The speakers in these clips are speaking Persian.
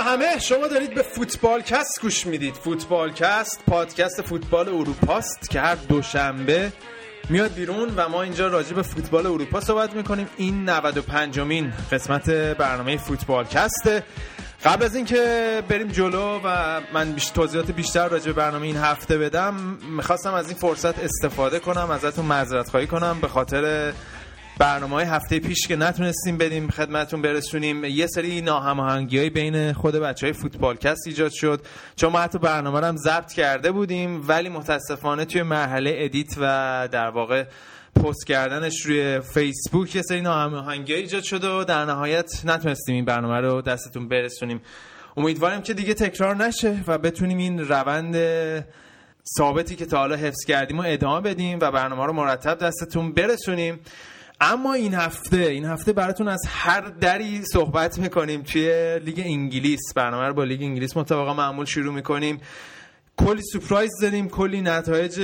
همه شما دارید به فوتبال کست گوش می‌دید. فوتبال کست پادکست فوتبال اروپاست که هر دوشنبه میاد بیرون و ما اینجا راجع به فوتبال اروپا صحبت می‌کنیم. این 95 مین قسمت برنامه فوتبال کسته قبل از اینکه بریم جلو و من بیش توضیحات بیشتر راجع به برنامه این هفته بدم می‌خواستم از این فرصت استفاده کنم ازتون معذرت خواهی کنم. به خاطر برنامه های هفته پیش که نتونستیم بدیم خدمتون برسونیم یه سری ناهماهنگی بین خود بچه های فوتبالکست ایجاد شد. چون ما حتی برنامه رو هم ضبط کرده بودیم ولی متاسفانه توی مرحله edit و در واقع پست کردنش روی فیسبوک یه سری ناهماهنگی ایجاد شد و در نهایت نتونستیم این برنامه رو دستتون برسونیم. امیدوارم که دیگه تکرار نشه و بتونیم این روند ثابتی که تا حالا حفظ کردیم و ادامه بدیم و برنامه رو مرتب دستتون برسونیم. اما این هفته این هفته براتون از هر دری صحبت می‌کنیم توی لیگ انگلیس. برنامه رو با لیگ انگلیس مطابقا معمول شروع می‌کنیم. کلی سپرایز داریم کلی نتایج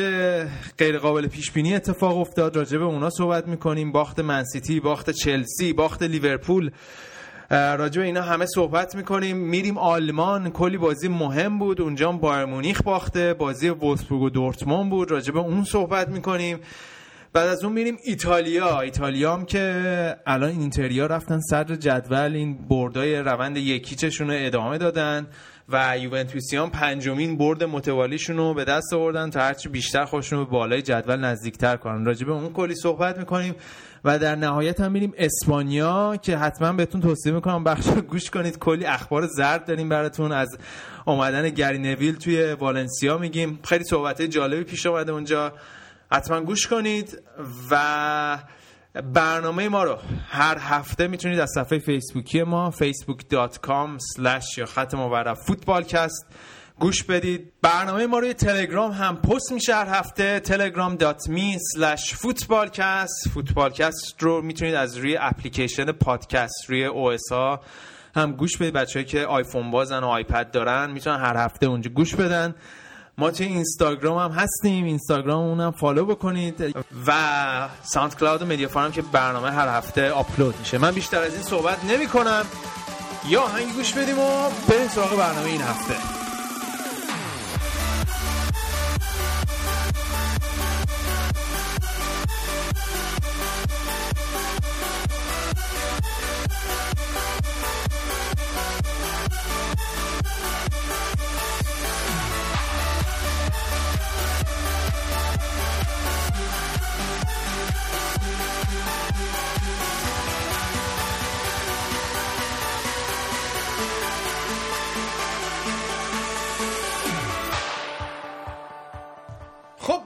غیر قابل پیش بینی اتفاق افتاد. راجع به اونا صحبت می‌کنیم. باخت منسیتی باخت چلسی باخت لیورپول. راجع به اینا همه صحبت می‌کنیم. میریم آلمان. کلی بازی مهم بود. اونجا بایر مونیخ باخته. بازی وولفسبورگ و دورتموند بود. راجع به اون صحبت می‌کنیم. بعد از اون میریم ایتالیا. ایتالیا هم که الان این اینتریا رفتن صدر جدول این بردای روند یکیچشون رو ادامه دادن و یوونتوسیان پنجمین برد متوالیشون رو به دست آوردن تا هرچی بیشتر خودشون به بالای جدول نزدیکتر کنن. راجع به اون کلی صحبت می‌کنیم و در نهایت هم میریم اسپانیا که حتما بهتون توصیه می‌کنم بخش گوش کنید. کلی اخبار زرد داریم براتون. از اومدن گری نویل توی والنسیا میگیم. خیلی صحبت جالبی پیش اومده اونجا. حتما گوش کنید و برنامه ما رو هر هفته می‌تونید از صفحه فیسبوکی ما facebook.com slash یا خط مورب فوتبالکست گوش بدید. برنامه ما روی تلگرام هم پست میشه هر هفته telegram.me slash فوتبالکست فوتبالکست رو می‌تونید از روی اپلیکیشن پادکست روی او هم گوش بدید. بچه که آیفون بازن و آیپد دارن می‌تونن هر هفته اونجا گوش بدن. ما توی اینستاگرام هم هستیم. اینستاگرام اونم follow بکنید. و ساوند کلاود و مدیا فارم که برنامه هر هفته آپلود میشه. من بیشتر از این صحبت نمی کنم یا هنگی گوش بدیم و بریم سراغ برنامه این هفته.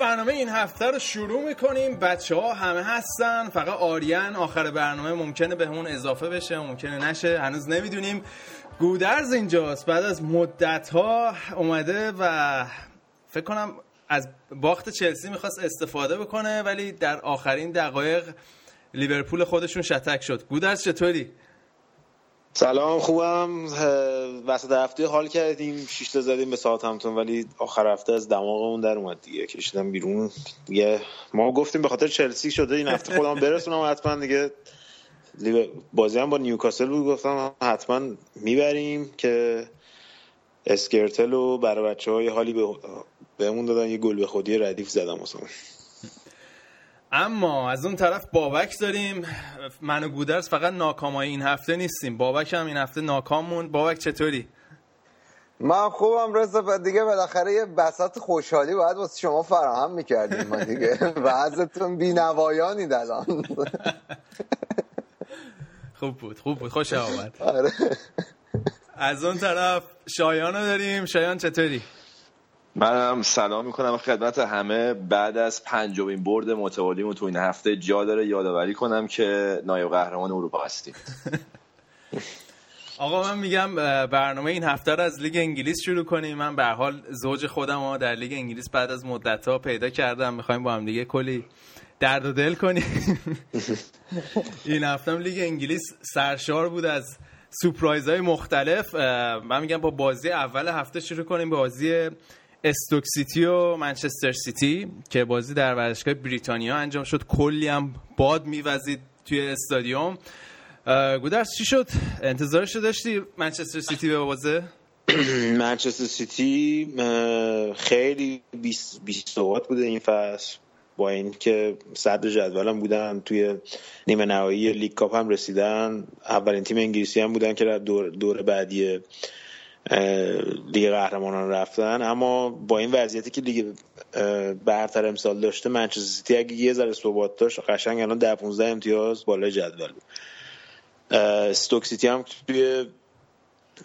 برنامه این هفته رو شروع می‌کنیم. بچه ها همه هستن. فقط آریان آخر برنامه ممکنه به همون اضافه بشه ممکنه نشه. هنوز نمی‌دونیم. گودرز اینجاست. بعد از مدت ها اومده و فکر کنم از باخت چلسی می‌خواست استفاده بکنه ولی در آخرین دقایق لیورپول خودشون شتک شد. گودرز چطوری؟ سلام خوبم. وسط هفته حال کردیم شش زدیم به ساعت همتون ولی آخر هفته از دماغمون در اومد دیگه. کشیدم بیرون. دیگه ما گفتیم به خاطر چلسی شده این هفته خودم برسونم حتما دیگه. بازی هم با نیوکاسل بود گفتم حتما می‌بریم که اسکرتل و برای بچه های حالی به بهمون دادن. یه گل به خودی ردیف زدم مثلا اما از اون طرف بابک داریم. من و گودرز فقط ناکامای این هفته نیستیم. بابک هم این هفته ناکام موند بابک چطوری؟ من خوبم رضا. دیگه بالاخره یه بساط خوشحالی باید واسه شما فراهم می‌کردیم ما دیگه. وضعتون بینوایانید الان. خوب بود خوب بود. خوش آمد. آره. از اون طرف شایان رو داریم. شایان چطوری؟ منم سلام می‌کنم. خدمت همه. بعد از پنجمین برد متوالیمون تو این هفته جا داره یادآوری کنم که نایب قهرمان اروپا هستیم. آقا من میگم برنامه این هفته رو از لیگ انگلیس شروع کنیم. من به حال زوج خودم رو در لیگ انگلیس بعد از مدت ها پیدا کردم. می‌خوایم با هم دیگه کلی درد و دل کنیم. این هفته لیگ انگلیس سرشار بود از surprise های مختلف من میگم با بازی اول هفته شروع کنیم. بازی استوک سیتی و منچستر سیتی که بازی در ورزشگاه بریتانیا انجام شد. کلی هم باد میوزید توی استادیوم. گودرز چی شد؟ انتظارش داشتی منچستر سیتی ببازه؟ منچستر سیتی خیلی بی ثبات بوده این فصل. با اینکه صدر جدولم بودن توی نیمه نهایی لیگ کاپ هم رسیدن. اولین تیم انگلیسی هم بودن که دور, دور بعدی لیگ قهرمانان رفتن. اما با این وضعیتی که لیگ برتر امسال داشته منچستر سیتی اگه یه ذره ثبات داشت قشنگ الان 10 15 امتیاز بالای جدول. بود استوک سیتی هم توی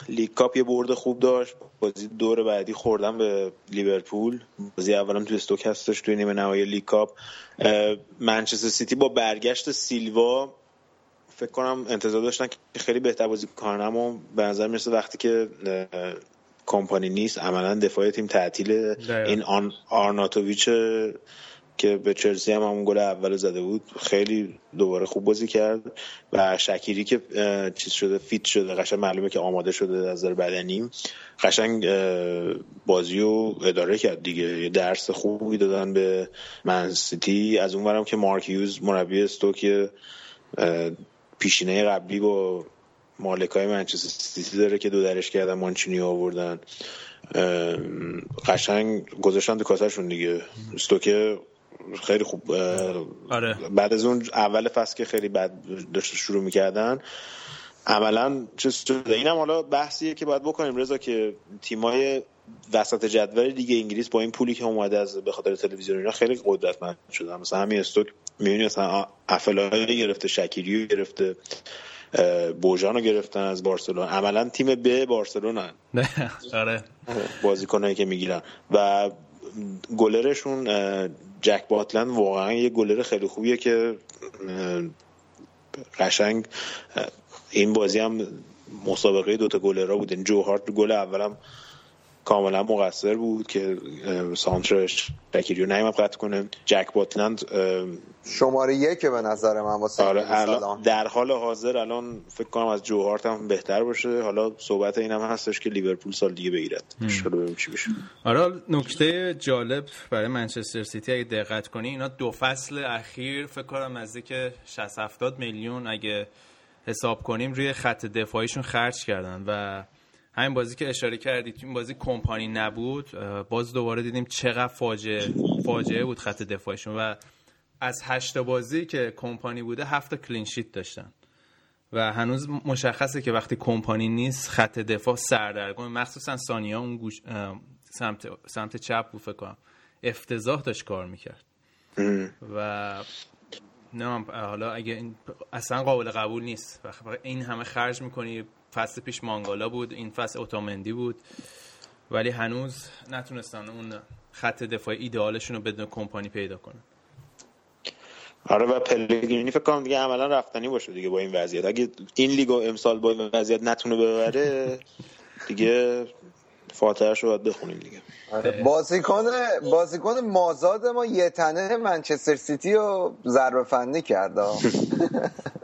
لیگ کاپ یه برد خوب داشت. بازی دور بعدی خوردن به لیورپول. بازی اولم توی استوک هستش توی نیمه نهایی لیگ کاپ. منچستر سیتی با برگشت سیلوا فکر کنم انتظار داشتن که خیلی بهتر بازی کنن اما به نظر می‌رسه وقتی که کمپانی نیست عملا دفاع تیم تعطیل این آن آرناتوویچ که به چلسی هم همون گل اول زده بود خیلی دوباره خوب بازی کرد و شکیری که چیز شده fit شده قشنگ معلومه که آماده شده از نظر بدنی قشنگ بازی رو اداره کرد دیگه یه درس خوبی دادن به من سیتی از اون که مارک هیوز مربی استوک پیشینه قبلی با مالکای منچستر سیتی داره که دو درش کردن مانچینی آوردن. قشنگ گذاشتن تو کاسهشون دیگه. استوکه خیلی خوب آره. بعد از اون اول فصل که خیلی بد داشت شروع می‌کردن عملا چیز شده؟ اینم حالا بحثیه که باید بکنیم رضا که تیمای وسط جدول دیگه انگلیس با این پولی که اومده از به خاطر تلویزیون اینا خیلی قدرتمند شدن مثلا همین استوک می‌بینی مثلا افلای گرفته شکیریو گرفته بوژانو گرفتن از بارسلون عملا تیم ب بارسلون آره. بازیکنایی که می‌گیرن. و گلرشون جک باتلند واقعا یه گلر خیلی خوبیه که قشنگ این بازی هم مسابقه دوتا گلرها بودن جو هارت گل اولم کاملا مقصر بود که سانترش رو نیمت قطع کنه. جک باتلند شماره یک به نظر من واسه آره در حال حاضر الان فکر کنم از جوهارت هم بهتر باشه. حالا صحبت اینم هستش که لیورپول سال دیگه بگیرد ببینیم چی بشه. آره نکته جالب برای منچستر سیتی اگه دقت کنی اینا دو فصل اخیر فکر کنم نزدیک 60 70 میلیون اگه حساب کنیم روی خط دفاعیشون خرج کردن و همین بازی که اشاره کردید این بازی کمپانی نبود باز دوباره دیدیم چقدر فاجعه فاجعه بود خط دفاعشون. و از هشت بازی که کمپانی بوده هفت کلینشیت داشتن. و هنوز مشخصه که وقتی کمپانی نیست خط دفاع سردرگم مخصوصا سانیا اون گوش سمت, سمت چپ بود فکر کنم. افتضاح داشت کار می‌کرد. و نه حالا اگه این اصلا قابل قبول نیست. این همه خرج می‌کنی فصل پیش مانگالا بود این فصل اوتومندی بود. ولی هنوز نتونستن اون خط دفاع ایدئالشون رو بدون کمپانی پیدا کنن. آره و پلگرینی فکر کنم دیگه عملا رفتنی باشه دیگه با این وضعیت. اگه این لیگو امسال با این وضعیت نتونه ببره دیگه فاتحه رو باید بخونیم دیگه. آره بازیکن بازیکن مازاد ما یه تنه منچستر سیتی رو ضربه فنی کرده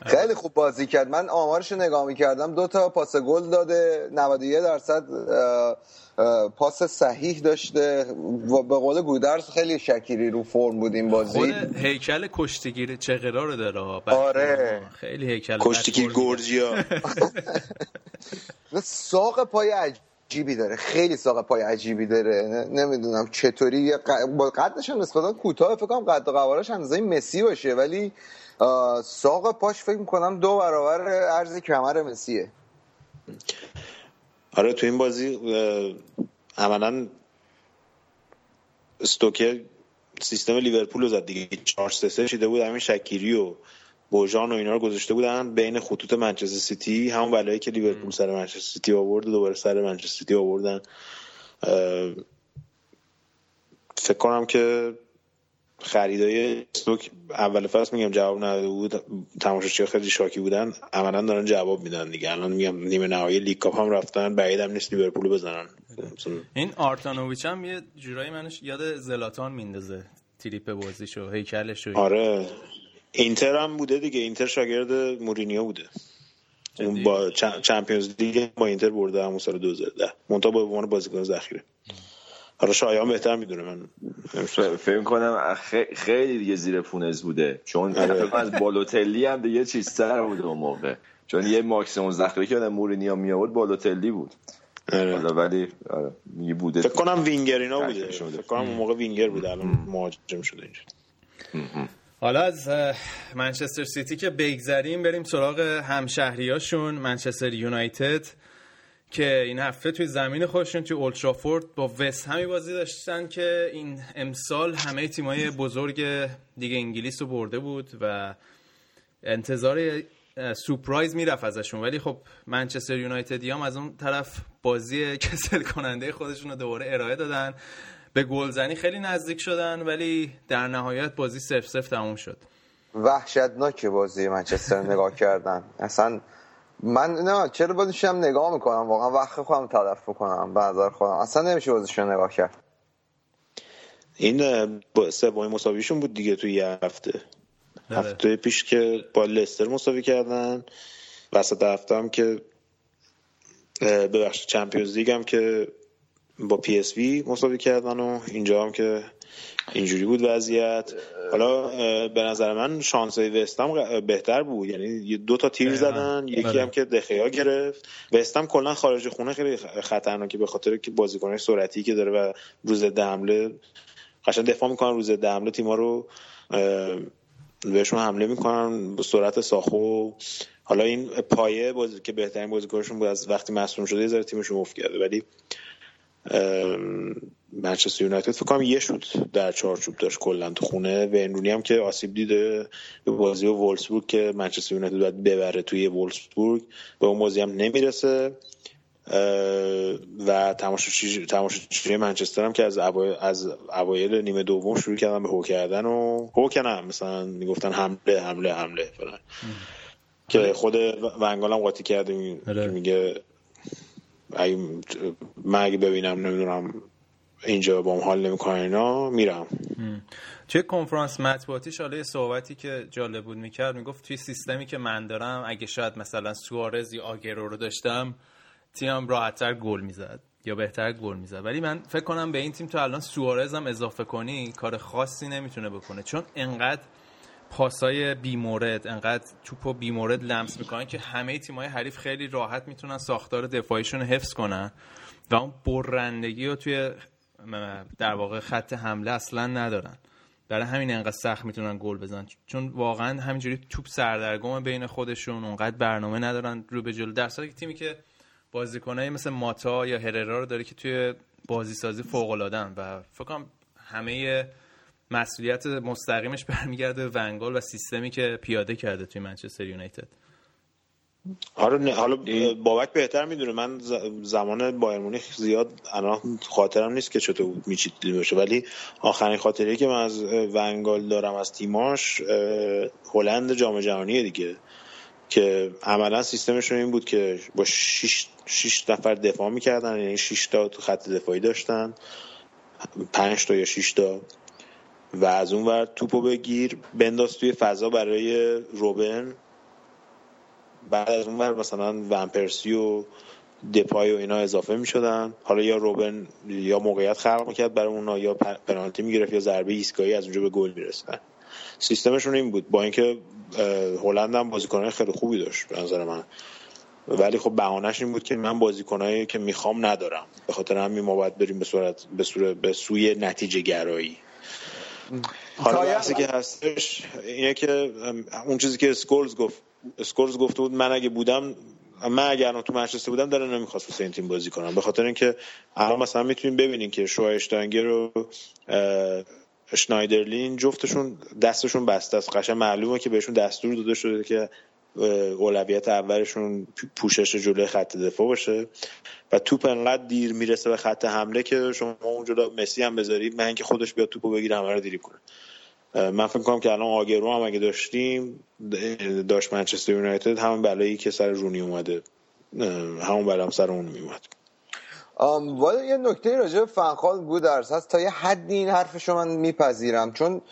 خیلی خوب بازی کرد. من آمارش نگاه می‌کردم. دو تا پاس گل داده. 91 درصد پاس صحیح داشته. و به قول گودرز خیلی شکیری رو فرم بود این بازی. خود هیکل کشتگیر چقرا رو داره. آره. خیلی هیکل کشتگیر گورجیا. ساق پای عجیبی داره. خیلی ساق پای عجیبی داره. نمی‌دونم چطوری. با قدش هم نسبتا کوتاه. فکر کنم قد و قوارش اندازه مسی باشه. ولی ساق پاش فکر می‌کنم دو برابر ارز کمر مسیه. آره تو این بازی عملا استوکر سیستم لیورپول رو زد دیگه. 4 3 3 شده بود همین شکیری و بوژان و اینا رو گذاشته بودن بین خطوط منچستر سیتی همون بلایی که لیورپول سر منچستر سیتی آورد و دوباره سر منچستر سیتی آوردن. فکر کنم که خریدای استوک اول فصل میگم جواب نداده بود. تماشاچی خیلی شاکی بودن. عملا دارن جواب میدن دیگه. الان میگم نیمه نهایی لیگ کاپ هم رفتن. بعیدم نیست لیورپول بزنن. این آرناتوویچ هم یه جورایی منو یاد زلاتان میندازه. تریپ بازیشو هیکلش آره. اینتر هم بوده دیگه. اینتر شاگرد مورینیو بوده. اون با Champions League با اینتر برده همون سال 2010 منتها به عنوان بازیکن ذخیره. حالا شایان بهتر می‌دونه من. فکر کنم خیلی دیگه زیر فونز بوده. چون آره. از بالوتلی هم دیگه چیزتر بود اون موقع. چون یه ماکسیموم ذخیره که مورینیو می آورد بالوتلی بود. آره. حالا ولی آره بوده فکر کنم وینگر اینا بوده. فکر کنم اون موقع وینگر بوده الان مهاجم شده اینجا. حالا از منچستر سیتی که بگذریم بریم سراغ همشهریاشون. منچستر یونایتد. که این هفته توی زمین خودشون توی اولترافورد با وست همی بازی داشتن که این امسال همه تیمای بزرگ دیگه انگلیس رو برده بود و انتظار سورپرایز می‌رفت ازشون. ولی خب منچستر یونایتدی هم از اون طرف بازی کسل کننده خودشون رو دوباره ارائه دادن. به گلزنی خیلی نزدیک شدن ولی در نهایت بازی سف سف تموم شد. وحشتناک بازی منچستر نگاه کردن. اصلا من نه چرا بازیش هم نگاه می‌کنم؟ واقعا وقت خودم تلف کنم به نظر خودم. اصلا نمیشه بازیش رو نگاه کرد. این سومین مساویشون بود دیگه توی یه هفته. بله. هفته پیش که با لستر مساوی کردن وسط هفته هم که ببخشید Champions League هم که با پی اس وی مساوی کردن و اینجا هم که اینجوری بود وضعیت. حالا به نظر من شانسای وستم بهتر بود. یعنی دو تا تیر زدن یکی بله. هم که دخیا گرفت. وستم کلا خارج خونه خیلی خطرناکه به خاطر که بازیکن سرعتی که داره و رو ضدحمله قشنگ دفاع می‌کنن روز حمله تیما رو بهشون حمله می‌کنن به سرعت ساخو حالا این پایه بازی که بهترین بازیکنشون بود از وقتی مصدوم شده یه ذره تیمشون افت کرده. ولی منچستر یونایتد فکر کنم یه شد در چارچوب داشت کلا تو خونه. و امرونی هم که آسیب دیده به بازی و وولسبورگ که منچستر یونایتد باید ببره توی وولسبورگ به اون بازی هم نمی‌رسه. و تماشاچی تماشاچی منچستر هم که از از اوایل نیمه دوم شروع کردن به هو کردن و هو کنم مثلا می‌گفتن حمله حمله حمله فلان. که خود ونگال هم قاطی کرده آره. میگه اگه ببینم نمی‌دونم اینجا با هم حال نمی‌کنه اینا میرم. توی کنفرانس مطبوعاتیش حالا صحبتی که جالب بود می‌کرد می‌گفت توی سیستمی که من دارم اگه شاید مثلا سوارز یا آگرو رو داشتم تیمم راحتتر گل می‌زد یا بهتر گل می‌زد. ولی من فکر کنم به این تیم تو الان سوارز هم اضافه کنی کار خاصی نمی‌تونه بکنه. چون انقدر پاسای بیمورد انقدر توپو بیمورد لمس می‌کنن که همه تیمای حریف خیلی راحت می‌تونن ساختار دفاعیشون حفظ کنن. و اون برندگی رو توی در واقع خط حمله اصلا ندارن. برای همین انقدر سخت می‌تونن گل بزنن. چون واقعا همینجوری توپ سردرگم بین خودشون اونقدر برنامه ندارن رو به جلو. در که تیمی که بازیکنایی مثل ماتا یا هررا رو داره که توی بازی سازی فوق العاده و فکر همه مسئولیت مستقیمش برمیگرده ونگال و سیستمی که پیاده کرده توی منچستر یونایتد. آره حالا بابک بهتر می‌دونه. من زمان بایر مونیخ زیاد الان خاطرم نیست که چطور میچید باشه. ولی آخرین خاطری که من از ونگال دارم از تیماش هلند جام جهانی دیگه. که عملا سیستمشون این بود که با 6 6 نفر دفاع می‌کردن. یعنی 6 تا خط دفاعی داشتن. 5 تا یا 6 تا. و از اون ور توپو بگیر بنداز توی فضا برای روبن. بعد از اون ور مثلا ومپرسی و دپای و اینا اضافه می شدن حالا یا روبن یا موقعیت خلق می‌کرد برای اونا یا پنالتی می‌گرفت یا ضربه ایستگاهی از اونجا به گل می‌رسن سیستمشون این بود. با اینکه هلند هم بازیکنای خیلی خوبی داشت به نظر من. ولی خب بهانهش این بود که من بازیکنایی که می‌خوام ندارم. به خاطر همین ما باید بریم به صورت به, صورت به سوی نتیجه گرایی. حالا بحثی که هستش اینه که اون چیزی که اسکولز گفت اسکولز گفته بود من اگه بودم من اگر تو منچستر بودم دلم نمی‌خواست واسه این تیم بازی کنم. به خاطر اینکه الان مثلا می‌تونیم ببینیم که شواین‌اشتایگر و شنایدرلین جفتشون دستشون بسته است. قشنگ معلومه که بهشون دستور داده شده که اولویت اولشون پوشش جلوی خط دفاع باشه. و توپ انقدر دیر می‌رسه به خط حمله که شما اون مسی هم بذارید من اینکه خودش بیاد توپو بگیره همه رو دیری کنه. من فکر کنم که الان آگرو هم اگه داشتیم داشت منچستر یونایتد همون بلایی که سر رونی اومده. همون بلا سر اون میومد ولی یه نکته راجع فنخال بود درس هست. تا یه حدی این حرفشو من میپذیرم. چون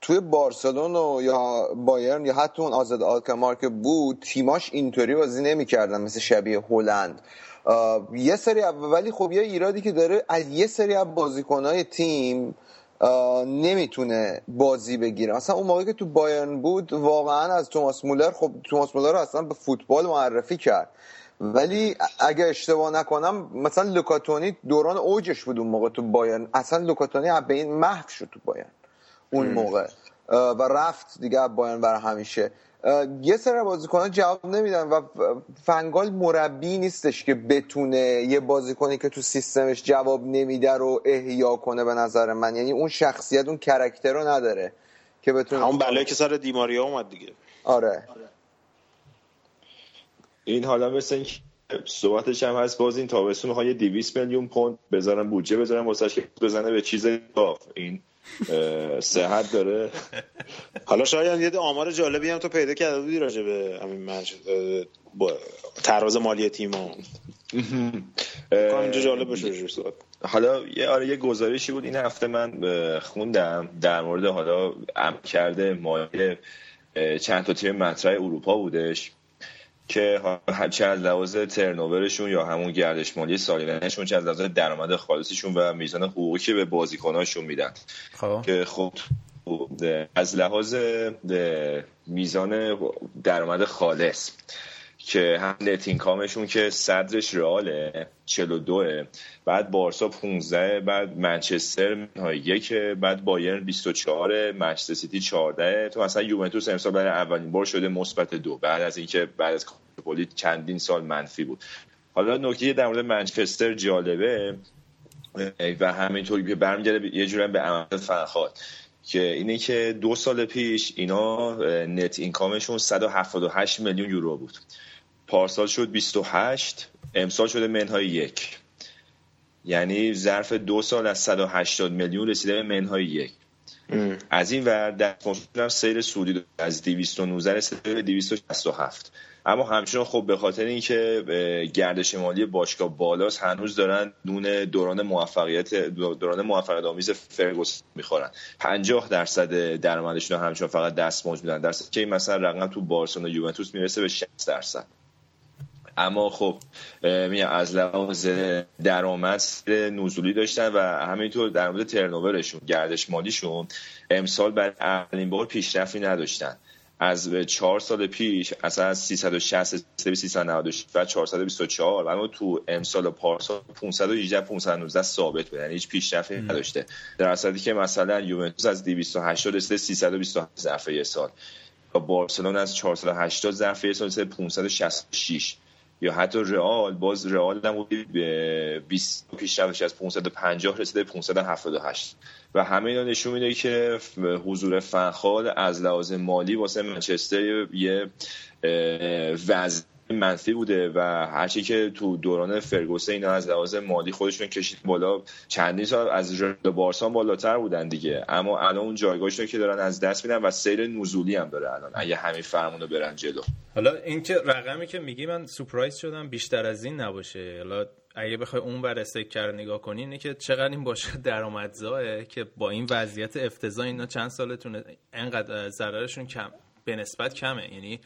توی بارسلون یا بایرن یا حتی اون آزاد آلکمار که بود تیماش اینطوری بازی نمی‌کردن مثل شبیه هلند. یه سری ولی خب یه ایرادی که داره از یه سری از بازیکنهای تیم نمی‌تونه بازی بگیره. مثلا اون موقعی که تو بایرن بود واقعا از توماس مولر خب توماس مولر رو اصلا به فوتبال معرفی کرد. ولی اگه اشتباه نکنم مثلا لوکاتونی دوران اوجش بود اون موقع تو بایرن. اصلا لوکاتونی به این محو شد تو بایرن اون موقع. و رفت دیگه بایرن برای همیشه. یه سر بازیکنان جواب نمیدن و فنگال مربی نیستش که بتونه یه بازیکنی که تو سیستمش جواب نمیده رو احیا کنه به نظر من. یعنی اون شخصیت اون کرکتر رو نداره که بتونه همون بلایی که سر دیماریا اومد دیگه. آره. این حالا مثل این صحبتش هم هست باز این تابستون می‌خوان یه 200 میلیون پوند بذارن بودجه بذارن واسه که بزنه به چیز داف این صحت داره. حالا شاید یه آمار جالبی هم تو پیدا کرده بودی راجع به همین تراز مالی تیم اینجا جالب بشه حالا یه آره یه گزارشی بود. این هفته من خوندم در مورد حالا ام کرده مالی چند تا تیم مطرح اروپا بودش. که چه از لحاظ ترنوورشون یا همون گردش مالی سالانهشون چه از لحاظ درآمد خالصشون و میزان حقوقی که به بازیکناشون میدن خب. که خب از لحاظ میزان درآمد خالص که هم نتین کامشون که صدرش رئاله 42 بعد بارسا 15 بعد منچستر یک بعد بایرن 24 منچستر سیتی 14 تو مثلا یوونتوس امسال برای اولین بار شده مثبت دو بعد از اینکه بعد از کلی چندین سال منفی بود. حالا نکته در مورد منچستر جالبه و همینطوری که برمیگرده یه جورم به عمل فنخواد که اینه که دو سال پیش اینا نت اینکامشون 178 میلیون یورو بود. پارسال شد 28 امسال شده منهای یک. یعنی ظرف دو سال از 180 میلیون رسیده به منهای یک. از این ور در هم سیر سعودی از 219 رسیده به 267 اما همچنان خب به خاطر اینکه گردش مالی باشگاه بالاست هنوز دارن نون دوران موفقیت دوران موفقیت آمیز فرگوس می‌خورن. 50 درصد درآمدشون همچنان فقط دستمزد میدن. درصد که مثلا رقم تو بارسلونا یوونتوس می‌رسه به 60 درصد. اما خب میگم از لحاظ درآمد نزولی داشتن و همینطور در مورد ترنوورشون گردش مالیشون امسال بر اولین بار پیشرفتی نداشتن. از چهار سال پیش اصلا از 360 به 396 و 424 اما تو امسال و پارسال 518 519 ثابت بود. یعنی هیچ پیشرفتی نداشته. در اصلی که مثلا یوونتوس از 280 رسیده 327 ظرف یه سال. و بارسلون از 480 ظرف یه سال رسیده 566 یا حتی رئال باز رئال هم به 20 پیشرفتش از 550 رسیده 578 و همه اینا نشون میده که حضور فنخال از لحاظ مالی واسه منچستر یه وضع منفی بوده و هرچی که تو دوران فرگوسه اینا از لحاظ مالی خودشون کشید بالا چندین سال از بارسان بالاتر بودن دیگه. اما الان اون جایگاهشون که دارن از دست میدن و سیر نزولی هم داره الان اگه همین فرمونو برن جلو. حالا اینکه رقمی که میگی من سورپرایز شدم بیشتر از این نباشه. حالا اگه بخوای اون بر استیکر نگاه کنی اینه که چقدر این باشه درآمدزاه که با این وضعیت افتضاح اینا چند سالتونه انقدر ضررشون کم به نسبت کمه. یعنی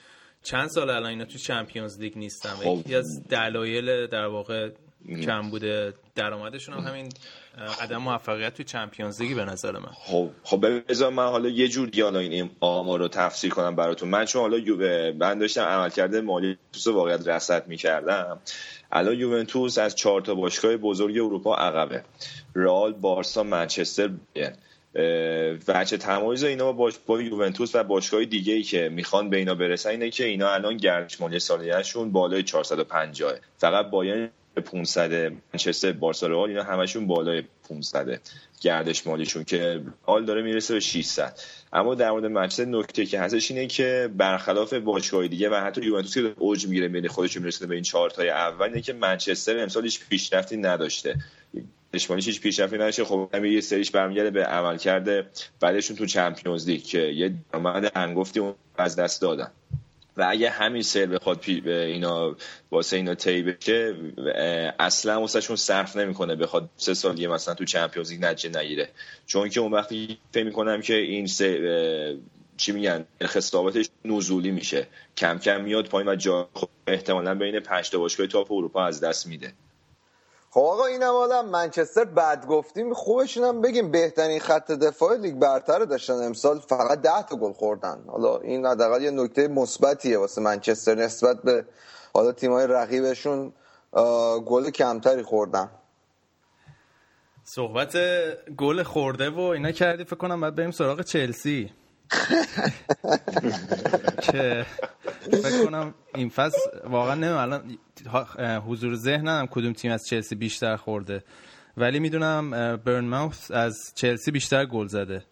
چند سال الان اینا تو چمپیونز لیگ نیستن خب. یکی از دلایل در واقع کم بوده درآمدشون هم همین عدم موفقیت تو چمپیونز لیگ به نظر من. خب خب بذار من حالا یه جور دیگه این آمار رو تفسیر کنم براتون. من چون حالا یووه من داشتم عمل کرده مالی تو واقعیت رصد می‌کردم. الان یوونتوس از چهار تا باشگاه بزرگ اروپا عقبه. رئال بارسا منچستر وجه تمایز اینا با, با یوونتوس و باشگاه دیگه ای که می‌خوان به اینا برسن اینه که اینا الان گردش مالی سالیه‌شون بالای 450 فقط باید 500 منچستر بارسا اینا همشون بالای 500 گردش مالیشون که حال داره می‌رسه به 600 اما در مورد منچستر نکته که هستش اینه که برخلاف باشگاه دیگه و حتی یوونتوس که اوج می‌گیره بین خودش می‌رسه به این چهار تای اول اینه که منچستر امسال هیچ پیشرفتی نداشته. اشمالی هیچ پیشرفتی نداشته. خب همین یه سریش برمیگرده به عمل کرده بعدشون تو چمپیونز لیگ که یه درآمد انگفتی اون از دست دادن. و اگه همین سر بخواد به اینا واسه اینا طی بشه اصلا واسهشون صرف نمی‌کنه بخواد سه سال یه مثلا تو چمپیونز لیگ نتیجه نگیره. چون که اون وقتی فکر می‌کنم که این سه چی میگن؟ خستاباتش نزولی میشه. کم کم میاد پایین و جا خب احتمالا بین پنج تا باشگاه تاپ اروپا از دست میده. خب آقا اینم حالا منچستر بد گفتیم خوبشون هم بگیم. بهترین خط دفاع لیگ برتر داشتن. امسال فقط 10 تا گل خوردن. حالا این حداقل یه نکته مثبتیه واسه منچستر نسبت به حالا تیمای رقیبشون. گل کمتری خوردن. صحبت گل خورده و اینا کردی فکر کنم بعد بریم سراغ چلسی. که فکر کنم این فصل واقعا نمیم الان حضور ذهنم کدوم تیم از چلسی بیشتر خورده. ولی می‌دونم برنماوث از چلسی بیشتر گل زده.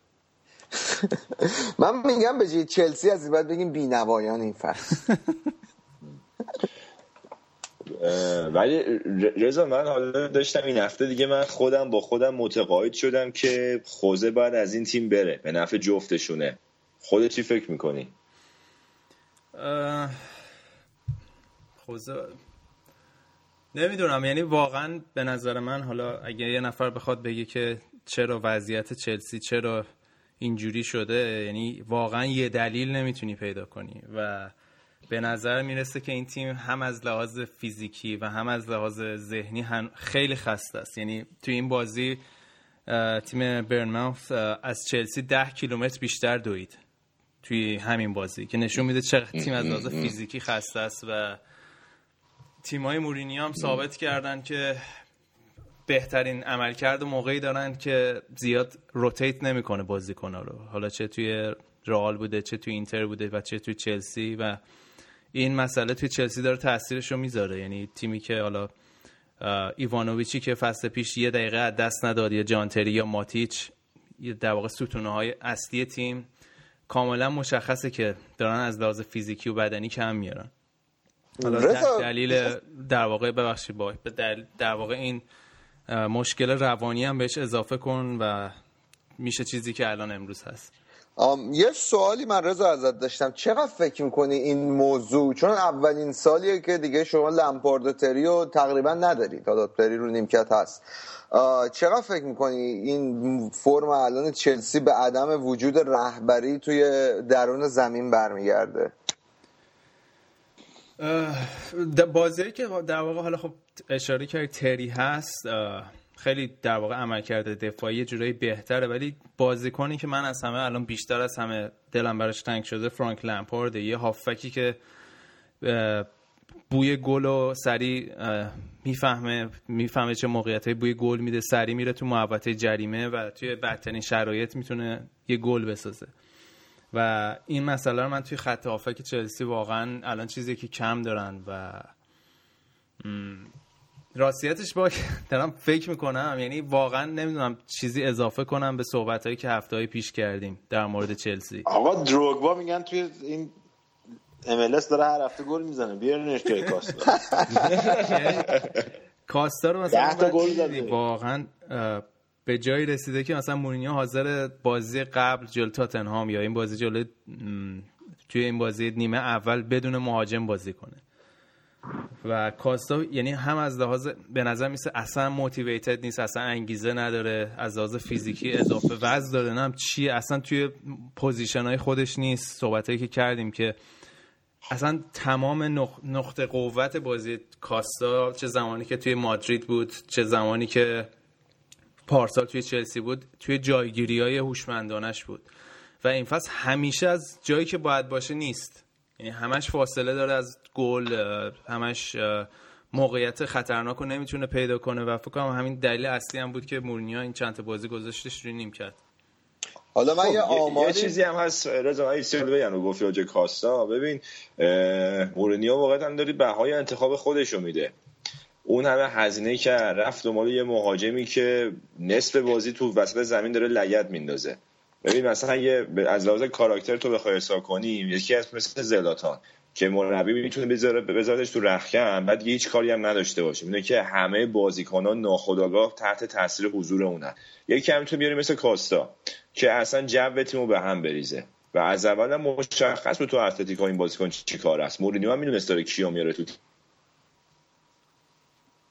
من میگم به چلسی از این بعد بگیم بینوایان این فصل. ولی رضا من حالا داشتم این هفته دیگه من خودم با خودم متقاعد شدم که خوزه باید از این تیم بره. به نفع جفتشونه. خودت چی فکر می‌کنی؟ خوزه نمی‌دونم یعنی واقعا به نظر من حالا اگه یه نفر بخواد بگه که چرا وضعیت چلسی چرا اینجوری شده یعنی واقعا یه دلیل نمی‌تونی پیدا کنی و به نظر می‌رسه که این تیم هم از لحاظ فیزیکی و هم از لحاظ ذهنی خیلی خسته است یعنی تو این بازی تیم برنماوث از چلسی ده کیلومتر بیشتر دوید توی همین بازی که نشون میده چقدر تیم از لحاظ فیزیکی خسته است و تیمای مورینی هم ثابت کردن که بهترین عملکرد موقعی دارن که زیاد روتیت نمی‌کنه بازیکن‌ها رو. حالا چه توی رئال بوده چه توی اینتر بوده و چه توی چلسی و این مسئله توی چلسی داره تاثیرش رو می‌ذاره. یعنی تیمی که حالا ایوانوویچی که فصل پیش یه دقیقه از دست نداد یا جانتری یا ماتیچ یه در واقع ستونه های اصلی تیم کاملا مشخصه که دارن از لحاظ فیزیکی و بدنی کم میارن. حالا دلیل در واقع ببخشید با در واقع این مشکل روانی هم بهش اضافه کن و میشه چیزی که الان امروز هست. یه سوالی من رضا ازت داشتم. چقدر فکر می‌کنی این موضوع؟ چون اولین سالیه که دیگه شما لمپارد و تریو تقریبا ندارید حالا تری رو نیمکت هست. چقدر فکر می‌کنی این فرم الان چلسی به عدم وجود رهبری توی درون زمین برمیگرده؟ بازی که در واقع حالا خب اشاره کردی تری هست خیلی در واقع عملکرد دفاعی جورایی بهتره ولی بازیکنی که من از همه الان بیشتر از همه دلم براش تنگ شده فرانک لمپارد یه هافکی که بوی گل و سری می‌فهمه می‌فهمه چه موقعیت بوی گل میده. سری میره تو محوطه جریمه و توی بدترین شرایط می‌تونه یه گل بسازه. و این مسئله رو من توی خط هافک چلسی واقعا الان چیزی که کم دارن و راستیتش با دارم فکر می‌کنم یعنی واقعا نمی‌دونم چیزی اضافه کنم به صحبت هایی که هفته های پیش کردیم در مورد چلسی. آقا دروگبا میگن توی این MLS داره هر هفته گل می‌زنه. بیارینش جای کاستا. کاستا رو مثلا واقعا به جایی رسیده که مثلا مورینیو حاضر بازی قبل جل تاتنهام یا این بازی جلوی توی این بازی نیمه اول بدون مهاجم بازی کنه. و کاستا یعنی هم از لحاظ به نظر میسه اصلا موتیویتد نیست اصلا انگیزه نداره از لحاظ فیزیکی اضافه وزن داره نم چی اصلا توی position های خودش نیست. صحبت که کردیم که اصلا تمام نقطه قوت بازی کاستا چه زمانی که توی مادرید بود چه زمانی که پارسال توی چلسی بود توی جایگیری های هوشمندانش بود. و این فصل همیشه از جایی که باید باشه نیست. یعنی همش فاصله داره از گل همش موقعیت خطرناک رو نمی‌تونه پیدا کنه و فکر کنم همین دلیل اصلی هم بود که مورینیو این چند بازی گذاشتش روی نیمکت. حالا من یه آماری... یه چیزی هم هست رضا من سیل بگم گفت راجع کاستا ببین مورینیو واقعا داری بهای انتخاب خودش رو میده. اون همه هزینه که رفت دنبال یه مهاجمی که نصف بازی تو وسط زمین داره لگد میندازه. ببین مثلا یه از لحاظ کاراکتر تو بخوای حساب کنی یکی از مثل زلاتان که مربی می‌تونه بذاره بذارش تو رخکن بعد هیچ کاری هم نداشته باشه. اینه که همه بازیکنان ناخودآگاه تحت تاثیر حضور اونن. یکی هم تو بیاری مثل کاستا. که اصلا جو تیمو به هم بریزه. و از اول مشخص بود تو اتلتیکو این بازیکن چی کار است. مورینیو هم می‌دونست داره کیو میاره تو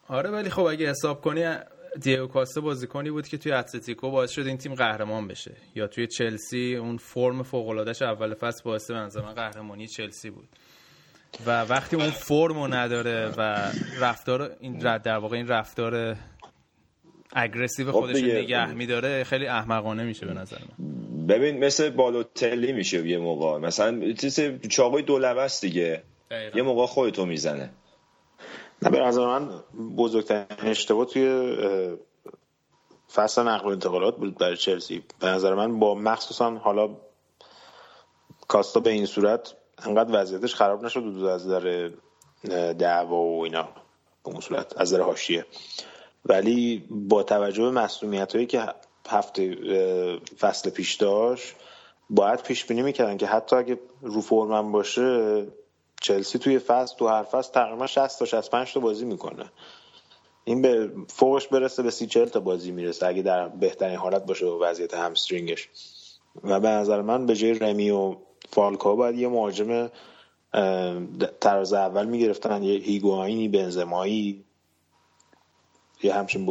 آره ولی خب اگه حساب کنی دیگو کاستا بازیکنی بود که توی اتلتیکو باعث شد این تیم قهرمان بشه. یا توی چلسی اون فرم فوق اول فصل باعث به من قهرمانی چلسی بود. و وقتی اون فرمو نداره و رفتار این در واقع این رفتار اگریسیو خب خودش نگه میداره خیلی احمقانه میشه به نظر من. ببین مثل بالوتلی میشه یه موقع. مثلا چیز چاقوی دو دیگه. یه موقع خودتو می‌زنه. نه به نظر من بزرگترین اشتباه توی فصل نقل و انتقالات بود برای چلسی. به نظر من با مخصوصا حالا کاستا به این صورت انقدر وضعیتش خراب نشد دو از در دعوا و اینا به اون صورت از در حاشیه. ولی با توجه به مسئولیت هایی که هفته فصل پیش داشت باید پیش بینی می‌کردن که حتی اگه رو فرمن باشه چلسی توی فصل تو هر فصل تقریبا 60 تا 65 تا بازی می‌کنه. این به فوقش برسه به سی تا بازی می‌رسه اگه در بهترین حالت باشه و وضعیت همسترینگش. و به نظر من به جای رمی و فالکا باید یه مهاجم طراز اول می‌گرفتن یه هیگواینی بنزمایی یه همچین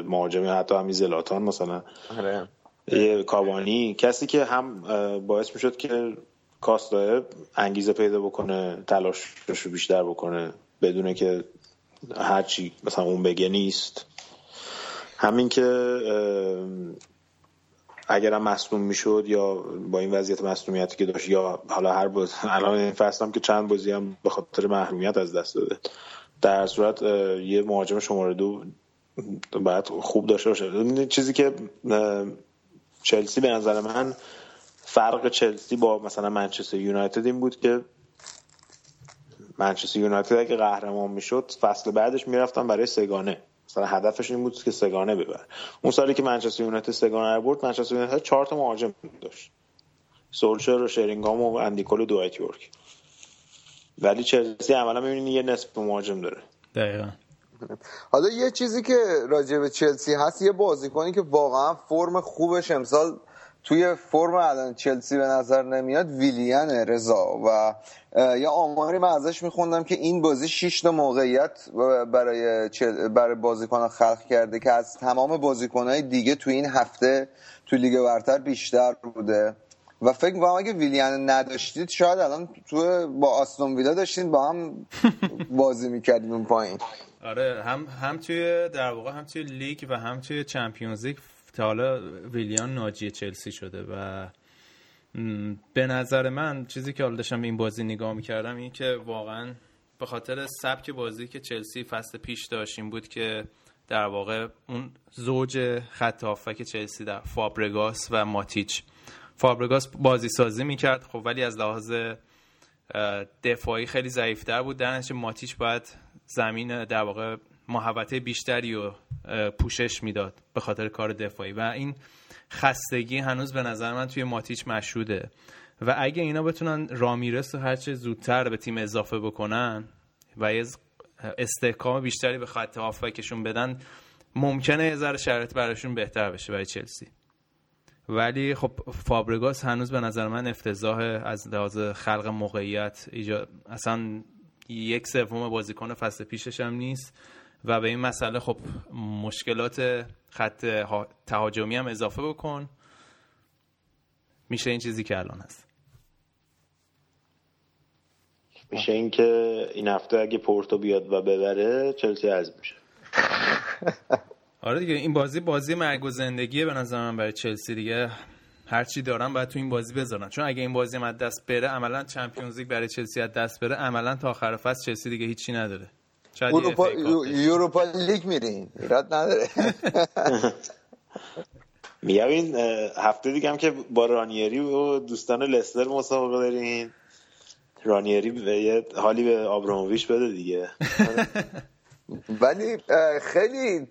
مهاجمی حتی همین زلاتان مثلا. آره. یه کابانی کسی که هم باعث می‌شد که کاستا انگیزه پیدا بکنه تلاشش رو بیشتر بکنه بدونه که هرچی مثلا اون بگه نیست. همین که اگرم مصدوم می‌شد یا با این وضعیت مصدومیتی که داشت یا حالا هر باز الان این فصل که چند بازی هم به خاطر محرومیت از دست داده. در صورت یه مهاجم شماره دو باید خوب داشته باشه. چیزی که چلسی به نظر من فرق چلسی با مثلا منچستر یونایتد این بود که منچستر یونایتد اگه قهرمان می‌شد فصل بعدش می‌رفتن برای سگانه. مثلا هدفش این بود که سگانه ببر اون سالی که منچستر یونایتد سگانه رو برد منچستر یونایتد چهار تا مهاجم داشت. سولشر و شرینگام و اندیکول و دوایت یورک. ولی چلسی عملا می‌بینید یه نصف مهاجم داره. دقیقا. حالا یه چیزی که راجع به چلسی هست یه بازیکنی که واقعا فرم خوبش امسال توی فرم الان چلسی به نظر نمیاد ویلیان رضا. و یا آماری من ازش میخوندم که این بازی 6 تا موقعیت برای برای بازیکن خلق کرده که از تمام بازیکنهای دیگه توی این هفته تو لیگ برتر بیشتر بوده. و فکر می‌کنم اگه ویلیان نداشتید شاید الان تو با آستون ویلا داشتین با هم بازی می‌کردیم اون پایین. آره هم هم توی در واقع هم توی لیگ و هم توی چمپیونز لیگ تا حالا ویلیان ناجی چلسی شده و به نظر من چیزی که حالا داشتم این بازی نگاه می‌کردم این که واقعا به خاطر سبک بازی که چلسی فصل پیش داشتیم بود که در واقع اون زوج خط که چلسی در فابرگاس و ماتیچ فابرگاس بازی سازی می‌کرد. خب ولی از لحاظ دفاعی خیلی ضعیفتر بود. در ماتیچ باید زمین در واقع محوطه بیشتری و پوشش می‌داد به خاطر کار دفاعی. و این خستگی هنوز به نظر من توی ماتیچ مشهوده. و اگه اینا بتونن رامیرس رو هرچه زودتر به تیم اضافه بکنن و یه استحکام بیشتری به خط هافکشون بدن ممکنه یه ذره شرایط براشون بهتر بشه برای چلسی. ولی خب فابرگاس هنوز به نظر من افتضاح از لحاظ خلق موقعیت ایجاد اصلا یک سوم بازیکن فصل پیشش هم نیست. و به این مسئله خب مشکلات خط تهاجمی هم اضافه بکن. میشه این چیزی که الان هست. میشه این که این هفته اگه پورتو بیاد و ببره چلسی از میشه. آره دیگه این بازی بازی مرگ و زندگیه به نظر من برای چلسی دیگه. هرچی دارن باید تو این بازی بذارن چون اگه این بازی از دست بره عملا چمپیونز لیگ برای چلسی از دست بره عملا تا آخر فصل چلسی دیگه هیچی نداره. اروپا یوروپا لیگ میرین. ایراد نداره. میگم این هفته دیگه هم که با رانیری و دوستان لستر مسابقه دارین. رانیری به یه حالی به آبراموویچ بده دیگه. ولی خیلی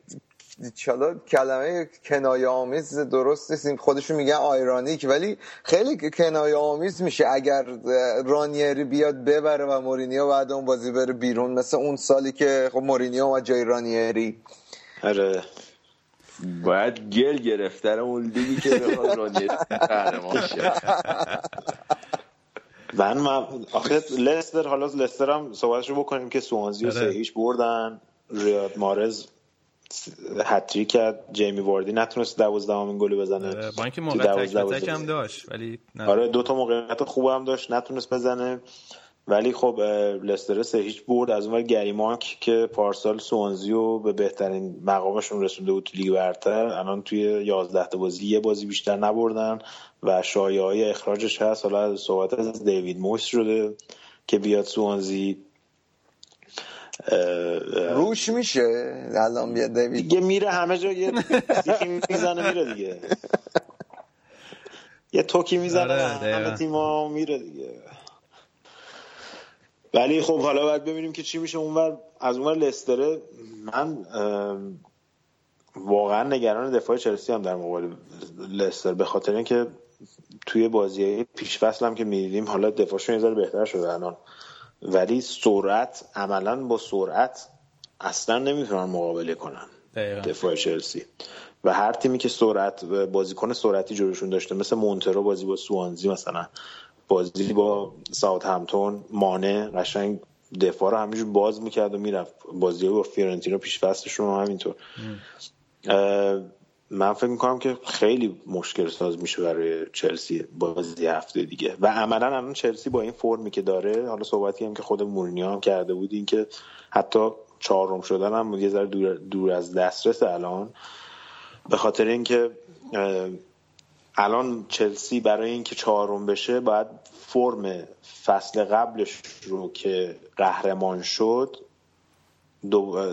چالا کلمه کنایه آمیز درست نیست خودشون میگن آیرانیک ولی خیلی کنایه آمیز میشه اگر رانیری بیاد ببره و مورینیو بعد اون بازی بره بیرون. مثل اون سالی که خب مورینیو و جای رانیری. آره. باید گل گرفتن اون لیگی که بخواد رانیری من من آخه لستر حالا لستر هم صحبتشو بکنیم که سوانزی و آره. سه هیچ بردن. ریاد مارز هتریک کرد. جیمی واردی نتونست 12 امین گل بزنه. آره، با اینکه موقع تک تک هم داشت ولی آره دو تا موقعیت خوب هم داشت نتونست بزنه. ولی خب لستر سه هیچ برد. از اونور گریماک که پارسال سوانزیو به بهترین مقامشون رسونده بود تو لیگ برتر. الان توی 11 تا بازی یه بازی بیشتر نبردن و شایعه های اخراجش هست. حالا صحبت از دیوید مویس شده که بیاد سوانزی روش میشه؟ الان بیاد دیوید دیگه میره همه جا یه می‌زنه میره دیگه. یه توکی می‌زنه آره، همه تیما میره دیگه. ولی خب حالا باید ببینیم که چی میشه. اونور از اونور لستره من واقعا نگران دفاع چلسی هم در مقابل لستر. به خاطر اینکه توی بازی پیش فصل هم که می‌دیدیم حالا دفاعشون یه ذره بهتر شده الان. ولی سرعت عملا با سرعت اصلا نمی‌تونن مقابله کنن دفاع چلسی. و هر تیمی که سرعت بازیکن سرعتی جلوشون داشته مثل مونترو بازی با سوانزی مثلا بازی با ساوت همتون مانه قشنگ دفاع رو همینجور باز می‌کرد و می‌رفت. بازی با فیورنتینو پیش فصلشون هم همینطور. من فکر می‌کنم که خیلی مشکل ساز میشه برای چلسی بازی هفته دیگه. و عملا الان چلسی با این فرمی که داره حالا صحبتی هم که خود مورینیو هم کرده بود این که حتی چهارم شدن هم یه ذره دور, دور از دسترس الان. به خاطر اینکه الان چلسی برای اینکه چهارم بشه باید فرم فصل قبلش رو که قهرمان شد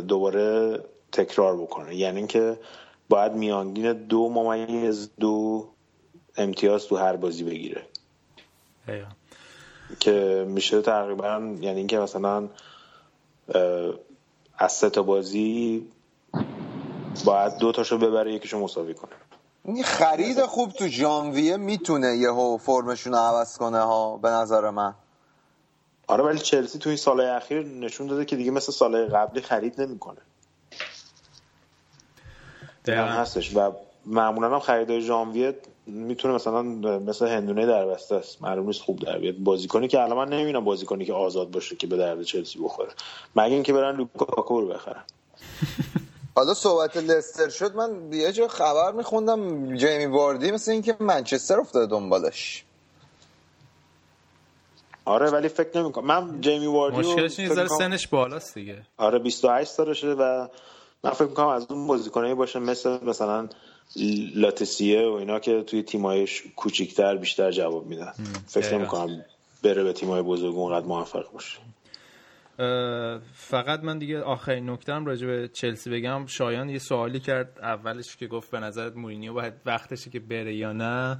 دوباره تکرار بکنه. یعنی اینکه باید میانگین دو ممیز دو امتیاز تو هر بازی بگیره. که میشه تقریبا یعنی اینکه مثلا از سه تا بازی باید دو تاشو ببره یکیشو مساوی کنه. این خرید خوب تو ژانویه می‌تونه یهو فرمشون رو عوض کنه ها به نظر من. آره ولی چلسی تو این سالهای اخیر نشون داده که دیگه مثل سالهای قبلی خرید نمی‌کنه. هستش و معمولا هم خریدای ژانویه می‌تونه مثلا مثل هندونه در بسته است. معلوم نیست خوب در بیاد. بازیکنی که الان من نمی‌بینم بازیکنی که آزاد باشه که به درد چلسی بخوره. مگه اینکه برن لوکاکو رو بخرن. حالا صحبت لستر شد من یه جا خبر میخوندم. جیمی واردی مثل اینکه منچستر افتاده دنبالش. آره ولی فکر نمی‌کنم. من جیمی واردی مشکلش این سنش بالاست دیگه. آره 28 سالشه و من فکر می‌کنم از اون بازیکنایی باشه مثل مثلا لاتسیه و اینا که توی تیمای کوچیکتر بیشتر جواب میدن. فکر نمی‌کنم بره به تیمای بزرگ اونقدر موفق باشه. فقط من دیگه آخرین نکتم راجع به چلسی بگم. شایان یه سوالی کرد اولش که گفت به نظرت مورینیو باید وقتشه که بره یا نه.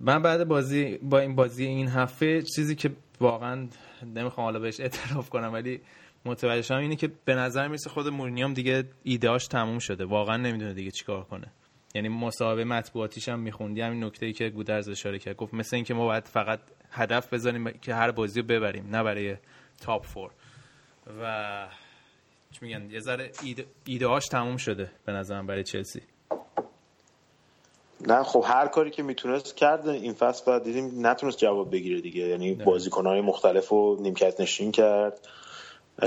من بعد بازی با این بازی این هفته چیزی که واقعا نمی‌خوام حالا بهش اعتراف کنم ولی متوجه شدم اینه که به نظر می‌رسه خود مورینیو دیگه ایدهاش تموم شده. واقعا نمی‌دونه دیگه چیکار کنه. یعنی مصاحبه مطبوعاتیش هم میخوندی. همین نکته ای که گودرز اشاره کرد. گفت مثل اینکه ما باید فقط هدف بزنیم که هر بازی رو ببریم نه برای تاپ فور و چی میگن؟ یه ذره ایده, هاش تموم شده به نظرم برای چلسی. نه خب هر کاری که می‌تونست کرد این فصل بعد دیدیم نتونست جواب بگیره دیگه. یعنی بازیکنهای مختلف نیمکت نشین کرد.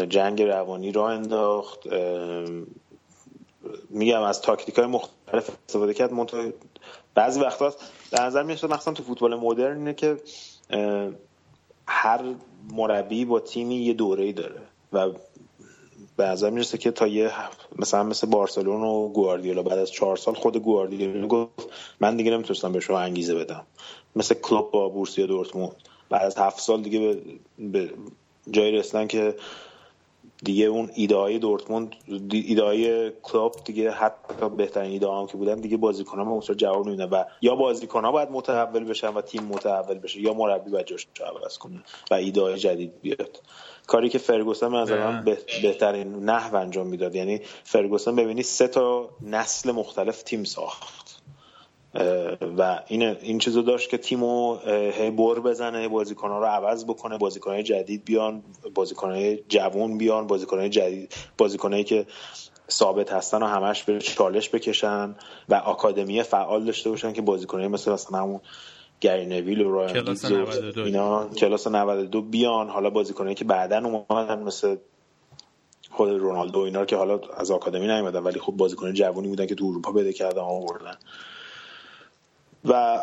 جنگ روانی را انداخت. میگم از تاکتیک های مختلف استفاده کرد. منطقه بعضی وقتا در نظر میاد مثلا تو فوتبال مدرن اینه که هر مربی با تیمی یه دوره داره و به نظر می‌رسه که تا یه مثلا مثل بارسلون و گواردیولا بعد از چهار سال خود گواردیولا گفت من دیگه نمی‌تونستم به شما انگیزه بدم. مثل کلوب با بورسیا دورتموند. بعد از هفت سال دیگه به, به جایی رسیدن که دیگه اون ایده های دورتموند ایده های کلوب دیگه حتی بهترین ایده هم که بودن دیگه بازیکن ها جواب نمیدن و یا بازیکن ها باید متحول بشن و تیم متحول بشه یا مربی باید جاش عوض کنه و ایده های جدید بیاد. کاری که فرگوسن من من بهترین نحو انجام می‌داد. یعنی فرگوسن ببینی سه تا نسل مختلف تیم ساخت. و این این چیزو داشت که تیمو هی بر بزنه بازیکن‌ها رو عوض بکنه بازیکن‌های جدید بیان بازیکن‌های جوون بیان بازیکن‌های جدید بازیکنایی که ثابت هستن و همش به چالش بکشن و آکادمی فعال داشته باشن که بازیکنایی مثل مثلا همون گری نویل و رایان اینا کلاس 92 بیان. حالا بازیکنایی که بعدا اومدن مثل خود رونالدو اینا که حالا از آکادمی نیومدن ولی خب بازیکن جوونی بودن که تو اروپا بده کردن آوردن. و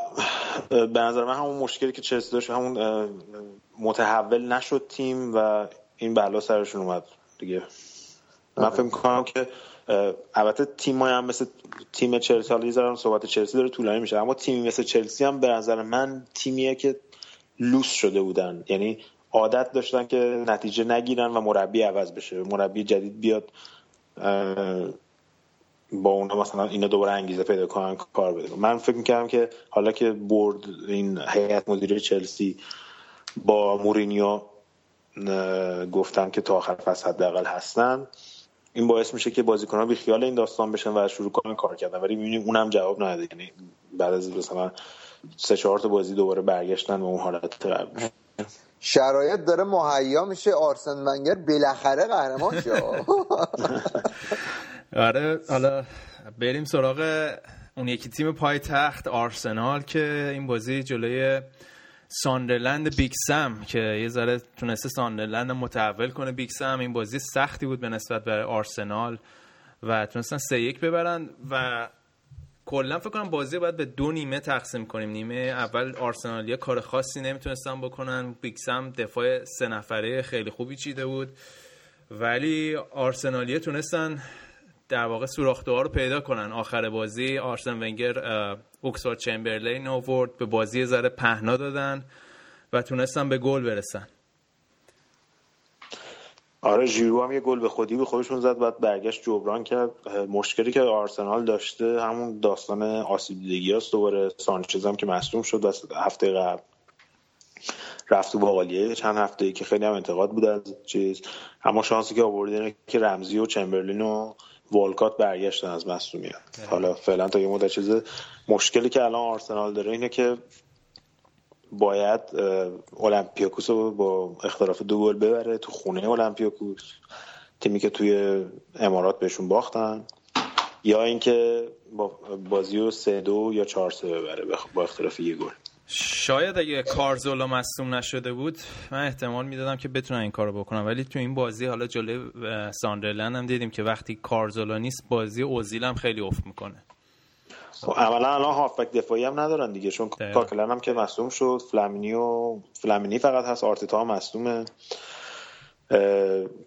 به نظر من همون مشکلی که چلسی داشت همون متحول نشد تیم و این بلا سرشون اومد دیگه. من فکر می‌کنم که البته تیم هم مثل تیم چلسی حالا صحبت چلسی داره طولانی میشه اما تیمی مثل چلسی هم به نظر من تیمیه که لوس شده بودن. یعنی عادت داشتن که نتیجه نگیرن و مربی عوض بشه. مربی جدید بیاد با اونا مثلا اینا دوباره انگیزه پیدا کنن کار بده. من فکر می‌کردم که حالا که برد این هیئت مدیره چلسی با مورینیو گفتن که تا آخر فصل حداقل هستن این باعث میشه که بازیکن‌ها بی خیال این داستان بشن و شروع کنن کار کردن. ولی می‌بینیم اونم جواب نداده. یعنی بعد از مثلا سه چهار تا بازی دوباره برگشتن به اون حالت قبل شرایط داره مهیا میشه آرسن ونگر بالاخره قهرمان شه آره حالا بریم سراغ اون یکی تیم پای تخت آرسنال که این بازی جلوی ساندرلند بیکسم که یه ذره تونسته ساندرلند متحول کنه. بیکسم این بازی سختی بود به نسبت برای آرسنال و تونستن سه یک ببرن و کلا فکر کنم بازی باید به دو نیمه تقسیم کنیم. نیمه اول آرسنالیا کار خاصی نمی‌تونستن بکنن. بیکسم دفاع سه نفره خیلی خوبی چیده بود. ولی آرسنالیا تونستن در واقع سوراخته رو پیدا کنن. آخر بازی آرسن ونگر اوکسفورد چمبرلین آورد به بازی ذره پهنا دادن و تونستن به گل برسن. آره ژیرو هم یه گل به خودی به خودشون زد بعد برگشت جبران کرد. مشکلی که آرسنال داشته همون داستان آسیب دیدگی هست دوباره سانچز هم که مصدوم شد و هفته قبل رفت تو باقالیه چند هفته ای که خیلی هم انتقاد بود از چیز. اما شانسی که آوردین که رمزی و چمبرلین و والکات برگشتن از مصدومیت. حالا فعلا تا یه مدت چیز مشکلی که الان آرسنال داره اینه که باید اولمپیاکوس رو با اختلاف دو گل ببره تو خونه اولمپیاکوس. تیمی که توی امارات بهشون باختن. یا اینکه با بازی رو سه دو یا چهار سه ببره با اختلاف یه گل. شاید اگه کارزولا مصوم نشده بود من احتمال می‌دادم که بتونن این کارو بکنن. ولی تو این بازی حالا جلوی ساندرلند هم دیدیم که وقتی کارزولا نیست بازی اوزیل هم خیلی افت می‌کنه. خب اولا الان هافبک دفاعی هم ندارن دیگه چون کاکلن هم که مصدوم شد فلامینی و فلامینی فقط هست آرتتا هم مصدومه.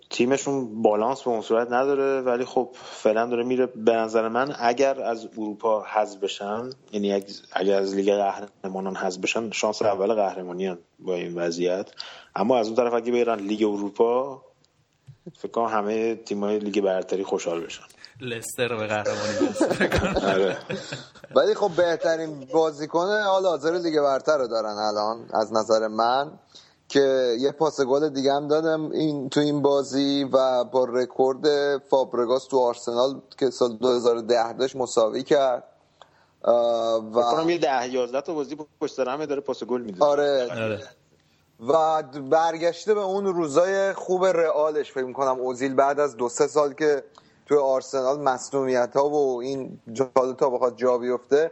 تیمشون بالانس به اون صورت نداره ولی خب فعلا داره میره. به نظر من اگر از اروپا حذف بشن یعنی اگر از لیگ قهرمانان حذف بشن شانس اول قهرمانی با این وضعیت. اما از اون طرف اگه برن لیگ اروپا فکر کنم همه تیمای لیگ برتری خوشحال بشن لستر به قهرمانی آره. ولی خب بهترین بازیکن حال حاضر لیگ برتر رو دارن الان از نظر من که یه پاس گل دیگه هم دادم این تو این بازی و با رکورد فابرگاس تو آرسنال که سال 2010 داشت مساوی کرد و کنم یه ده یازده تا بازی پشت سر همه داره پاس گل میده آره. آره. و برگشته به اون روزای خوب رئالش. فکر کنم اوزیل بعد از دو سه سال که توی آرسنال مصنومیت ها و این جالو تا بخواد جا بیفته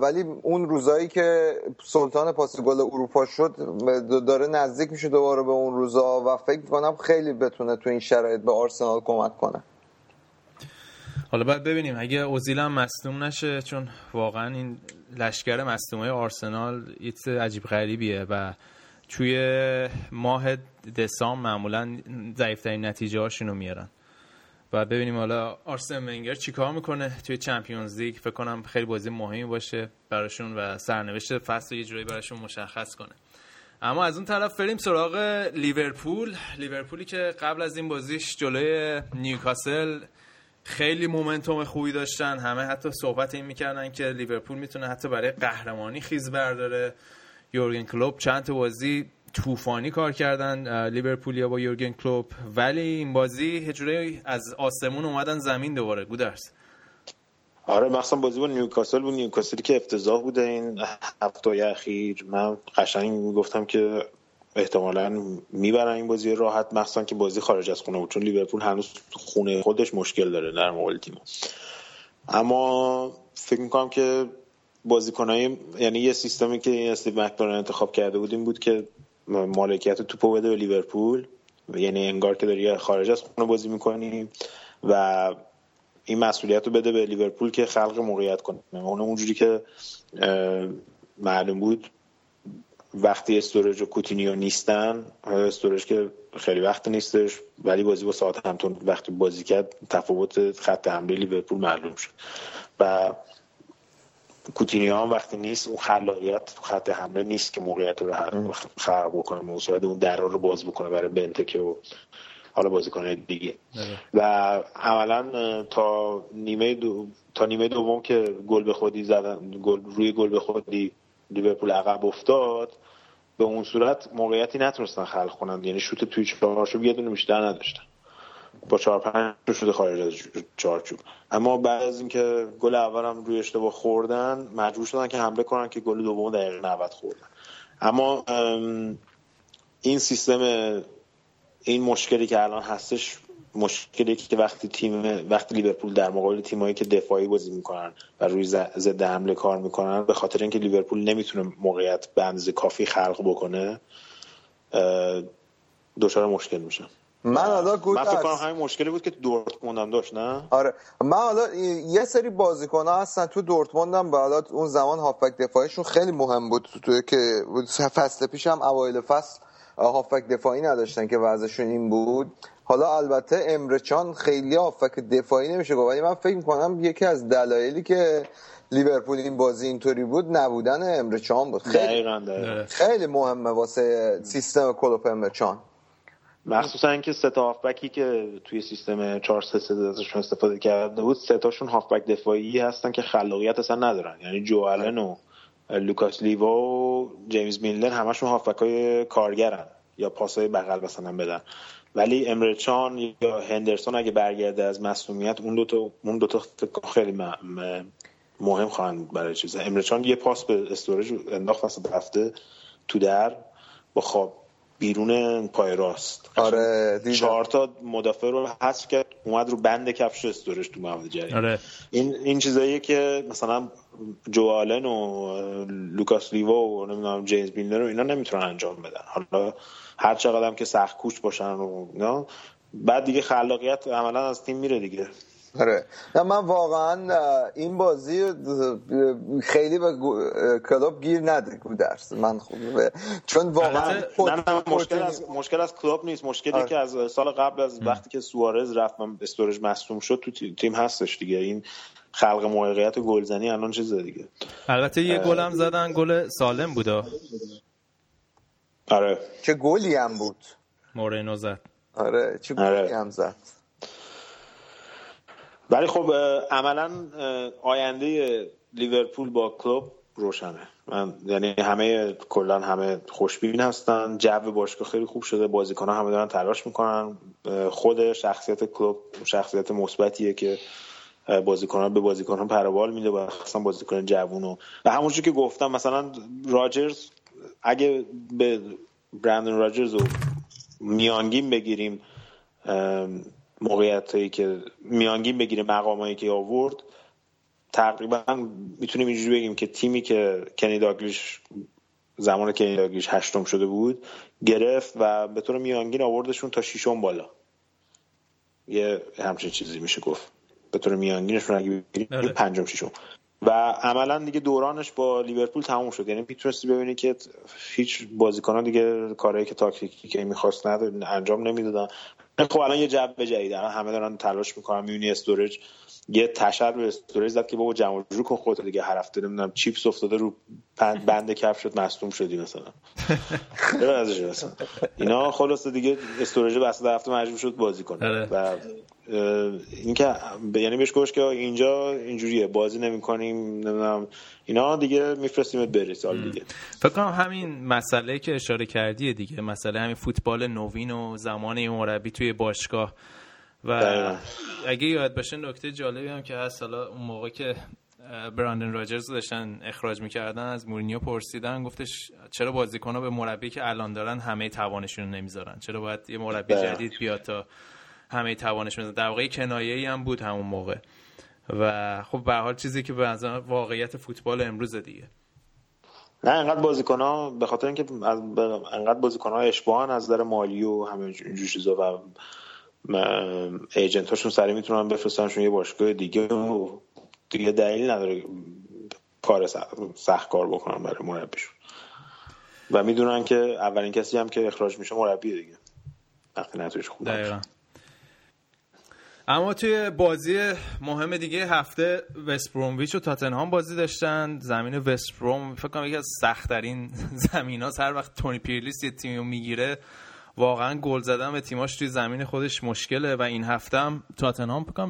ولی اون روزایی که سلطان پاس گل اروپا شد داره نزدیک میشه دوباره به اون روزا و فکر کنم خیلی بتونه تو این شرایط به آرسنال کمک کنه. حالا باید ببینیم. اگه اوزیل هم مصدوم نشه چون واقعا این لشکر مصدومای آرسنال یه عجیب غریبیه و توی ماه دسامبر معمولا ضعیفترین نتیجه هاشونو میارن. و ببینیم حالا آرسن ونگر چیکار می‌کنه توی چمپیونز لیگ؟ فکر کنم خیلی بازی مهمی باشه براشون و سرنوشت فصل یه جوری براشون مشخص کنه. اما از اون طرف بریم سراغ لیورپول. لیورپولی که قبل از این بازیش جلوی نیوکاسل خیلی momentum خوبی داشتن. همه حتی صحبت این می‌کردن که لیورپول می‌تونه حتی برای قهرمانی خیز برداره. یورگن کلوپ چند بازی طوفانی کار کردن لیورپولیا با یورگن کلوپ. ولی این بازی همینجوری از آسمون اومدن زمین دوباره گودرس آره مخصوصا بازی با نیوکاسل بود. نیوکاسلی که افتضاح بوده این هفته اخیر. من قشنگ گفتم که احتمالا می‌برن این بازی راحت مخصوصا که بازی خارج از خونه بود. چون لیورپول هنوز خونه خودش مشکل داره در مقابل تیم. اما فکر می‌کنم که بازیکنای یعنی یه سیستمی که استیو مکلارن انتخاب کرده بود این بود که مالکیت توپو بده به لیورپول. یعنی انگار که داری خارج از خونه بازی می‌کنی و این مسئولیت رو بده به لیورپول که خلق موقعیت کنه. اون اونجوری که معلوم بود. وقتی استوریج و کوتینیو نیستن استوریج که خیلی وقت نیستش ولی بازی با ساوت همپتون وقتی بازی کرد تفاوت خط حمله لیورپول معلوم شد. و کوتینیو هم وقتی نیست اون خلاقیت خط حمله نیست که موقعیت رو خراب بکنه موضوع اون در رو باز بکنه برای بنتکه و حالا بازیکن دیگه. بله. و عملا تا نیمه دو... تا نیمه دوم که گل به خودی زدن گل روی گل به خودی لیورپول عقب افتاد به اون صورت موقعیتی نتونستن خلق کنن یعنی شوت توی چهارچوب یه دونه بیشتر نداشتن. با چهار پنج شده خارج از چارچوب. اما بعد از اینکه گل اولم روی اشتباه خوردن مجبور شدن که حمله کنن که گل دوم دقیقه 90 خوردن. اما این سیستم این مشکلی که الان هستش مشکلی که وقتی تیم وقتی لیورپول در مقابل تیمایی که دفاعی بازی می‌کنن و روی ضد حمله کار می‌کنن به خاطر اینکه لیورپول نمی‌تونه موقعیت به اندازه کافی خلق بکنه دچار مشکل میشه. من حالا من فکر کنم همین مشکلی بود که دورتموند هم داشت نه؟ آره. من حالا یه سری بازیکن ها هستن تو دورتموند هم حالا اون زمان هافبک دفاعیشون خیلی مهم بود. تو که فصل پیش هم اوایل فصل هافک دفاعی نداشتن که وضعشون این بود. حالا البته امرچان خیلی هافک دفاعی نمیشه گفت ولی من فکر می‌کنم یکی از دلایلی که لیورپول این بازی اینطوری بود نبودن امرچان بود. خیلی, خیلی مهمه واسه سیستم کلوپ امرچان مخصوصا اینکه سه تا هافبکی که توی سیستم 4 3 3 ازشون استفاده کرده بود سه تاشون هافبک دفاعی هستن که خلاقیت اصلا ندارن. یعنی جو و لوکاس لیوا و جیمز میلر همشون هافبک های کارگرن یا پاسای بغل مثلا بدن. ولی امرچان یا هندرسون اگه برگرده از مسئولیت اون دو تا اون دو تا خیلی مهم خواهند برای چیزا امرچان یه پاس به استورج انداخت واسه رفته تو در. با خواب بیرون پای راست آره چهار تا مدافع رو حذف کرد اومد رو بند کفش استورج تو محوطه جریمه آره. این این چیزاییه که مثلا جوالن و لوکاس لیوا و نمی‌دونم جیمز بیلنر رو اینا نمی‌تونن انجام بدن. حالا هر چقدر هم که سخت کوچ باشن و اینا بعد دیگه خلاقیت عملا از تیم میره دیگه. آره. من واقعا این بازی خیلی به کلوب گیر نده درس. من خوبه چون واقعا مشکل از مشکل از کلوب نیست. مشکلی آره. که از سال قبل از وقتی که سوارز رفت من استورج مصدوم شد تو تیم هستش دیگه. این خلق موقعیت گلزنی الان چیز دیگه. البته یه گل هم زدن گل سالم بودا. آره. چه گلی هم بود؟ مورینو زد. آره چه گلی آره. هم زد؟ ولی خب عملا آینده لیورپول با کلوب روشنه. من یعنی همه کلا همه خوشبین هستن. جو باشگاه خیلی خوب شده. بازیکن همه دارن تلاش می‌کنن. خود شخصیت کلوب شخصیت مثبتیه که بازیکنان به بازیکنان پروبال میده و اصلا بازیکن جوون و همونجور که گفتم مثلا راجرز اگه به برندن راجرز رو میانگین بگیریم موقعیت هایی که میانگین بگیریم مقام هایی که آورد تقریبا می‌تونیم اینجوری بگیم که تیمی که کنی داگلیش زمان کنی داگلیش هشتم شده بود گرفت و به طور میانگین آوردشون تا شیشم بالا. یه همچین چیزی میشه گفت. به طور میانگینشون اگه بگیریم آره. پنجم شیشم و عملا دیگه دورانش با لیورپول تموم شد. یعنی می‌تونستی ببینی که هیچ بازیکنان دیگه کارهایی که تاکتیکی که می‌خواست انجام نمی‌دادن. خب الان یه جو جدید الان همه دارن تلاش می‌کنن. میونی استورج یه تشر رو استوریج زد که بابا جمع جو کن خودت دیگه هر هفته نمی‌دونم چیپس افتاده رو بند کف شد مصدوم شدی مثلا. مثلا. اینا خلاص دیگه استوریج بس هفته مجبور شد بازی کنه. آره. و اینکه یعنی بهش گوش که اینجا اینجوریه بازی نمی‌کنیم نمی‌دونم. اینا دیگه میفرستیمت بری سال دیگه. فکر کنم همین مسئله که اشاره کردی دیگه مسئله همین فوتبال نوین و زمان مربی توی باشگاه. و اگه یاد باشه نکته جالبی هم که هست حالا اون موقع که براندن راجرز داشتن اخراج می‌کردن از مورینیو پرسیدن گفتش چرا بازیکن‌ها به مربی که الان دارن همه توانشون رو نمی‌ذارن؟ چرا باید یه مربی جدید بیاد تا همه توانش می‌ذارن در واقع کنایه‌ای هم بود همون موقع. و خب به حال چیزی که به واقعیت فوتبال امروز دیگه. نه انقدر بازیکن ها به خاطر اینکه انقدر بازیکن ها اشباهن از نظر مالی و همه اینجور چیزا و ایجنت هاشون سریع می‌تونن بفرستنشون یه باشگاه دیگه و دیگه دلیل نداره کار سخت کار بکنن برای مربیشون. و می‌دونن که اولین کسی هم که اخراج میشه مربی دیگه. وقتی نتویش خوب اما توی بازی مهم دیگه هفته وست برومویچ و تاتنهام بازی داشتن. زمین وست بروم فکر کنم یکی از سختترین زمین ها هر وقت تونی پیرلیس یه تیمی می‌گیره واقعا گل زدن به تیماش توی زمین خودش مشکله و این هفته هم تاتنهام فکر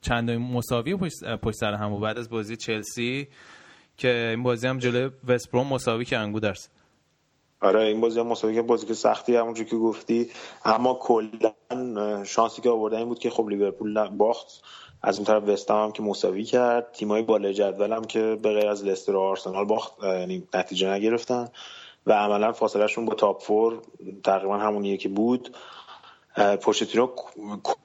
چند مساوی پشت سر هم بعد از بازی چلسی که این بازی هم جلوی وست بروم مساوی کردن گودرس آره این بازی هم مسابقه بازی که سختی همونجور که گفتی. اما کلا شانسی که آوردن این بود که خب لیورپول باخت. از اون طرف وستام هم که مساوی کرد. تیمای بالای جدول هم که به غیر از لستر و آرسنال باخت یعنی نتیجه نگرفتن. و عملا فاصلهشون با تاپ فور تقریبا همونیه که بود. پوشتینو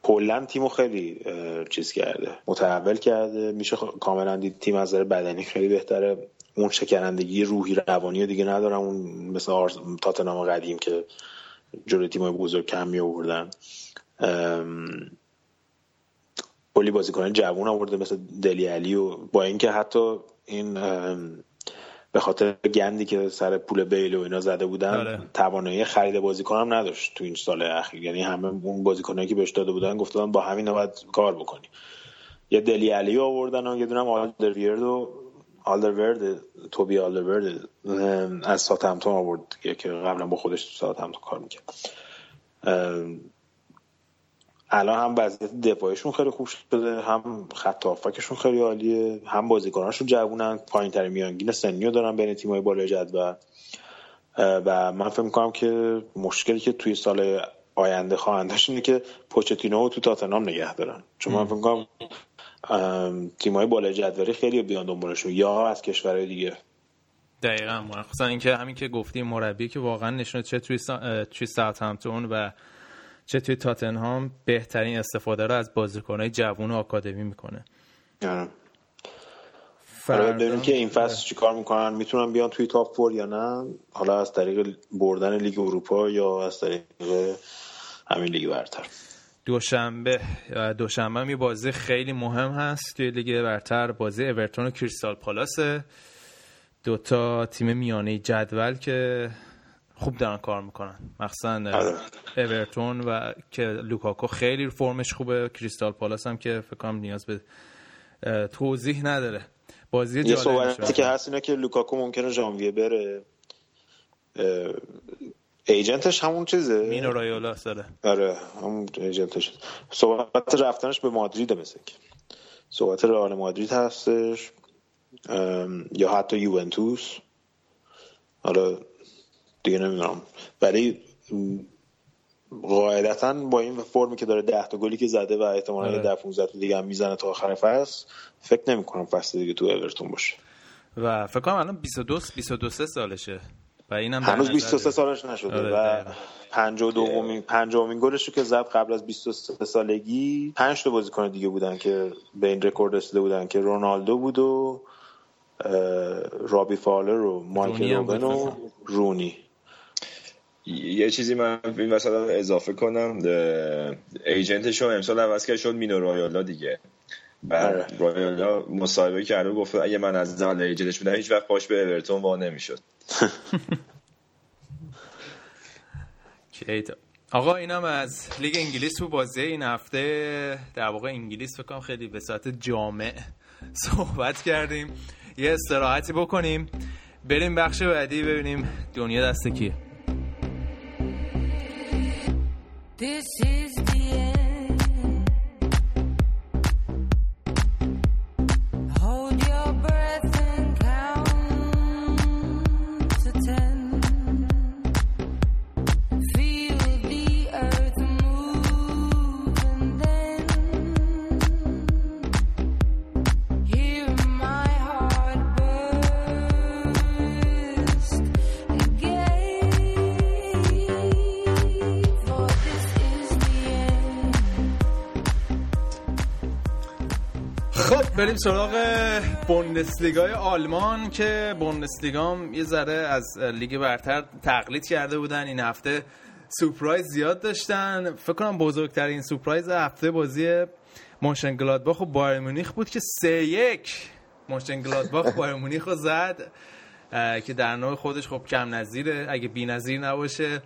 کلا تیمو خیلی چیز کرده متحول کرده. میشه کاملا دید تیم از بدنی خیلی بهتره. اون شکنندگی روحی روانی دیگه ندارم. اون مثل آرز... تاتنام قدیم که جلوی تیم بزرگ کم می آوردن کلی بازیکن جوون آورده مثل دلی علی و با اینکه حتی این به خاطر گندی که سر پول بیل و اینا زده بودن آره. توانایی خرید بازیکن هم نداشت تو این سال اخیر. یعنی همه اون بازیکنایی که بهش داده بودن گفتن با همین باید کار بکنی. یه دلی علی آوردن و یه دونم آلدرویرد و آلدرورد توبی آلدرورد از ساتمتون آورد که قبلا با خودش تو ساتمتون کار می‌کرد. الان هم وضعیت دفاعشون خیلی خوب شده هم خط هافکشون خیلی عالیه هم بازیکناشون جوونن پایین تر میانگین سنیو دارن بین تیمای بالای جدول. و من فکر می‌کنم که مشکلی که توی سال آینده خواهند داشت اینه که پوچتینو تو تاتنام نگه دارن. چون من فکر می‌کنم تیمای بالای جدولی خیلی بیان دنبالشون یا از کشورهای دیگه. دقیقا مخصوصا اینکه همین که گفتیم مربی که واقعا نشونه چه توی سا... توی همپتون و چه توی تاتنهام بهترین استفاده رو از بازیکنهای جوون و آکادمی می‌کنه. آره. ببینیم که این فصل چیکار می‌کنن. می‌تونن بیان توی top four یا نه؟ حالا از طریق بردن لیگ اروپا یا از طریق همین لیگ برتر. دوشنبه دوشنبه هم یه بازی خیلی مهم هست توی لیگ برتر. بازی اورتون و کریستال پالاسه دوتا تیم میانه جدول که خوب دارن کار می‌کنن. مخصوصا آره. اورتون و که لوکاکو خیلی فرمش خوبه. کریستال پالاس هم که فکر کنم نیاز به توضیح نداره. بازی یه صحبتی که هست اینه که لوکاکو ممکنه ژانویه بره. agent ش همون چیزه؟ مینو رایولا سره آره همون agent ش. صحبت رفتنش به مادرید مثل که صحبت رئال مادرید هستش یا حتی یوونتوس. آره دیگه نمی‌دونم. ولی قاعدتا با این فرمی که داره 10 تا گلی که زده و احتمالاً آره. 10 15 دیگه هم می‌زنه تا آخر فصل فکر نمی کنم فصل دیگه تو اورتون باشه. و فکر کنم الان 22 22 سالشه و اینم هنوز 23 سالش نشده آره و 52 پنجمین گلش رو که زد قبل از 23 سالگی پنج تا بازیکن دیگه بودن که به این رکورد رسیده بودن که رونالدو بود و رابی فالر و مایکل روبن و رونی. یه چیزی من این وسط اضافه کنم. ایجنتشون امسال عوض کرد شد مینو رایالا دیگه. بعد آره. رایالا مصاحبه کرده گفت اگه من از زال ایجنتش بودم هیچ وقت پاش به اورتون وا نمی‌شد. آقا اینم از لیگ انگلیس تو بازی این هفته. در واقع انگلیس فکر خیلی به صورت جامع صحبت کردیم. یه استراحتی بکنیم. بریم بخش بعدی ببینیم دنیا دست کیه. This is بریم سراغ بوندسلیگای آلمان که بوندسلیگا یه ذره از لیگ برتر تقلید کرده بودن. این هفته سورپرایز زیاد داشتن. فکر کنم بزرگترین سورپرایز هفته بازی مونشن گلادباخ و بایرن مونیخ بود که سه یک مونشن گلادباخ بایرن مونیخ رو زد که در نوع خودش خب کم نظیره. اگه بی نظیر نباشه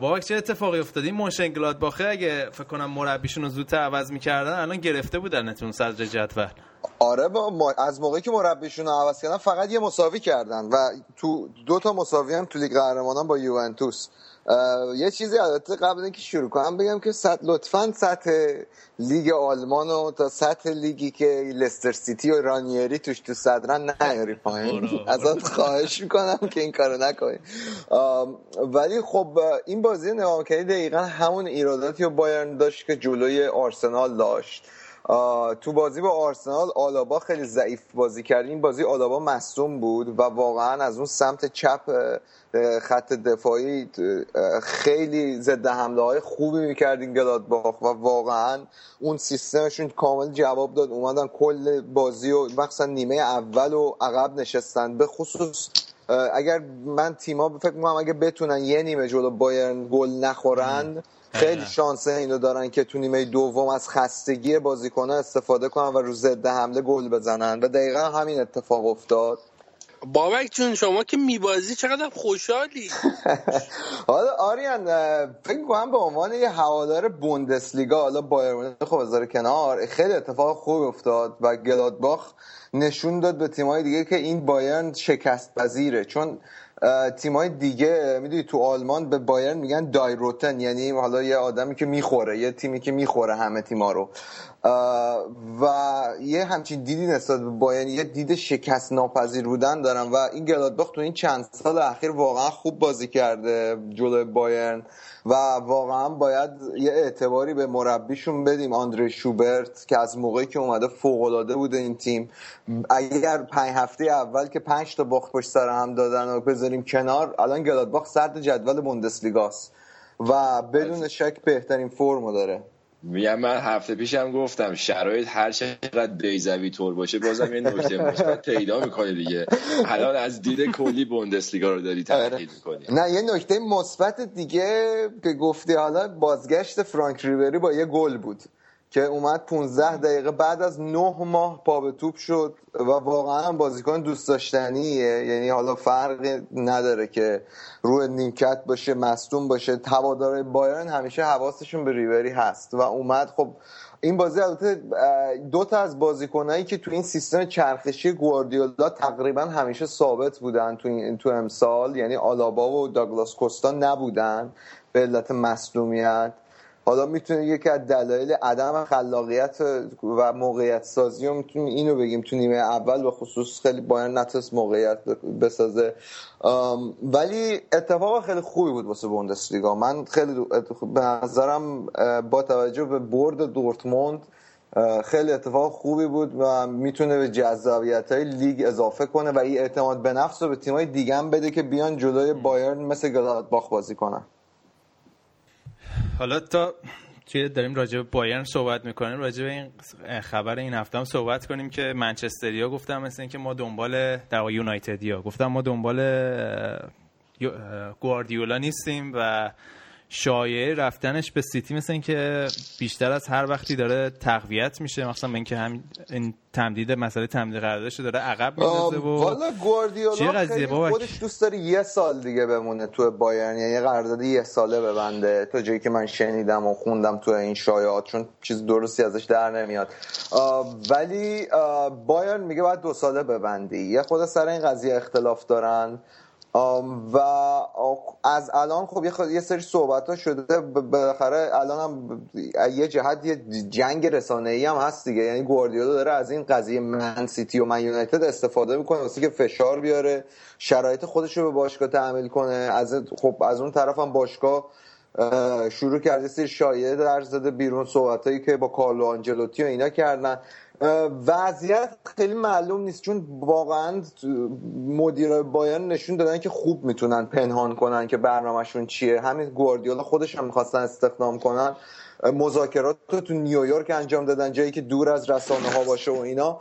با چه اتفاقی افتاد این مونشن گلادباخه اگه فکر کنم مربیشون رو زودتر عوض می‌کردن الان گرفته بودن صدر جدول. آره با از موقعی که مربیشون رو عوض کردن فقط یه مساوی کردن و تو دو تا مساوی هم تو لیگ قهرمانان با یوونتوس. یه چیزی البته قبل اینکه شروع کنم بگم که سطح لطفا سطح لیگ آلمان و تا سطح لیگی که لستر سیتی و رانیری توش تو صدرن نیاری پایین. ازت خواهش می‌کنم که این کارو نکنی. ولی خب این بازی نگاه کردی دقیقا همون ایراداتی و بایرن داشت که جلوی آرسنال داشت. تو بازی با آرسنال آلابا خیلی ضعیف بازی کرد. این بازی آلابا مصوم بود و واقعا از اون سمت چپ خط دفاعی خیلی ضد حمله های خوبی می‌کرد این گلادباخ و واقعا اون سیستمشون کامل جواب داد. اومدن کل بازی و مخصوصا نیمه اول و عقب نشستن. به خصوص اگر من تیما فکر می‌کنم اگه بتونن یه نیمه جلو بایرن گل نخورن خیلی شانسه اینو دارن که تو نیمه دوم از خستگی بازیکن استفاده کنن و رو ضد حمله گل بزنن. و دقیقا همین اتفاق افتاد. بابک جون شما که میبازی چقدر خوشحالی. حالا آریان فکر کنم به عنوان یه هوادار بوندسلیگا حالا بایر خب بذاره کنار. خیلی اتفاق خوب افتاد و گلادباخ نشون داد به تیمای دیگه که این بایرن شکست پذیره چون تیمای دیگه می‌دونی تو آلمان به بایرن میگن دایروتن یعنی حالا یه آدمی که می‌خوره یه تیمی که می‌خوره همه تیما رو. و یه همچین دیدی نسبت به بایرن یه دید شکست ناپذیر بودن دارن. و این گلادباخ تو این چند سال اخیر واقعا خوب بازی کرده جلوی بایرن. و واقعا باید یه اعتباری به مربیشون بدیم. آندره شوبرت که از موقعی که اومده فوق بوده این تیم. اگر پنج هفته اول که پنج تا باخت پشت سر هم دادن و بذاریم کنار الان گلادباخ سرد جدول بوندسلیگاست. و بدون شک بهترین فرمو داره. میگم من هفته پیشم گفتم شرایط هر چقدر بیزوی طور باشه بازم یه نکته مثبت پیدا می‌کنه دیگه. الان از دید کلی بوندسلیگا رو داری تحلیل می‌کنی. نه یه نکته مثبت دیگه که گفتی حالا بازگشت فرانک ریبری با یه گل بود. که اومد 15 دقیقه بعد از 9 ماه پا به توپ شد و واقعا بازیکن دوست داشتنیه. یعنی حالا فرقی نداره که روی نیمکت باشه مصدوم باشه. هوادارهای بایرن همیشه حواسشون به ریبری هست و اومد. خب این بازی البته دو تا از بازیکنایی که تو این سیستم چرخشی گواردیولا تقریبا همیشه ثابت بودن تو این تو امسال. یعنی آلابا و داگلاس کوستا نبودن به علت مصدومیت. حالا می‌تونه یکی از دلایل عدم خلاقیت و موقعیت سازی رو می‌تونیم اینو بگیم تو نیمه اول به خصوص خیلی باید نتونست موقعیت بسازه. ولی اتفاق خیلی خوبی بود واسه بوندسلیگا. من خیلی به نظرم با توجه به برد دورتموند خیلی اتفاق خوبی بود و می‌تونه به جذابیت های لیگ اضافه کنه و این اعتماد به نفس رو به تیمای دیگه هم بده که بیان جلوی بایرن مثل گلادباخ بازی کنن. حالا تا توی داریم راجع به بایرن صحبت می‌کنیم راجع به این خبر این هفته هم صحبت کنیم که منچستریا گفتم مثل اینکه ما دنبال در یونایتدیا گفتم ما دنبال گواردیولا نیستیم و شایعه رفتنش به سیتی مثل اینکه بیشتر از هر وقتی داره تقویت میشه مثلا به اینکه هم این تمدید مسئله تمدید قراردادش داره عقب میندازه و والا گواردیولا خیلی خودش دوست داره یه سال دیگه بمونه تو بایرن یعنی قرارداد یه ساله ببنده. تا جایی که من شنیدم و خوندم تو این شایعات چون چیز درستی ازش در نمیاد. ولی بایرن میگه باید دو ساله ببندی. یه خود سر این قضیه اختلاف دارن. و از الان خب یه سری صحبت ها شده بالاخره الان هم یه جهت یه جنگ رسانه ای هم هست دیگه. یعنی گواردیولا داره از این قضیه من سیتی و من یونایتد استفاده می‌کنه واسه که فشار بیاره شرایط خودش رو به باشگاه تعمیل کنه. از خب از اون طرف هم باشگاه شروع کرده سری شایعه در زده بیرون صحبتایی که با کارلو آنجلوتی و اینا کردن. وضعیت خیلی معلوم نیست چون واقعا مدیر بایرن نشون دادن که خوب می‌تونن پنهان کنن که برنامهشون چیه. همین گواردیولا خودش هم می‌خواستن استخدام کنن. مذاکرات رو تو نیویورک انجام دادن جایی که دور از رسانه ها باشه و اینا.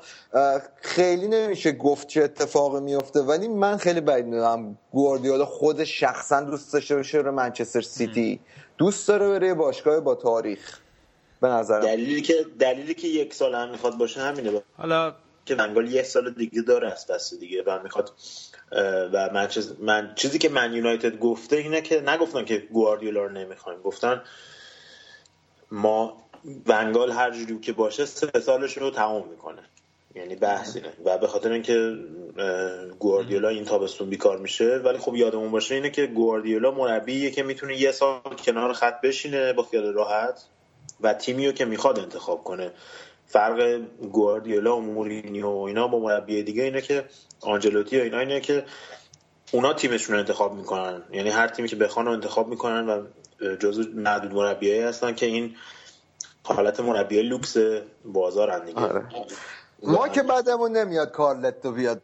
خیلی نمیشه گفت چه اتفاقی میفته ولی من خیلی بعید می‌دونم گواردیولا خود شخصا دوست داشته باشه رو منچستر سیتی دوست داره بره باشگاه با تاریخ. به نظر دلیلی که دلیلی که یک سال هم می‌خواد باشه همینه حالا که منگال یک سال دیگه داره از دست دیگه و می‌خواد و من, من چیزی که من یونایتد گفته اینه که نگفتن که گواردیولا رو نمی‌خوایم. گفتن ما ونگال هر جوری که باشه سه سالش رو تمام می‌کنه. یعنی بحث اینه. و به خاطر اینکه گواردیولا این تابستون بیکار میشه ولی خب یادمون باشه اینه که گواردیولا مربیه که می‌تونه یه سال کنار خط بشینه با خیال راحت. و تیمی رو که می‌خواد انتخاب کنه. فرق گواردیولا و مورینیو و اینا با مربی دیگه اینه که آنجلوتی و اینا اینه که اونا تیمشون رو انتخاب می‌کنن. یعنی هر تیمی که بخوان رو انتخاب می‌کنن و جزو معدود مربیایی هستن که این حالت مربی لوکس بازارن دیگه. آره. ما که بدمون نمیاد کارلتو بیاد.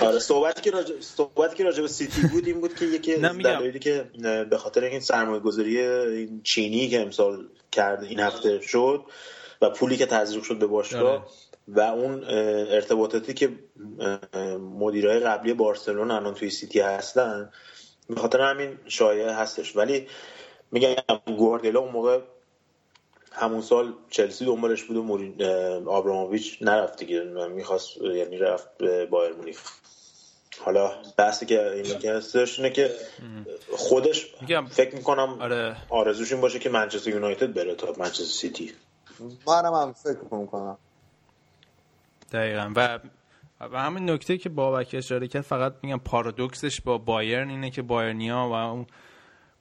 آره. صحبتی که راجع صحبتی که راجع به سیتی بود این بود که یکی از دلایلی که به خاطر این سرمایه گذاری این چینی که امسال کرد این هفته شد و پولی که تزریق شد به باشگاه آره. و اون ارتباطاتی که مدیرای قبلی بارسلونا الان توی سیتی هستن به خاطر همین شایعه هستش. ولی میگم گواردیولا اون موقع همون سال چلسی دنبالش بود و مورین آبراموویچ نرفت دیگه. می‌خواست یعنی رفت به بایر مونیخ. حالا بحثی که این که هستش اینه که خودش فکر می‌کنم آره. آرزوش این باشه که منچستر یونایتد بره تا منچستر سیتی. منم هم فکر می‌کنم. دقیقا. و و همین نکته که بابک اشاره کرد فقط میگم پارادوکسش با بایرن اینه که بایرنیا و اون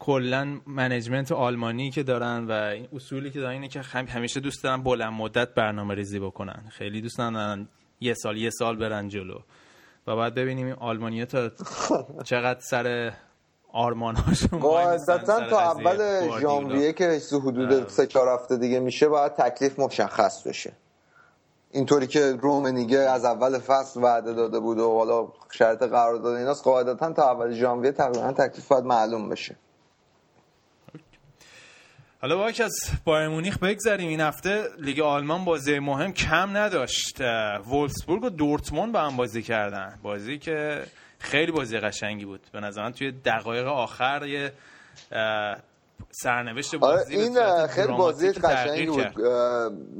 کلا management آلمانی که دارن و این اصولی که دارن اینه که همیشه دوست دارن بلند مدت برنامه ریزی بکنن. خیلی دوست دارن یه سال یه سال برن جلو. و بعد ببینیم این آلمانیا تا چقدر سر آرمانهاشون قاعدتا تا اول ژانویه که حدود سه چهار هفته دیگه میشه باید تکلیف مشخص بشه. اینطوری که رومنیگه از اول فصل وعده داده بود و حالا شرط قرار داده ایناست قاعدتا تا اول ژانویه تقریبا تکلیف باید معلوم بشه. حالا با از بایر مونیخ بگذریم. این هفته لیگ آلمان بازی مهم کم نداشت. وولفسبورگ و دورتموند با هم بازی کردن. بازی که خیلی بازی قشنگی بود. به نظر توی دقایق آخر یه سرنوشت آره، بازی این خیلی بازی قشنگی بود.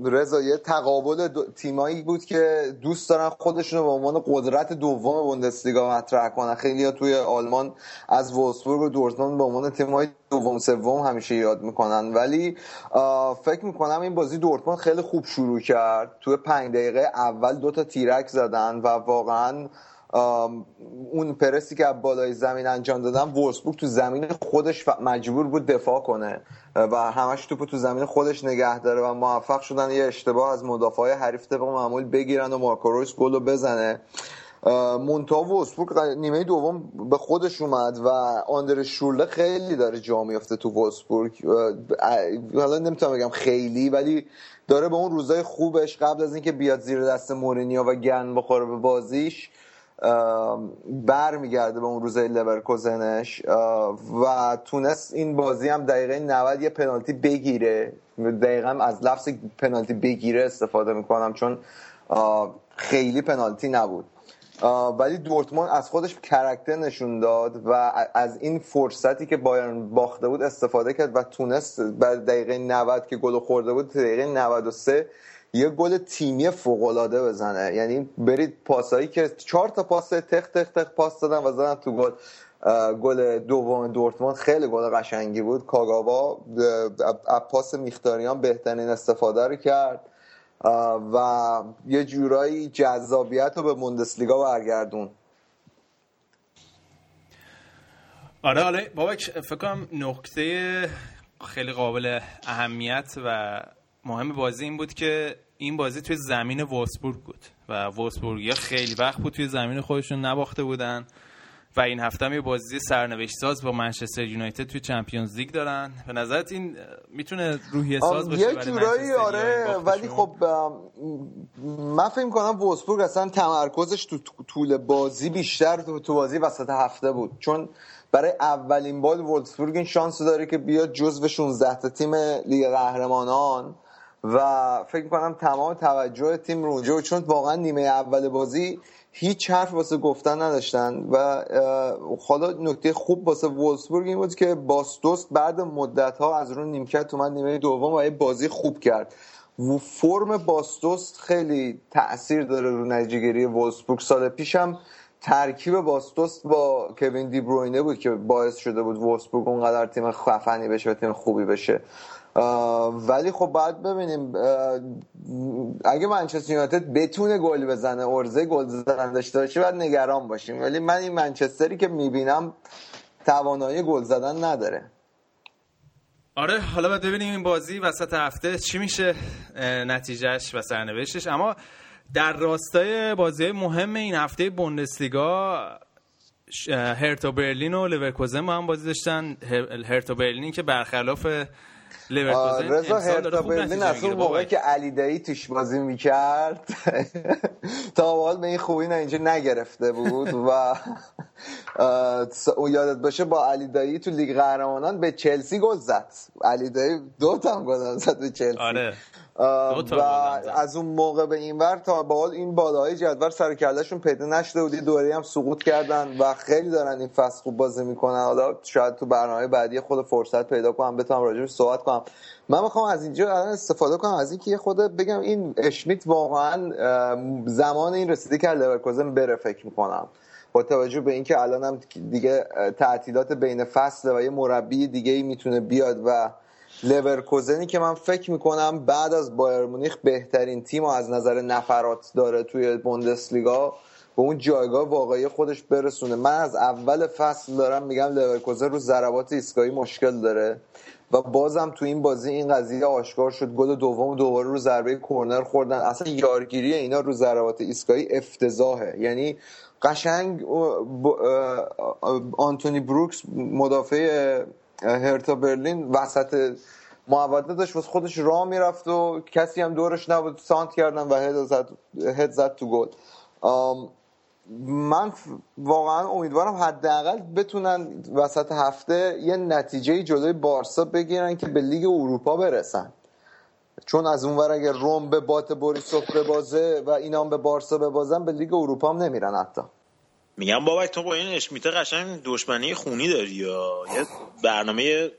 رضا یه تقابل تیمایی بود که دوست دارن خودشون رو به عنوان قدرت دوم بوندسلیگا مطرح کنن. خیلی توی آلمان از وولسبورگ و دورتموند به عنوان تیمای دوم سوم همیشه یاد می‌کنن. ولی فکر می‌کنم این بازی دورتموند خیلی خوب شروع کرد. توی پنج دقیقه اول دو تا تیرک زدن و واقعا اون پرسی که بالای زمین انجام دادن وولسبورگ تو زمین خودش مجبور بود دفاع کنه. و همش توپو تو زمین خودش نگه داره و موفق شدن یه اشتباه از مدافع حریف طبق معمول بگیرن و مارکو رویس گل بزنه. مونتا وولسبورگ نیمه دوم به خودش اومد و آندر شورله خیلی داره جا میفته تو وولسبورگ. حالا نمی‌تونم بگم خیلی ولی داره به اون روزای خوبش قبل از اینکه بیاد زیر دست مورینیو و گن بخوره به بازیش بر میگرده به اون روزای لورکوزنش و تونست این بازی هم دقیقه 90 یه پنالتی بگیره. دقیقا از لفظ پنالتی بگیره استفاده می‌کنم چون خیلی پنالتی نبود. ولی دورتموند از خودش کرکتر نشون داد و از این فرصتی که بایرن باخته بود استفاده کرد و تونست بعد دقیقه 90 که گل خورده بود دقیقه 93 یه گل تیمی فوق العاده بزنه. یعنی برید پاسایی که چهار تا پاس تخ تخ تخ پاس دادن و زدن تو گل. گل دوم دورتموند خیلی گل قشنگی بود. کاگاوا پاس میختاریان بهترین استفاده رو کرد. و یه جورایی جذابیت رو به موندسلیگا برگردون. آره آره. بابا فکر کنم نقطه خیلی قابل اهمیت و مهم بازی این بود که این بازی توی زمین وولسبورگ بود و وولسبورگ خیلی وقت بود توی زمین خودشون نباخته بودن و این هفته هم یه بازی سرنوشت ساز با منچستر یونایتد توی چمپیونز لیگ دارن. به نظرت این می‌تونه روحیه ساز باشه یه جورایی آره ولی خب من فکر کنم وولسبورگ اصلا تمرکزش تو طول بازی بیشتر تو, بازی وسط هفته بود. چون برای اولین بار وولفسبورگ این شانس داره که بیاد جزو 16 تا تیم لیگ قهرمانان. و فکر کنم تمام توجه تیم رو اونجا چون واقعا نیمه اول بازی هیچ حرف واسه گفتن نداشتن و حالا نکته خوب واسه وولسبورگ این بود که باستوست بعد مدت ها از رو نیمکت اومد نیمه دوم و یه بازی خوب کرد. و فرم باستوست خیلی تاثیر داره رو نتیجهگیری وولسبورگ سال پیشم ترکیب باستوست با کوین دی بروینه بود که باعث شده بود وولسبورگ اونقدر تیم خفنی بشه و تیم خوبی بشه. ولی خب باید ببینیم اگه منچستر یونایتد بتونه گل بزنه ارزه گل زدن داشته باشه باید نگران باشیم. ولی من این منچستری که می‌بینم توانایی گل زدن نداره. آره حالا باید ببینیم این بازی وسط هفته چی میشه نتیجهش و سرنوشتش. اما در راستای بازی مهم این هفته بوندسلیگا هرتا برلین و لورکوزن با هم بازی داشتن. هرتا برلین که برخلاف لورکوزن رضا هرتا برلین از اون موقعی که علی دایی توش بازی می‌کرد تا حال به این خوبی نه اینجا نگرفته بود و او یادت باشه با علی دایی تو لیگ قهرمانان به چلسی گل زد. علی دایی دو تا گل زد به چلسی. آره. و از اون موقع به این ور تا به حال این بالای جدول سر کلشون پیدا نشده بود. دوره هم سقوط کردن و خیلی دارن این فصل خوب بازی می‌کنن. حالا شاید تو برنامه بعدی خود فرصت پیدا کنم بتونم راجعش صحبت کنم. من می‌خوام از اینجا الان استفاده کنم از اینکه خود بگم این اشمیت واقعا زمان این رسیده که لورکوزن بره فکر می‌کنم. با توجه به اینکه الان هم دیگه تعطیلات بین فصل و یه مربی دیگه ای می‌تونه بیاد و لورکوزنی که من فکر می‌کنم بعد از بایر مونیخ بهترین تیم از نظر نفرات داره توی بوندسلیگا. به اون جایگاه واقعی خودش برسونه. من از اول فصل دارم میگم لورکوزن رو ضربات ایستگاهی مشکل داره و بازم تو این بازی این قضیه آشکار شد. گل دوم دوباره رو ضربه کرنر خوردن. اصلا یارگیری اینا رو ضربات ایستگاهی افتضاحه. یعنی قشنگ آنتونی بروکس مدافع هرتا برلین وسط محوطه داشت واسه خودش راه می‌رفت و کسی هم دورش نبود سانت کردن و هد زد, هد زد تو گل. من واقعا امیدوارم حداقل بتونن وسط هفته یه نتیجه جلوی بارسا بگیرن که به لیگ اروپا برسن. چون از اونور اگر روم به بات بوریسوف ببازه و اینا هم به بارسا ببازن به لیگ اروپا هم نمیرن حتی. میگم بابک تو با این اشمیته قشنگ دشمنی خونی داری یا؟ یه برنامه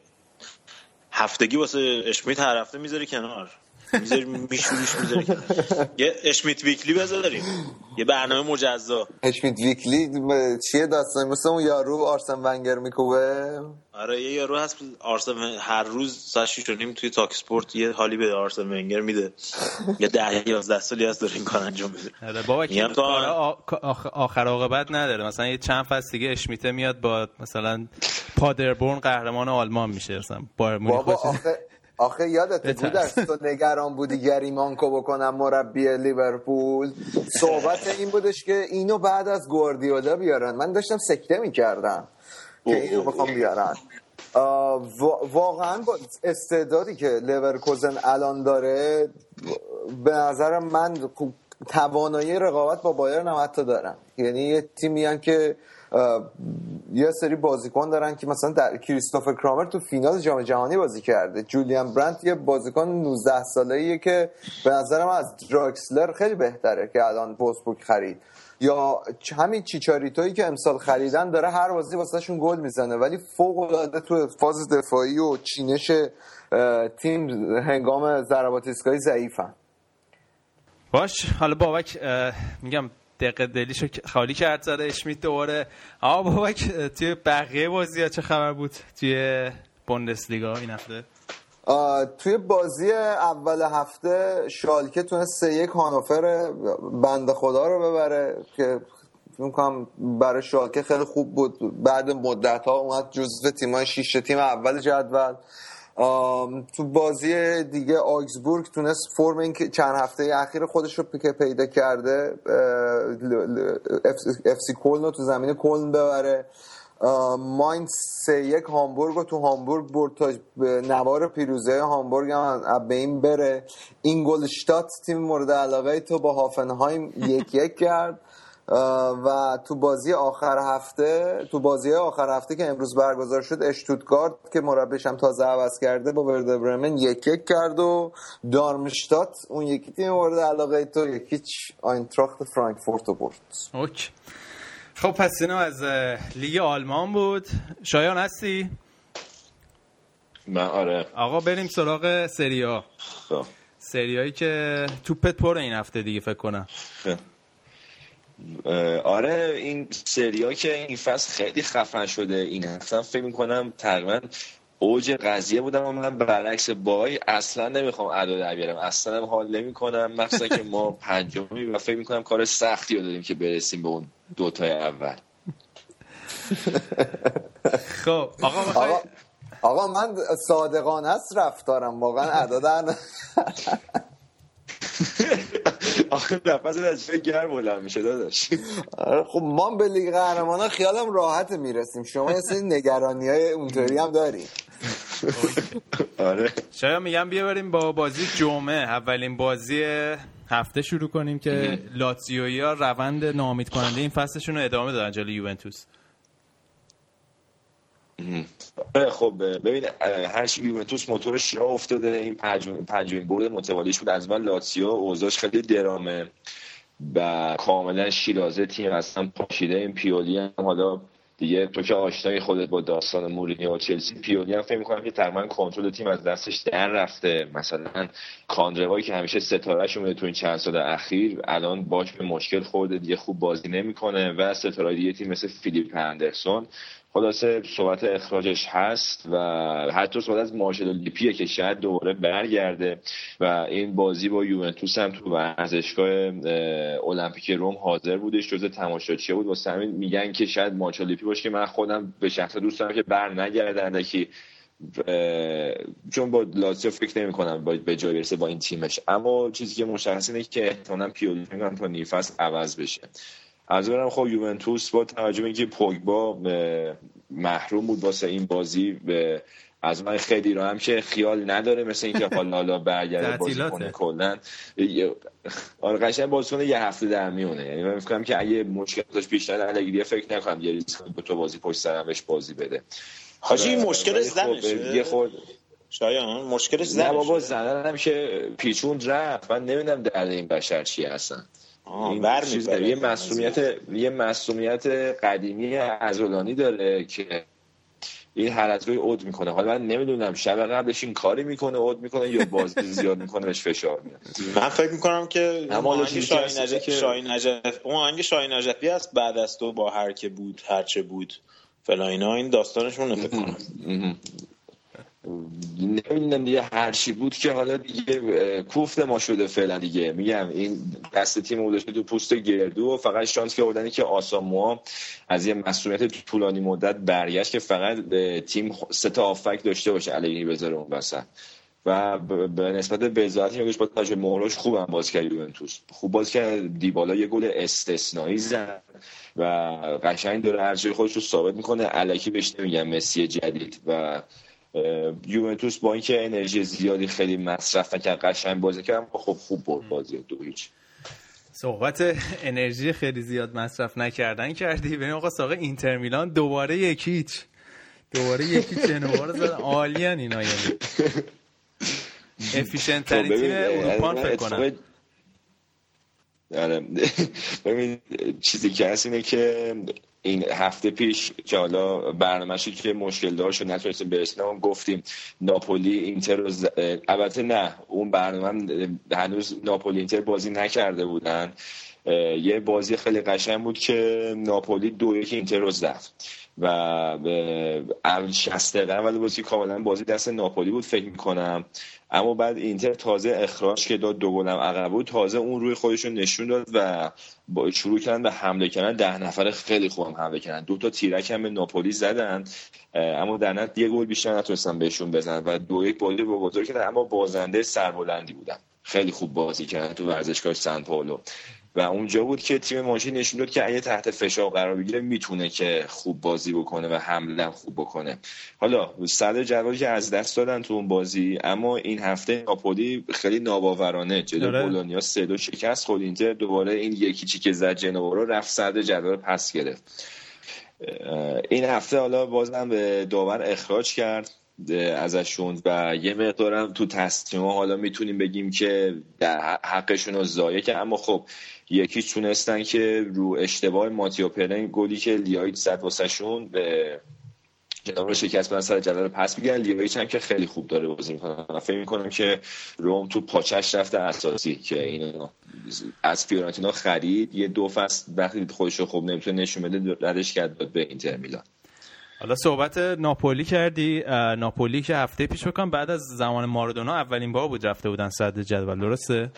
هفتگی واسه اشمیت هر هفته می‌ذاری کنار. می‌ذاری میشوریش می‌ذاری. یه اشمیت ویکلی بذاریم. یه برنامه مجزا. اشمیت ویکلی چیه داستان؟ مثل اون یارو آرسن ونگر میکوبه؟ آره یه یارو هست. آرسن هر روز ساعت 6 توی تاک اسپورت یه حالی به آرسن ونگر میده. یه 10 11 سالی هست داره این کار انجام میده. آره بابا که آخر عاقبت نداره. مثلا یه چند فصل دیگه اشمیته میاد با مثلا پادربورن قهرمان آلمان میشه. مثلا بابا آخه آخه یادت بود از تو نگران بودی گریمانکو بکنم مربی لیورپول؟ صحبت این بودش که اینو بعد از گواردیولا بیارن. من داشتم سکته می‌کردم که اینو بخوام بیارن. واقعا با استعدادی که لیورکوزن الان داره به نظر من توانایی رقابت با بایرن هم حتی دارن یعنی یه تیمی که یه سری بازیکن دارن که مثلا در کریستوفر کرامر تو فینال جام جهانی بازی کرده. جولیان برانت یه بازیکن 19 ساله ایه که به نظر من از دراکسلر خیلی بهتره که الان وولفسبورگ خرید. یا همین چیچاریتویی که امسال خریدن داره هر بازی واسهشون گل می‌زنه. ولی فوق العاده تو فاز دفاعی و چینش تیم هنگام ضربات ایستگاهی ضعیفن. باش حالا بابک میگم دقیقه دلیشو خالی کرد زده اشمیت دوباره. آقا بابک توی بقیه بازی ها چه خبر بود؟ توی بوندسلیگا این هفته؟ توی بازی اول هفته شالکه تونه سه یک هانوفر بند خدا رو ببره که می‌کنم برای شالکه خیلی خوب بود. بعد مدت ها اومد جزو تیمای شیش تیم اول جدول. تو بازی دیگه آگزبورگ تونست فرم این چند هفته اخیر خودش رو که پیدا کرده اف سی کلن رو تو زمین کلن ببره. ماین سه یک هامبورگ رو تو هامبورگ برد تا نوار پیروزه هامبورگ هم به این بره اینگولشتات تیم مورد علاقه تو با هافنهایم یک یک کرد. و تو بازی آخر هفته تو بازی آخر هفته که امروز برگزار شد اشتوتگارت که مربیش هم تازه عوض کرده با ورده برمن یک یک کرد و دارمشتات اون یکی تیم مورد علاقه تو یکیچ آینتراخت فرانکفورت رو برد. اوکی. خب پس اینو از لیگ آلمان بود. شایان هستی؟ من آره. آقا بریم سراغ سریا خب. سریایی که توپت پر این هفته دیگه فکر کنم. آره این سریا که این فصل خیلی خفن شده. این هفته فکر می‌کنم تقریبا اوج قضیه بودم و من برعکس بای اصلا نمی‌خوام ادا در بیارم. اصلا هم حال نمی کنم مخصوصا که ما پنجمی و فکر می‌کنم کار سختی رو داریم که برسیم به اون دوتای اول. خب آقا آقا, آقا من صادقانه است رفتارم. واقعا ادا در آخه نفس از جای گرم بلند میشه داداش. خب ما به لیگ قهرمانان خیالم راحت می‌رسیم. شما یه سری نگرانی های اونطوری هم داری آره. شاید میگم بیا بریم با بازی جمعه. اولین بازی هفته شروع کنیم که لاتزیویی ها روند نامید کننده این فصلشون رو ادامه دادن جلوی یوونتوس. خب ببین هر چی یوونتوس موتورش راه افتاده. این پنجمین برد متوالیش بود. از من لاتسیو اوضاعش خیلی درامه و کاملا شیرازه تیم اصلا پاشیده این پیولی هم. حالا دیگه تو که آشنای خودت با داستان مورینیو و چلسی پیولی هم فکر می‌کنم که تقریبا کنترل تیم از دستش در رفته. مثلا کاندروایی که همیشه ستارهش اومده تو این چند سال اخیر الان باش به مشکل خورده. دیگه خوب بازی نمی‌کنه و ستاره دیگه تیم مثل فیلیپ اندرسون خلاصه صحبت اخراجش هست و حتی صحبت از مارشل لیپیه که شاید دوباره برگرده و این بازی با یوونتوس هم تو ورزشگاه المپیک روم حاضر بودش. جزء تماشاچی بود؟ واسه همین میگن که شاید مارشل لیپی باشه که من خودم به شخص دوست دارم که بر نگردن که چون با لاتزیو فکر نمی کنم به جای برسه با این تیمش. اما چیزی که مشخص اینه که احتمالاً پیولی تا نیفس عوض بشه. از اونم خب یوونتوس با توجه به اینکه پوگبا محروم بود واسه این بازی به از من خیلی رو هم که خیال نداره مثل اینکه حالا حالا برگرده بازی کنه کلا. آره قشنگ بازی کنه یه هفته در میونه. یعنی من فکر که اگه مشکل داشت بیشتر الگری فکر نکنم یه ریسک به تو بازی پشت سرم بهش بازی بده. حاجی این مشکل زنشه؟ یه خود شایان مشکلش زنشه نه بابا زنه هم که پیچون رفت. من نمی‌دونم درد این بشر چی هستن. این چیز یه مسئولیت یه مسئولیت قدیمی ازولانی داره که این هر از روی اود می‌کنه. حالا من نمی‌دونم شب قبلش این کاری می‌کنه اود می‌کنه یا بازی زیاد می‌کنه بهش فشار میاد. من فکر می‌کنم که اما شاهین نجف شاهین نجف اون آهنگ شاهین نجفی است بعد از تو با هر که بود هر چه بود فلا اینا. این داستانشون فکر کنم. نمی‌دونم دیگه هرچی بود که حالا دیگه کوفت ما شده فعلا دیگه. میگم این دست تیم بوده تو پوست گردو و فقط شانس که آوردن که آساموا از یه مسئولیت طولانی مدت برگشت که فقط تیم سه تا آفک داشته باشه علیه بذاره اون وسط. و به نسبت به ذاتی میگوش با تاج مهرش خوبم باز کرد یوونتوس. خوب باز کرد. دیبالا یه گل استثنایی زد و قشنگ داره ارزش خودش رو ثابت می‌کنه. الکی بهش نمیگم مسی جدید. و یوونتوس با اینکه انرژی زیادی خیلی مصرف نکرد قشنگ بازی کرد خب خوب برد بازی دو هیچ. صحبت انرژی خیلی زیاد مصرف نکردن کردی. ببین آقا ساقه اینتر میلان دوباره یکیچ دوباره یکی جنوا زدن؟ عالیان اینا یعنی. افیشنت ترین تیم اروپا فکر کنم. آره. ببین چیزی که هست اینه که این هفته پیش که حالا برنامه‌شی که مشکل دار شد نتونستیم برسیم گفتیم ناپولی اینتر رو البته نه اون برنامه هنوز ناپولی اینتر بازی نکرده بودن. یه بازی خیلی قشنگ بود که ناپولی دو یک اینتر رو زد و اول 60 دقیقه اول بازی کاملا بازی دست ناپولی بود فکر می‌کنم. اما بعد اینتر تازه اخراج که داد دو گلم عقب بود. تازه اون روی خودشون نشون داد و با شروع کردن به حمله کردن. ده نفر خیلی خوبم حمله کردن. دو تا تیرک هم به ناپولی زدن. اما در نت یه گل بیشتر نتونستن بهشون بزنن و دو یک بازی با بزرگ کردن. اما بازنده سربلندی بودن. خیلی خوب بازی کردن تو ورزشگاه سن پائولو و اونجا بود که تیم ماشی نشون داد که اگه تحت فشار قرار بگیره می‌تونه که خوب بازی بکنه و حمله خوب بکنه. حالا صدر جدول که از دست دادن تو اون بازی اما این هفته ناپولی خیلی ناباورانه. جلو آره. بولونیا سه دو شکست خود اینتر دوباره این یکی چی که زد جنوا رو رفت صدر جدول پس گرفت. این هفته حالا بازم به داور اخراج کرد. ازشون و یه مقدارم تو تصمیم حالا می‌تونیم بگیم که در حقشون رو ضایع که اما خب یکی تونستن که رو اشتباه ماتیو پرن گلی که لیایت زد واسهشون به جناب رو شکست بدن سر جلال پس میگن لیایت هم که خیلی خوب داره بازی می‌کنن فکر می‌کنم که روم تو پاچش رفته اساسی که اینو از فیورنتینا خرید. یه دو فصل وقتی خودش رو خوب نمی‌تونه نشون بده ردش کرد به اینتر میلان. حالا صحبت ناپولی کردی ناپولی که هفته پیش بکنم بعد از زمان ماردونا اولین بار بود رفته بودن صدر جدول درسته؟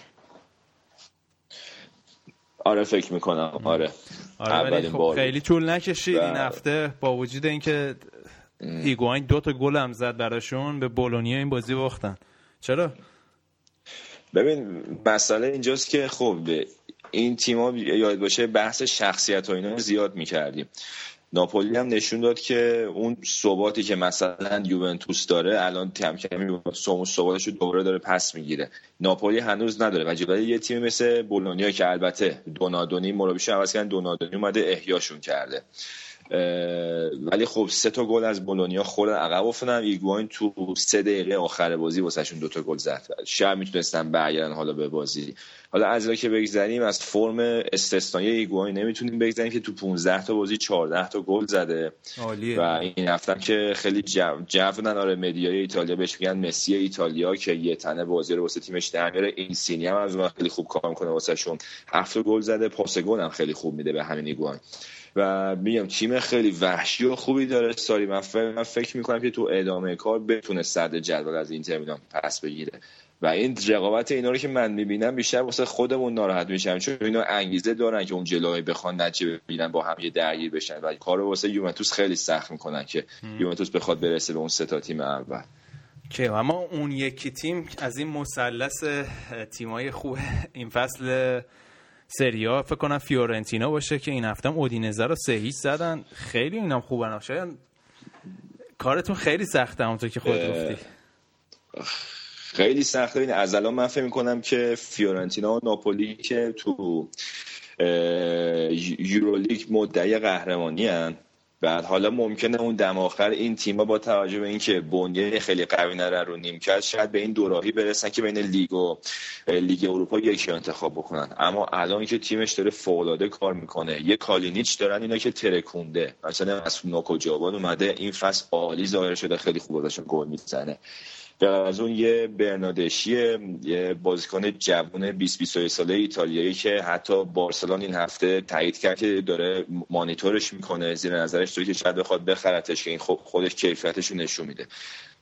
آره فکر می‌کنم. آره, آره اولین خب خیلی طول نکشید این هفته با وجود اینکه هیگواین دو تا گل هم زد براشون به بولونیا این بازی باختن. چرا؟ ببین مسئله اینجاست که خب این تیما یاد باشه بحث شخصیت و اینا زیاد می‌کردیم. ناپولی هم نشون داد که اون ثباتی که مثلا یوونتوس داره الان کم کم ثباتش رو دوباره داره پس می‌گیره. ناپولی هنوز نداره. و جلوی یه تیم مثل بولونیا که البته دونادونی مربیش عوض کردن دونادونی اومده احیاشون کرده. ولی خب سه تا گل از بولونیا خوردن عقب افتادن. ایگواین تو سه دقیقه آخر بازی واسهشون دو تا گل زد. شاید می‌تونستن برگردن حالا به بازی. حالا از که بگذریم از فرم استثنایی ایگواین نمی‌تونیم بگذریم که تو 15 تا بازی 14 تا گل زده. عالیه. و این هفته که خیلی جو جو آره مدیای ایتالیا بهش میگن مسی ایتالیا که یه تنه بازی رو واسه تیمش در میاره. اینسینی هم از اون خیلی خوب کار می‌کنه واسهشون. هفت گل زده. پاس گل هم خیلی خوب میده به همین ایگواین و میگم تیم خیلی وحشی و خوبی داره. ساری من فکر, من فکر می‌کنم که تو ادامه کار بتونه صدر جدول از اینتر میلان پس بگیره. و این رقابت اینا رو که من می‌بینم بیشتر واسه خودمون ناراحت میشم چون اینا انگیزه دارن که اون جلوی بخوان نتیجه ببینن با هم یه درگیر بشن. و کارو واسه یوونتوس خیلی سخت می‌کنن که یوونتوس بخواد برسه به اون سه تا تیم اول. که اما اون یکی تیم از این مثلث تیمای خوب این فصل سریا فکر کنم فیورنتینا باشه که این هفته اودینزه رو سه زدن. خیلی اینام خوبن شاید کارتون خیلی سخته همونطور که خود گفتی. خیلی سخته. این از الان من فکر می‌کنم که فیورنتینا و ناپولی که تو یورولیگ مدعی قهرمانی هن. بعد حالا ممکنه اون دم آخر این تیما با توجه به اینکه بنیه خیلی قوی ندارن رو نیمکت شاید به این دوراهی برسن که بین لیگ و لیگ اروپا یکی انتخاب بکنن. اما الان که تیمش داره فوق کار می‌کنه. یه کالینیچ دارن اینا که ترکونده. مثلا از نوکو جوان اومده این فصل عالی ظاهر شده خیلی خوب داشتن گل می‌زنه. از اون یه برنادشی یه بازیکن جوون 20 21 ساله ایتالیایی که حتی بارسلون این هفته تایید کرد که داره مانیتورش می‌کنه. زیر نظرش داره که شاید بخواد بخرتش که این خب خودش کیفیتش رو نشون میده.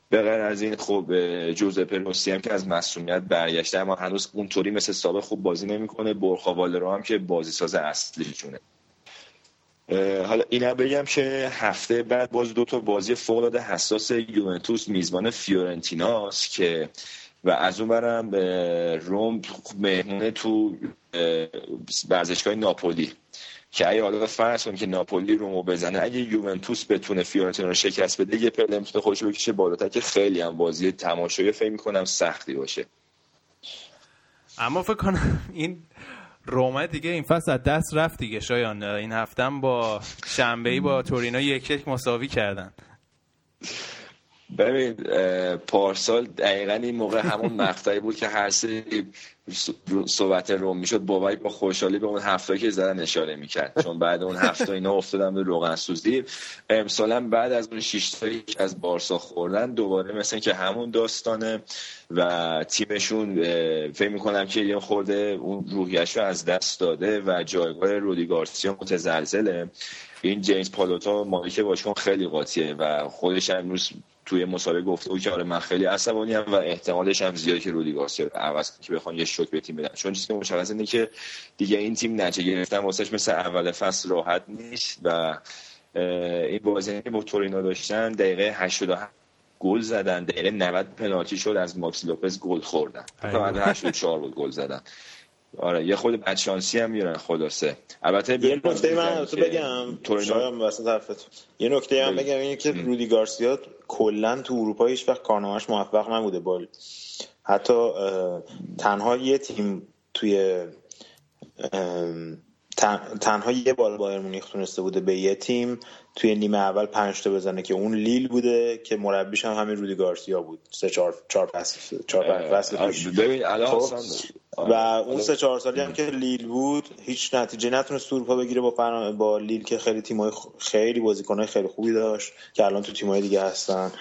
به غیر از این خب جوزپه روسی هم که از مسئولیت برگشته اما هنوز اونطوری مثل سابق خوب بازی نمی‌کنه. برخا والرو هم که بازی ساز اصلیشونه حالا اینا بگم که هفته بعد باز دو تا بازی فوق العاده حساس یوونتوس میزبان فیورنتیناست که و از اون برم روم مهمونه تو ورزشگاه ناپولی که اگه حالا فرض کنیم که ناپولی رومو بزنه اگه یوونتوس بتونه فیورنتینا رو شکست بده یه پله می‌تونه خودش بکشه بالاتر که خیلی هم بازی تماشایی فکر می‌کنم سختی باشه. اما فکر کنم این رومه دیگه این فصل از دست رفت دیگه شایان. این هفتم با شنبه با تورینا یک یک مساوی کردن. ببین پارسال دقیقا این موقع همون مقطعی بود که هر سری صحبت روم می‌شد بابایی با خوشحالی به اون هفته که زدن اشاره می‌کرد. چون بعد اون هفته اینا افتادن به روغن سوزی. امسالا بعد از اون شش تایی که از بارسا خوردن دوباره مثل که همون داستانه و تیمشون فکر می‌کنم که یه خورده اون روحیش رو از دست داده و جایگاه رودی گارسیا متزلزله. این جیمز پالوتا مالک باشگاه خیلی قاطیه و خودش امروز توی مسابقه گفته بود که آره من خیلی عصبانی و احتمالش هم زیاده که رودی گارسیا عوض که بخوان یه شوک به تیم بدن. چون چیزی که مشخص اینه که دیگه این تیم نتیجه گرفتن واسش مثل اول فصل راحت نیست و این بازی که با تورینو داشتن دقیقه 87 گل زدن دقیقه 90 پنالتی شد از ماکس لوپز گل خوردن. تا 84 بود گل زدن. آره یه خود بدشانسی هم میرن خلاصه. البته یه نکته من تو بگم تورینو واسه طرفت یه نکته من بگم اینه که رودی گارسیا کلا تو اروپا هیچ وقت کارنامه‌اش موفق نبوده. بال حتی تنها یه تیم توی تنها یه بال بایر مونیخ تونسته بوده به یه تیم توی نیمه اول پنج تا بزنه که اون لیل بوده که مربیش هم همین رودی گارسیا بود. سه چهار چهار فصل چهار ببین خب، و اون سه چهار سالی هم که لیل بود هیچ نتیجه نتونست اروپا بگیره با با لیل که خیلی تیمای خیلی بازیکنای خیلی خوبی داشت که الان تو تیمای دیگه هستن.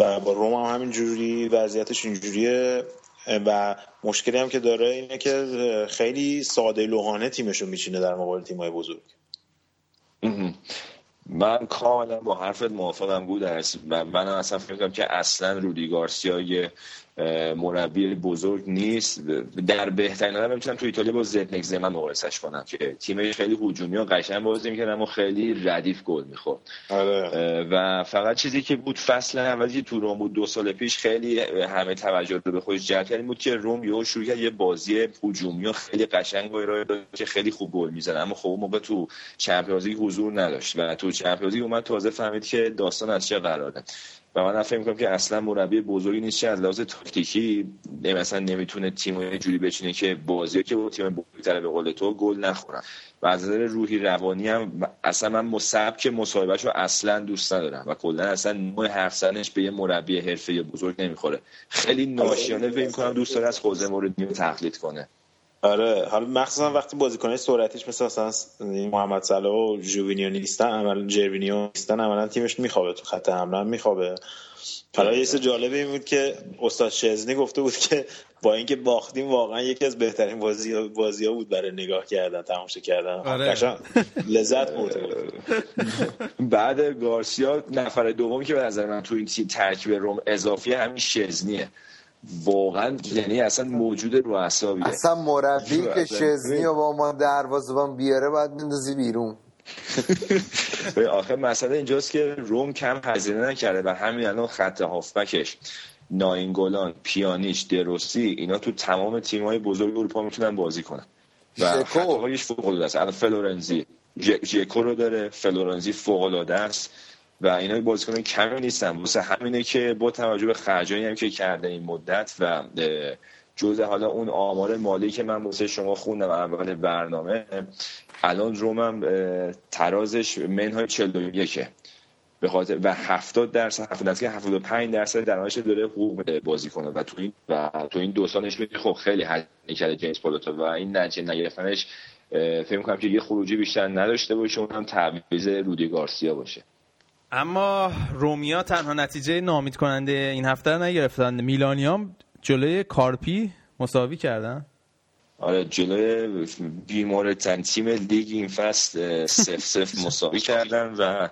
و با روم هم همین جوری وضعیتش اینجوریه. و مشکلی هم که داره اینه که خیلی ساده لوحانه تیمشو میچینه در مقابل تیمای بزرگ. من کاملا با حرفت موافقم بود من اصلا فکر که اصلا رودی گارسیا یه مربی بزرگ نیست. در بهترین حالت می‌تونم تو ایتالیا با زدنک زمن مقایسش کنم که تیمش خیلی هجومی و قشنگ بازی می‌کرد اما خیلی ردیف گل می‌خورد. آره. و فقط چیزی که بود فصل اولی تو روم بود دو سال پیش خیلی همه توجه رو به خودش جلب کرد بود که روم یهو شروع کرد یه بازی هجومی و خیلی قشنگ و ارائه داد که خیلی خوب گل می‌زنه اما خب موقع تو چمپیونز حضور نداشت و تو چمپیونز اومد تازه فهمید که داستان از چه قراره. و من فکر می‌کنم که اصلا مربی بزرگی نیست از لحاظ تاکتیکی مثلا نمی‌تونه تیم جوری بچینه که بازی که با تیم بزرگتر به قول تو گل نخورن. و از نظر روحی روانی هم اصلا من مصاب که مصاحبهش رو اصلا دوست ندارم و کلا اصلا نوع حرف زدنش به یه مربی حرفه بزرگ نمی‌خوره. خیلی ناشیانه فکر کنم دوست داره از خوزه موردینیو تقلید کنه. آره حالا مخصوصا وقتی بازیکنای سرعتیش مثل مثلا محمد صلاح و جوینیو نیستن عملا جروینیو نیستن عملا تیمش میخوابه تو خط حمله میخوابه. حالا یه جالبه این بود که استاد شزنی گفته بود که با اینکه باختیم واقعا یکی از بهترین بازی بازی ها بود برای نگاه کردن تماشا کردن. آره. لذت بود. بعد گارسیا نفر دومی که به نظر من تو این تیم ترکیب روم اضافی همین شزنیه. واقعا یعنی اصلا موجود رو اعصابیه. اصلا مربی که شزنی و با ما دروازه‌بان بیاره باید بندازی بیرون. آخه مسئله اینجاست که روم کم هزینه نکرده و همین الان خط هافبکش ناینگولان پیانیش دروسی اینا تو تمام تیم‌های بزرگ اروپا می‌تونن بازی کنن. و خطاهایش فوق العاده است. الان فلورنزی ژکو رو داره فلورنزی فوق العاده است. و اینا بازیکن کمی نیستن. واسه همینه که با توجه به خرجایی هم که کرده این مدت و جزء حالا اون آمار مالی که من واسه شما خوندم اول برنامه الان رومم ترازش منهای 41 به خاطر و 70 درصد 70 که 75 درصد درآمدش داره حقوق بازی کنه و تو این و تو این دو سالش خب خیلی حل کرده جیمز پولوتو و این نتیجه نگرفتنش فکر می‌کنم که یه خروجی بیشتر نداشته باشه اون هم تعویض رودی گارسیا باشه. اما رومیا تنها نتیجه نامید کننده این هفته رو نگرفتن. میلانیام جلوی کارپی مساوی کردن. آره جلوی بیمارترین تیم لیگ این فصل سف سف مساوی کردن و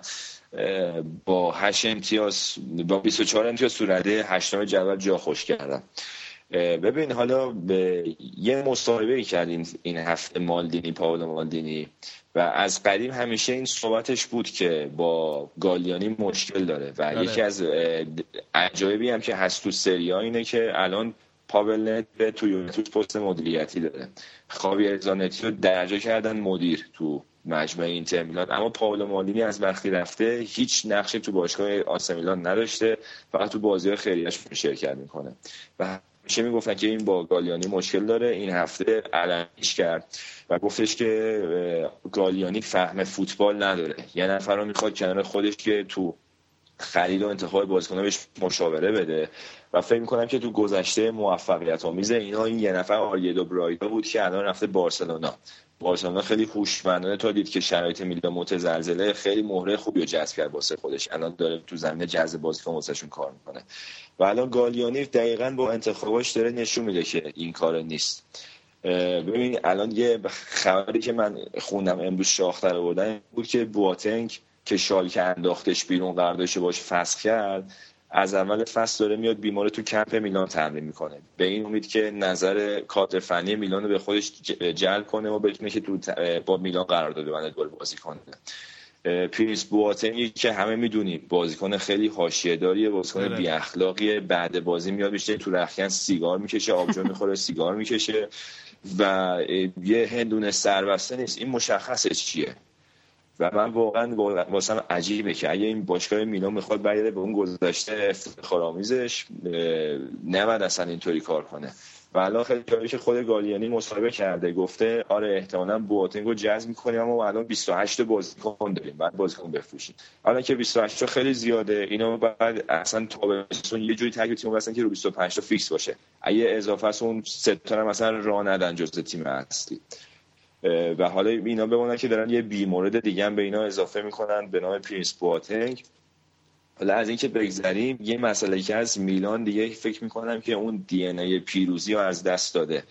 با 8 امتیاز با 24 امتیاز سورده هشتم جدول جا خوش کردن. ببین حالا به یه مصاحبه کردیم این هفته مالدینی پاولو مالدینی. و از قدیم همیشه این صحبتش بود که با گالیانی مشکل داره و بله. یکی از عجایبی هم که هست تو سری اینه که الان پاول نت به تو یونتوس پست مدیریتی داره. خاوی ارزانتی رو درجه کردن مدیر تو مجمع اینتر میلان. اما پاولو مالینی از وقتی رفته هیچ نقشی تو باشگاه آسمیلان نداشته فقط تو بازی خیریش شرکت می‌کنه. و همیشه می‌گفتن که این با گالیانی مشکل داره. این هفته علنیش کرد و گفتش که گالیانی فهم فوتبال نداره. یه نفر رو می‌خواد کنار خودش که تو خرید و انتخاب بازیکن‌ها بهش مشاوره بده. و فکر می‌کنم که تو گذشته موفقیت آمیز اینا این یه نفر آریدو برایدا بود که الان رفته بارسلونا. بارسلونا خیلی هوشمندانه تا دید که شرایط میلان متزلزله خیلی مهره خوبی رو جذب کرد واسه خودش. الان داره تو زمینه جذب بازیکن واسهشون کار می‌کنه. و الان گالیانی دقیقا با انتخاباش داره نشون میده که این کار نیست. ببین الان یه خبری که من خوندم امروز شاختر بودن بود که بواتنگ که شالکه انداختش بیرون قرارداد باش فسخ کرد. از اول فصل داره میاد بیمار تو کمپ میلان تمرین می‌کنه. به این امید که نظر کادر فنی میلان رو به خودش جلب کنه و بتونه که تو با میلان قرارداد ببنده دوباره بازی کنه. پرینس بواتنگی که همه می‌دونیم بازیکن خیلی حاشیه داریه بازیکن بله. بی اخلاقیه بعد بازی میاد بیشتر تو رخکن سیگار می‌کشه آبجو می‌خوره سیگار می‌کشه و یه هندونه سربسته نیست. این مشخصه چیه؟ و من واقعا واسم عجیبه که اگه این باشگاه میلان می‌خواد برگرده به اون گذشته افتخارآمیزش نباید اصلا اینطوری کار کنه. و الان خیلی جالبه که خود گالیانی مصاحبه کرده گفته آره احتمالاً بواتنگ رو جذب می‌کنیم اما الان 28 بازیکن داریم بعد بازیکن بفروشیم. الان که 28 خیلی زیاده اینا بعد اصلا تابستون یه جوری ترکیب تیم واسه که رو 25 تا فیکس باشه. اگه اضافه اون سه تا مثلا راه ندن جزء تیم اصلی. و حالا اینا بمونن که دارن یه بیمورد دیگه هم به اینا اضافه می‌کنن به نام پرینس بواتنگ. حالا از اینکه بگذریم یه مسئله که از میلان دیگه فکر می‌کنم که اون DNA پیروزی رو از دست داده.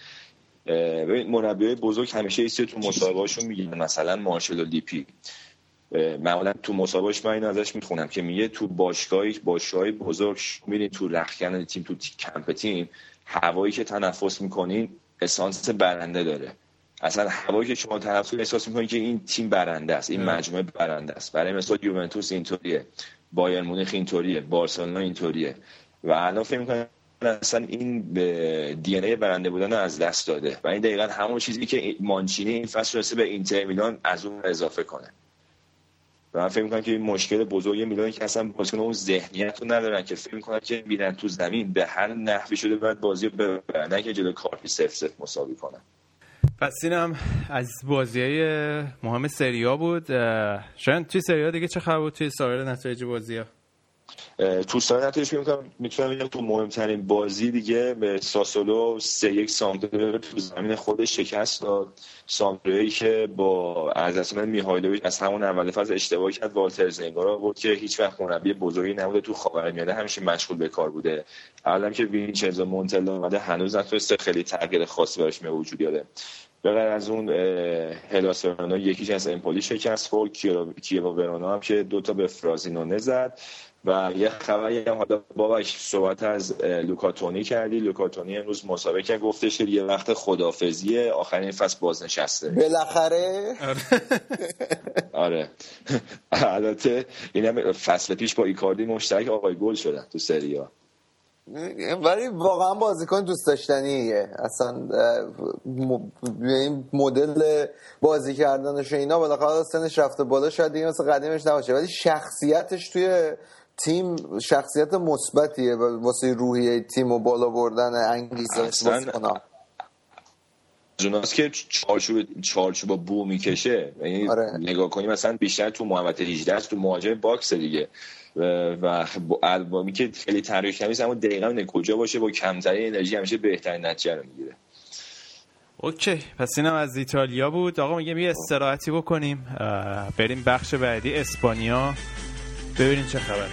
ببین مربی بزرگ همیشه ایستی تو مسابقهاشون میگن مثلا مارچلو لیپی معمولا تو مسابقاش من این ازش می‌خونم که میگه تو باشگاهی باشگاهی بزرگ میرین تو رخکن تیم تو کمپ تیم هوایی که تنفس می‌کنین اسانس برنده داره. اصلا هوایی که شما تنفس احساس می‌کنید که این تیم برنده است این مجموعه برنده است. برای مثال یوونتوس اینطوریه بایر مونیخ اینطوریه بارسلونا اینطوریه. و الان فکر می‌کنم اصلا این به دی ای برنده بودن از دست داده. و این دقیقا همون چیزی که مانچینی این فصل رسه به اینتر میلان از اون اضافه کنه. و من فکر می‌کنم که این مشکل بزرگ میلان که اصلا بازیکن اون ذهنیت رو ندارن که فکر می‌کنن که میرن تو زمین. به هر نحوی شده باید بازی رو ببرن نه که جلو کارپی سف سف مساوی کنن. پس اینم از بازی های مهم سریا بود. شاید توی سریا دیگه چه خبر بود؟ توی سایر نتایج بازی ها؟ تو سایر نتایج می‌تونم بگم تو مهمترین بازی دیگه به ساسولو سه یک سامدور تو زمین خودش شکست داد. سامدوری که با از اصلا میهایلویچ از همون اول فاز اشتباهی کرد. والتر زنگارا بود که هیچ وقت مربی بزرگی نبوده تو خاورمیانه همیشه مشغول به کار بوده. الان که وینچنزو مونتلا اومده هنوز نتونسته خیلی تغییر خاصی براش به وجود بیاره. به غیر از اون هلاس ورونا یکیش از امپولی شکست خورد کیو ورونا هم که دوتا به فرازینونه زد. و یه خبری هم حالا باباش صحبت از لوکاتونی کردی. لوکاتونی امروز مسابقه گفتش که یه وقت خدافزیه. آخرین فصل بازنشسته. بالاخره؟ آره. البته اینم فصل پیش با ایکاردی مشترک آقای گل شدن تو سریا ولی واقعا بازیکن دوست داشتنیه. اصلا این مدل بازی کردنش اینا بالاخره سنش رفته بالا شاید دیگه مثل قدیمش نباشه. ولی شخصیتش توی تیم شخصیت مثبتیه واسه روحیه تیم و بالا بردن انگیزه جوناس که چارچوب چارچوب بو می‌کشه یعنی آره. نگاه کنی مثلا بیشتر تو محمد 18 تو مهاجم باکس دیگه. و با البامی که خیلی تغییر کمی اما دقیقا کجا باشه با کمترین انرژی همیشه بهترین نتیجه رو می‌گیره. اوکی پس اینم از ایتالیا بود. آقا میگم یه استراحتی بکنیم. بریم بخش بعدی اسپانیا. ببینیم چه خبره.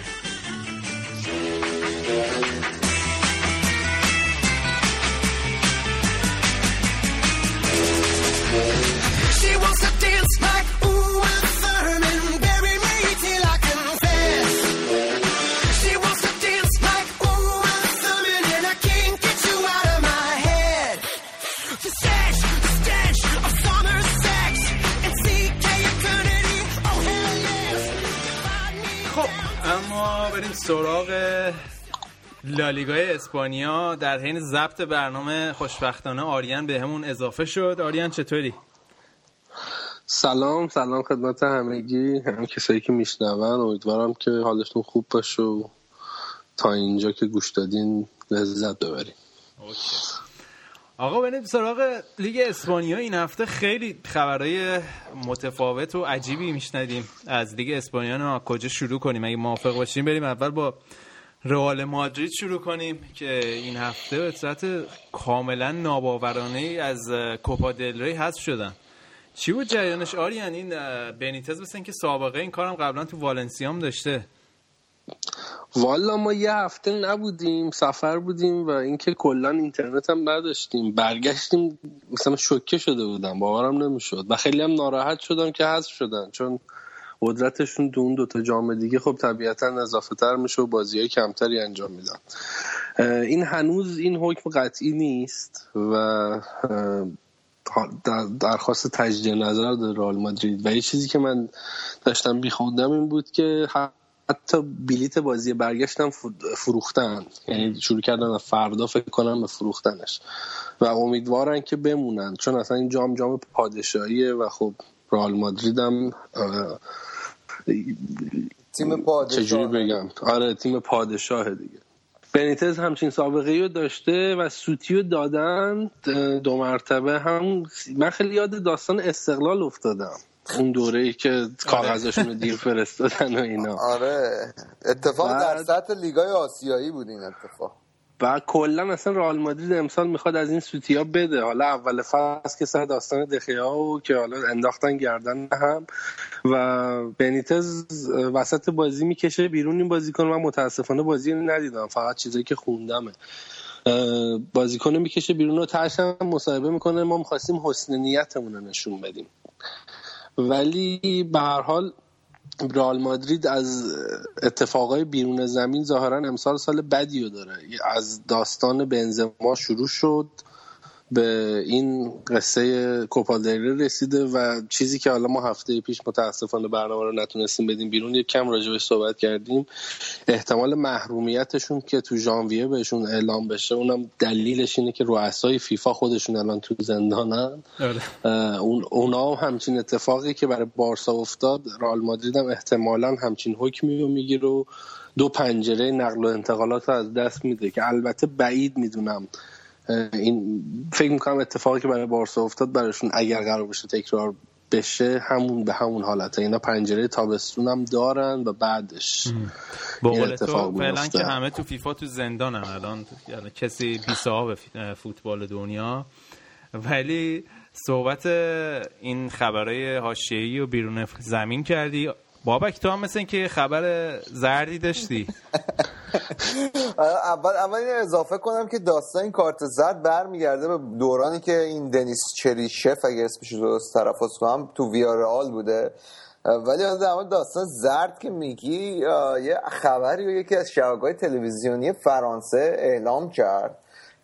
سراغ لالیگای اسپانیا در حین ضبط برنامه خوشبختانه آریان به همون اضافه شد. آریان چطوری؟ سلام سلام خدمت همگی هم کسایی که میشنون. امیدوارم که حالتون خوب باشه و تا اینجا که گوش دادین لذت ببریم آقا بریم سراغ لیگ اسپانیا. این هفته خیلی خبرهای متفاوت و عجیبی میشنیدیم از لیگ اسپانیا کجا شروع کنیم؟ اگه موافق باشیم بریم اول با رئال مادرید شروع کنیم که این هفته به صورت کاملا ناباورانه از کوپا دل ری حذف شدن. چی بود جریانش؟ آریان این بنیتز مثل که سابقه این کارم قبلا تو والنسیا هم داشته. والا ما یه هفته نبودیم سفر بودیم و اینکه کلا اینترنت هم نداشتیم. برگشتیم مثلا شوکه شده بودم باورم نمی‌شد. و خیلی هم ناراحت شدم که حذف شدن چون قدرتشون تو اون دوتا جام دیگه خب طبیعتا اضافه تر میشه و بازی های کمتری انجام میدن. این هنوز این حکم قطعی نیست و درخواست تجدید نظر داره رئال مادرید. و یه چیزی که من داشتم بیخوندم این بود که حتی بلیت بازی برگشتم فروختن. یعنی شروع کردن و فردا فکر کنم به فروختنش. و امیدوارن که بمونن. چون اصلا این جام جام پادشاهیه و خب رئال مادرید هم تیم پادشاه چجوری بگم؟ آره تیم پادشاه دیگه. بنیتز همچین سابقه رو داشته و سوتی رو دادن دو مرتبه هم. من خیلی یاد داستان استقلال افتادم. اون دوره ای که کاغذشون رو دیر فرستادن و اینا. آره. اتفاق در سطح لیگای آسیایی بود این اتفاق. و کلا اصلا رئال مادرید امسال می‌خواد از این سوتیا بده. حالا اول فصل که سر داستان دخیا و که حالا انداختن گردن هم و بنیتز وسط بازی می‌کشه بیرون این بازیکن من متاسفانه بازی ندیدم. فقط چیزایی که خوندمه. بازیکن می‌کشه بیرون رو ترش هم مصاحبه می‌کنه. ما می‌خواستیم حسن نیتمون رو نشون بدیم. ولی به هر حال رئال مادرید از اتفاقای بیرون زمین ظاهرا امسال سال بدی رو داره. از داستان بنزما شروع شد. به این قصه کوپالدری رسیده و چیزی که حالا ما هفته پیش متاسفانه برنامه رو نتونستیم بدیم بیرون یک کم راجبش صحبت کردیم احتمال محرومیتشون که تو ژانویه بهشون اعلام بشه اونم دلیلش اینه که رؤسای فیفا خودشون الان تو زندانن آره. اون اونا هم همچین اتفاقی که برای بارسا افتاد رئال مادرید هم احتمالا همچین حکمی رو می‌گیره و دو پنجره نقل و انتقالات رو از دست میده که البته بعید می‌دونم این فکر می‌کنم اتفاقی که برای بارسا افتاد براشون اگر قرار بشه تکرار بشه همون به همون حالته. اینا پنجره تابستون هم دارن و بعدش با تو فعلا که همه تو فیفا تو زندان هم الان. یعنی کسی بی صاحب فوتبال دنیا. ولی صحبت این خبرهای حاشیه‌ای و بیرون زمین کردی. بابک تو هم مثل که خبر زردی داشتی. اول اول اضافه کنم که داستان این کارت زرد برمیگرده به دورانی که این دنیس چریشف اگر اسمش درست تلفظ کنم تو ویارال بوده. ولی در داستان زرد که میگی یه خبری و یکی از شبکه‌های تلویزیونی فرانسه اعلام کرد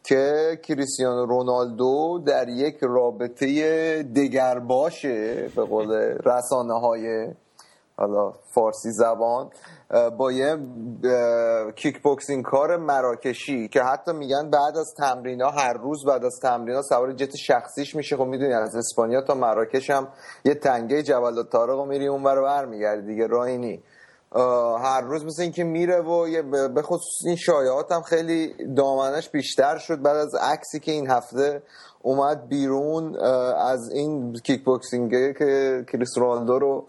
که کریستیانو رونالدو در یک رابطه دگر باشه به قول رسانه های حالا فارسی زبان با یه کیک بوکسینگ کار مراکشی که حتی میگن بعد از تمرین ها هر روز بعد از تمرین ها سوار جت شخصیش میشه. خب می‌دونی از اسپانیا تا مراکش هم یه تنگه جبل و طارق و میری اون بر میگردی دیگه راهی هر روز مثل اینکه میره و به خصوص این شایعات هم خیلی دامنش بیشتر شد. بعد از عکسی که این هفته اومد بیرون از این کیک بوکسینگ که کریس رونالدو رو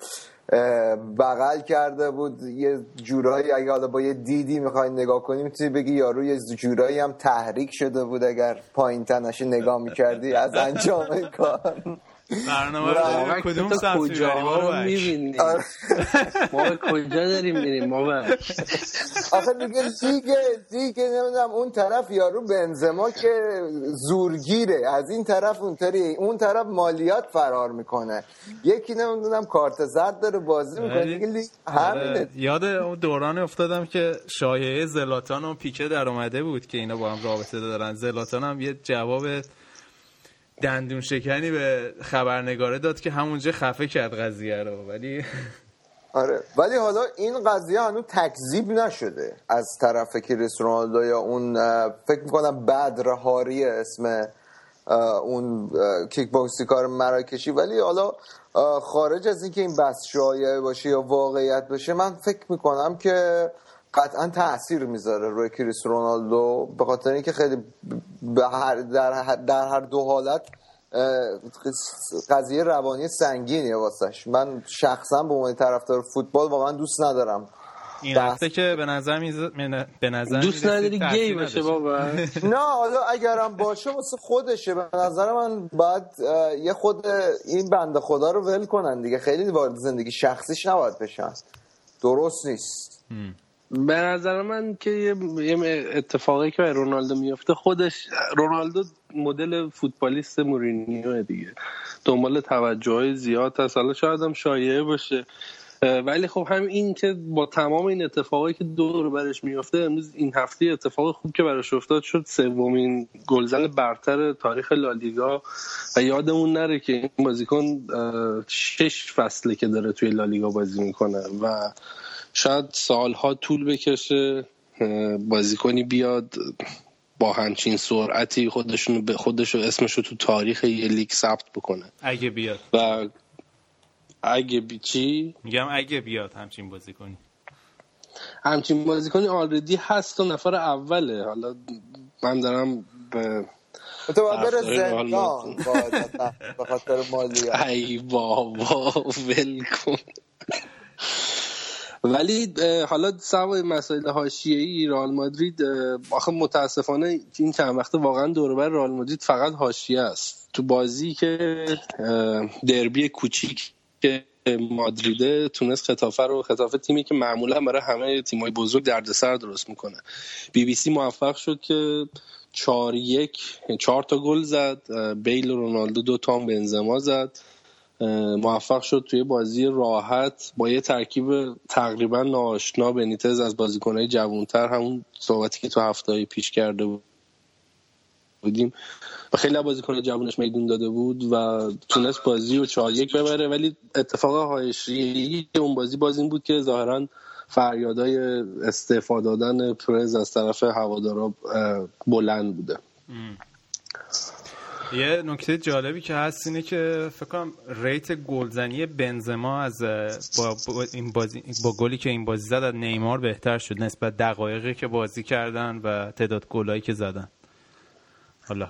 بغل کرده بود. یه جورایی اگه حالا با یه دیدی می‌خوای نگاه کنی می‌تونی بگی یارو یه جورایی هم تحریک شده بود. اگر پایین تنش نگاه می‌کردی از انجام کار. برنامه رو کدوم می‌بینیم آره. ما کجا داریم میریم ما آخه دیگه دیگه دیگه نمی‌دونم اون طرف یارو بنزما که زورگیره. از این طرف اونطوری اون طرف مالیات فرار می‌کنه. یکی نمی‌دونم کارت زرد داره بازی می‌کنه دیگه آره. یاد اون دوران افتادم که شایعه زلاتان و پیکه در اومده بود که اینا با هم رابطه دارن. زلاتان هم یه جواب دندون شکنی به خبرنگاره داد که همونجا خفه کرد قضیه رو ولی آره. ولی حالا این قضیه هنوز تکذیب نشده از طرف کریس رونالدو یا اون فکر می‌کنم بدر هاری اسم اون کیک باکسی کار مراکشی. ولی حالا خارج از اینکه این بس شایعه باشه یا واقعیت باشه من فکر می‌کنم که قطعا تاثیر می‌ذاره روی کریس رونالدو به خاطر اینکه خیلی هر در, در هر دو حالت قضیه روانی سنگینیه واسش. من شخصا به عنوان طرفدار فوتبال واقعا دوست ندارم. این هفته که به نظر میز... به نظر دوست نداری گی باشه بابا. نه حالا اگرم باشه واسه خودشه. به نظر من باید یه خود این بنده خدا رو ول کنن دیگه. خیلی وارد زندگی شخصیش نباید بشن. درست نیست. به نظر من که یه اتفاقی که رونالدو میفته خودش رونالدو مدل فوتبالیست مورینیو دیگه. دنبال توجه های زیاد هست. حالا شاید هم شایعه باشه. ولی خب هم این که با تمام این اتفاقایی که دور برش میفته امروز این هفته اتفاق خوب که براش افتاد شد. سومین گلزن برتر تاریخ لالیگا. و یادمون نره که این بازیکن شش فصله که داره توی لالیگا بازی می‌کنه و شاید سالها طول بکشه بازیکنی بیاد با همچین سرعتی خودشون به خودش اسمشو تو تاریخ یه لیگ ثبت بکنه. اگه بیاد. و اگه بی چی؟ میگم اگه بیاد همچین بازیکنی. همچین بازیکنی آلردی هست و نفر اوله. حالا من دارم به تو باید بره زندان به خاطر مالی. ای بابا ول کن. ولی حالا سوای مسائل حاشیه ای رئال مادرید آخه متاسفانه این چند وقته واقعا دوربر رئال مادرید فقط حاشیه است. تو بازی که دربی کوچیک که مادریده تونست خطافه رو خطافه تیمی که معمولا برای همه تیمای بزرگ دردسر درست می‌کنه. بی بی سی موفق شد که چهار یک چهار تا گل زد بیل و رونالدو دو تا بنزما زد. موفق شد توی بازی راحت با یه ترکیب تقریبا ناآشنا بنیتز از بازیکنهای جوانتر همون صحبتی که تو هفته پیش کرده بودیم. و خیلی بازیکن جوانش میدون داده بود و تونست بازی رو چهار یک ببره. ولی اتفاق هایشی اون بازی باز این بود که ظاهرا فریادای استعفا دادن پرز از طرف هوادارا بلند بوده. یه نکته جالبی که هست اینه که فکر کنم ریت گلزنی بنزما از با, این بازی با گلی که این بازی زد از نیمار بهتر شد نسبت دقایقی که بازی کردن و تعداد گلایی که زدن. حالا.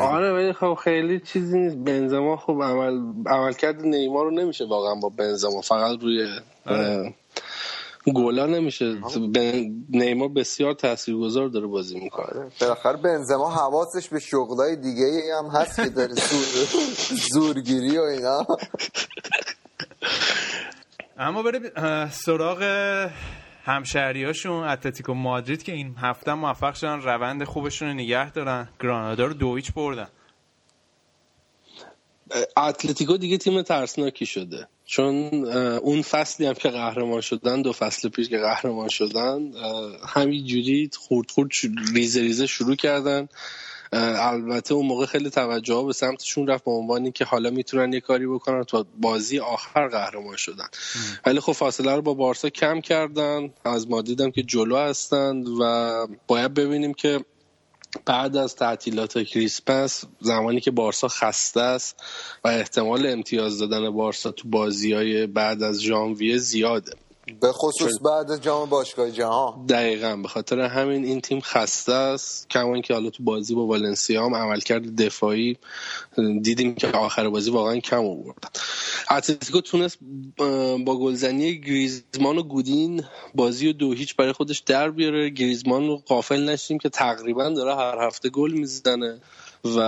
آره ولی خب خیلی چیزی نیست. بنزما خب عمل عملکرد نیمار رو نمیشه واقعا با بنزما. فقط روی آره. گلا نمیشه. نیمار بسیار تاثیرگذار داره بازی می‌کنه. آره. بالاخره بنزما حواسش به شغلای دیگه ای هم هست که داره زورگیری و اینا. اما بریم سراغ همشهریاشون اتلتیکو مادرید که این هفته موفق شدن روند خوبشون رو نگه دارن. گرانادا رو دویچ بردن. اتلتیکو دیگه تیم ترسناکی شده. چون اون فصلی هم که قهرمان شدن دو فصل پیش که قهرمان شدن همین جوری خورد خورد ریزه ریزه شروع کردن. البته اون موقع خیلی توجه ها به سمتشون رفت به عنوان که حالا می‌تونن یه کاری بکنن تا بازی آخر قهرمان شدن. ولی خب فاصله رو با بارسا کم کردن. از ما دیدم که جلو هستند و باید ببینیم که بعد از تعطیلات کریسمس زمانی که بارسا خسته است و احتمال امتیاز دادن بارسا تو بازی های بعد از ژانویه زیاده. به خصوص بعد از جام باشگاه جهان. دقیقا به خاطر همین این تیم خسته است. کما که حالا تو بازی با والنسیا هم عملکرد دفاعی دیدیم که آخر بازی واقعا کم آورد. اتلتیکو تونست با گلزنی گریزمان و گودین بازی و دو هیچ برای خودش در بیاره. گریزمان رو قافل نشیم که تقریبا داره هر هفته گل می‌زنه. و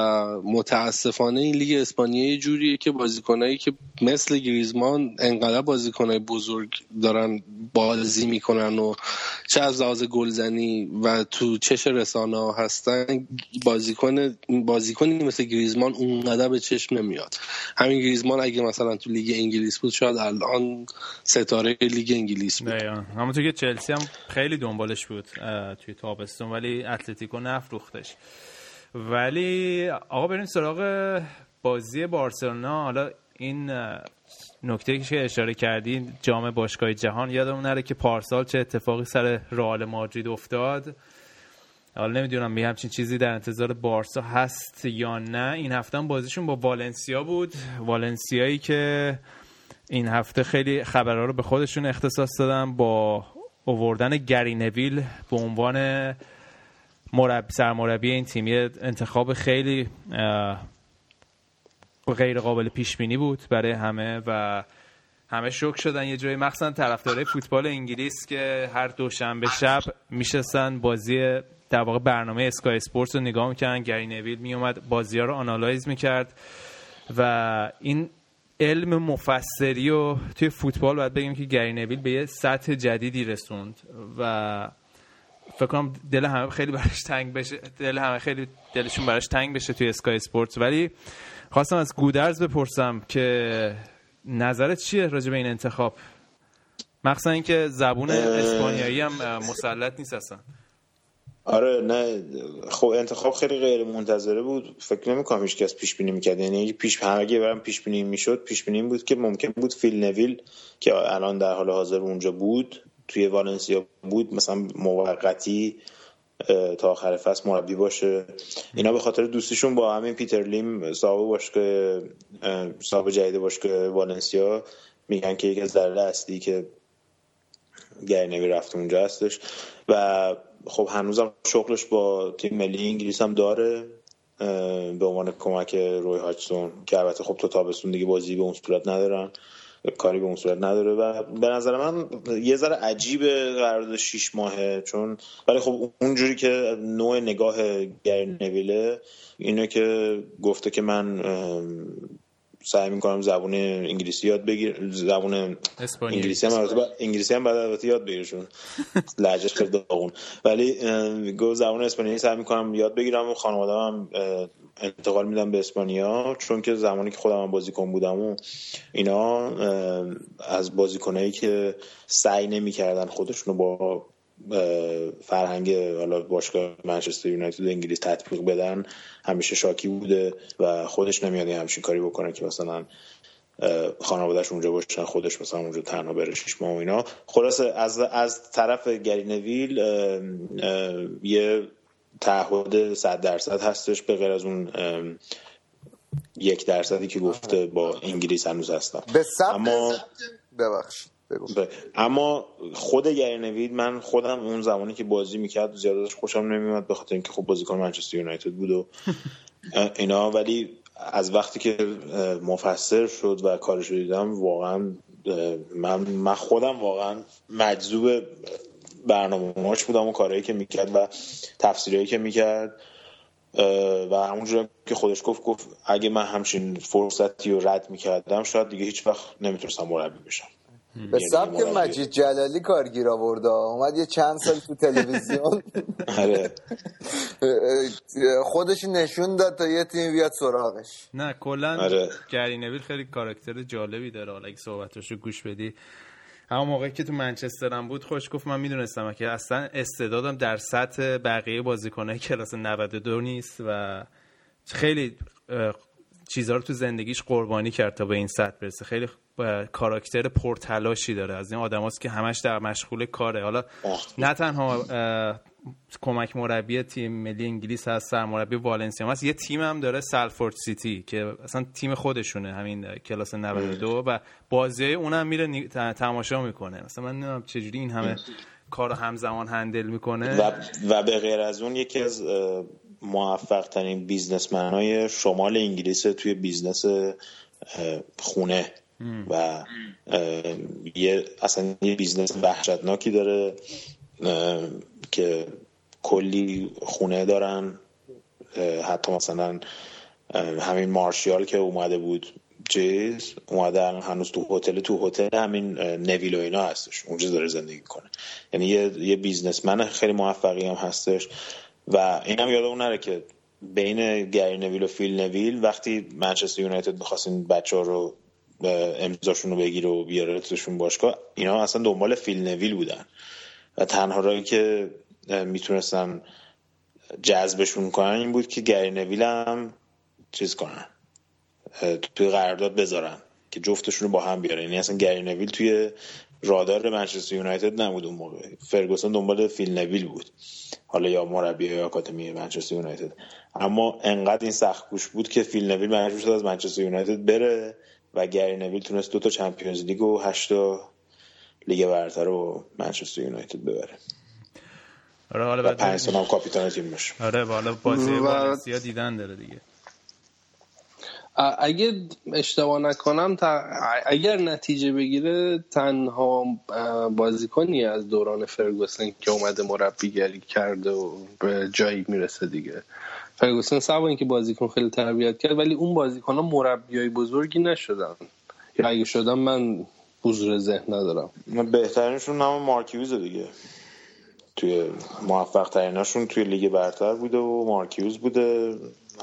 متاسفانه این لیگ اسپانیایی جوریه که بازیکنایی که مثل گریزمان انقدر بازیکنای بزرگ دارن بازی می‌کنن و چه از لحاظ گلزنی و تو چش رسانه هستن بازیکن بازیکنی مثل گریزمان اونقدر به چشم نمیاد. همین گریزمان اگه مثلا تو لیگ انگلیس بود شاید الان ستاره لیگ انگلیس بود. همونطور که چلسی هم خیلی دنبالش بود توی تابستون ولی اتلتیکو نفروختش. ولی آقا بریم سراغ بازی بارسلونا. حالا این نکته که اشاره کردین جام باشگاه جهان یادمون نره که پارسال چه اتفاقی سر رئال مادرید افتاد. حالا نمی‌دونم می همچین چیزی در انتظار بارسا هست یا نه. این هفته هم بازیشون با والنسیا بود. والنسیایی که این هفته خیلی خبرها رو به خودشون اختصاص دادن با اووردن گری نویل به عنوان مربی سرمربی این تیم. انتخاب خیلی غیر قابل پیش بینی بود برای همه و همه شوک شدن یه جایی. مخصوصا طرفدارای فوتبال انگلیس که هر دوشنبه شب میشستن بازی در واقع برنامه اسکای اسپورتس رو نگاه می‌کردن. گری نویل میومد بازی ها رو analyze می‌کرد و این علم مفسری و توی فوتبال باید بگیم که گری نویل به یه سطح جدیدی رسوند و فکر کنم دل همه خیلی براش تنگ بشه دل همه خیلی دلشون براش تنگ بشه توی اسکای اسپورتس. ولی خواستم از گودرز بپرسم که نظرت چیه راجع به این انتخاب؟ مخصوصا اینکه زبون اسپانیایی هم مسلط نیست اصلا. آره نه. خب انتخاب خیلی غیر منتظره بود. فکر نمی کنم هیچ کس پیش بینی می‌کرد. یعنی پیش اگه برام پیش بینی می‌شد پیش بینی بود که ممکن بود فیل نویل که الان در حال حاضر اونجا بود توی والنسیا بود مثلا موقتی تا آخر فصل مربی باشه. اینا به خاطر دوستیشون با همین پیتر لیم صاحب باشگاه صاحب جدید باشگاه والنسیا میگن که یکی از دلیل اصلی که گرنوی رفت اونجا هستش. و خب هنوزم شغلش با تیم ملی انگلیس هم داره به عنوان کمک روی هاچسون که البته خب تو تابستون دیگه بازی به اون صورت ندارن. کاری به اون صورت نداره و به نظر من یه ذره عجیبه قرارداد 6 ماهه چون ولی خب اونجوری که نوع نگاه گری نویله اینه که گفته که من سعی می‌کنم زبون انگلیسی یاد بگیر زبون انگلیسی هم انگلیسی هم بعد البته یاد بگیرشون. لهجهش خیلی داغون. ولی گو زبون اسپانیایی سعی می‌کنم یاد بگیرم و خانواده هم انتقال میدم به اسپانیا. چون که زمانی که خودم بازیکن بودم و اینا از بازیکنایی که سعی نمی‌کردن خودشونو با فرهنگ حالا باشگاه منچستر یونایتد انگلیس تطبیق بدن همیشه شاکی بوده و خودش نمیاد همچین کاری بکنه که مثلا خانوادهش اونجا باشن خودش مثلا اونجا تنها بره شیش ماه و اینا. خلاصه از از طرف گری نویل یه تعهد صد درصد هستش به غیر از اون یک درصدی که گفته با انگلیس هنوز هستم به اما ببخشید. اما خود نوید من خودم اون زمانی که بازی می‌کرد زیادش خوشم نمیومد به خاطر اینکه خب بازیکن منچستر یونایتد بود و اینا. ولی از وقتی که مفسر شد و کارش رو دیدم واقعا من, من خودم واقعا مجذوب برنامه بودم و کارهایی که می‌کرد و تفسیرهایی که می‌کرد. و همونجور که خودش گفت گفت اگه من همچین فرصتی رو رد می‌کردم شاید دیگه هیچ وقت نمی‌تونستم مربی بشم. به یعنی سبک مجید جلالی کارگیر آورده اومد یه چند سال تو تلویزیون. آره. خودش نشون داد تا یه تیم بیاد سراغش. نه کلا آره. گری نویل خیلی کاراکتر جالبی داره. حالا اگه صحبتاشو گوش بدی. همون موقعی که تو منچسترم بود خوش گفت من می‌دونستم که اصلا استعدادم در سطح بقیه بازیکنهای کلاس 92 نیست و خیلی چیزها رو تو زندگیش قربانی کرد تا به این سطح برسه. خیلی کاراکتر پرتلاشی داره. از این آدم که همش در مشغول کاره. حالا نه تنها کمک مربی تیم ملی انگلیس هست سرمربی والنسیا هست. یه تیم هم داره سالفورد سیتی که اصلا تیم خودشونه همین کلاس 92 و بازی اونم میره تماشا می‌کنه. مثلا من نمی‌دونم چجوری این همه کار همزمان هندل می‌کنه. و, و به غیر از اون یکی از موفق ترین businessman های شمال انگلیس توی business خونه. و یه اصلا یه business وحشتناکی داره که کلی خونه دارن حتی مثلا همین مارشیال که اومده بود چیز اومده هنوز تو هتل تو هتل همین نویل و اینا هستش اونجا داره زندگی کنه یعنی یه, یه بیزنسمن خیلی موفقی هم هستش و اینم یادمون نره که بین گری نویل و فیل نویل وقتی منچستر یونایتد می‌خواستین بچه ها رو امضاشون رو بگیره و بیارتشون باشگاه اینا اصلا دنبال فیل نویل بودن. و تنها رایی که می‌تونستن جذبشون کنن این بود که گری نویل هم چیز کنن توی قرارداد بذارن که جفتشون رو با هم بیارن یعنی اصلا گری نویل توی رادار منچستر یونایتد نبود اون موقع. فرگوسن دنبال فیل نویل بود. حالا یا مربی یا آکادمی منچستر یونایتد. اما انقدر این سخت کوش بود که فیل نویل مجبور شد از منچستر یونایتد بره و گری نویل تونست دو تا چمپیونز لیگ و هشت لیگ برتر رو منچستر یونایتد ببره. آره حالا و بعد پنج سال هم کاپیتان تیم باشه. آره حالا بازی و- والنسیا دیدن داره دیگه. اگه اشتباه نکنم تا- اگر نتیجه بگیره تنها بازیکنی از دوران فرگوسن که اومده مربیگری کرده و به جایی می‌رسه دیگه. فرگوسن سوا اینکه بازیکن خیلی تربیت کرد ولی اون بازیکن ها مربیای بزرگی نشدن. یا اگه شدم من حضور ذهن ندارم. من بهترینشون هم مارکیوزه دیگه. توی موفق تریناشون توی لیگ برتر بوده و مارکیوز بوده.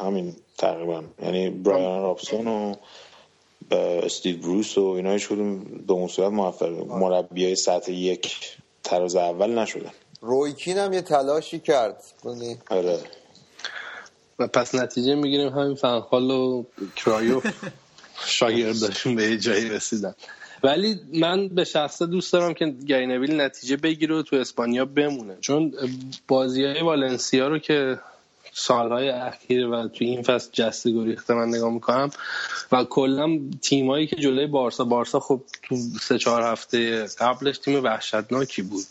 همین تقریبا. یعنی برایان رابسون و استیو بروس و اینا هیچ کدوم به اون صورت موفق مربیای سطح یک تراز اول نشدن. رویکین هم یه تلاشی کرد. یعنی آره. و پس نتیجه می‌گیریم همین فنخال و کرایوف شاگرداشون به یه جایی رسیدن. ولی من به شخصه دوست دارم که گری نویل نتیجه بگیره و تو اسپانیا بمونه. چون بازی های والنسیا رو که سالهای اخیر و تو این فصل جسته گریخته من نگاه می‌کنم و کلا تیمایی که جلوی بارسا بارسا خب تو سه چهار هفته قبلش تیم وحشتناکی بود.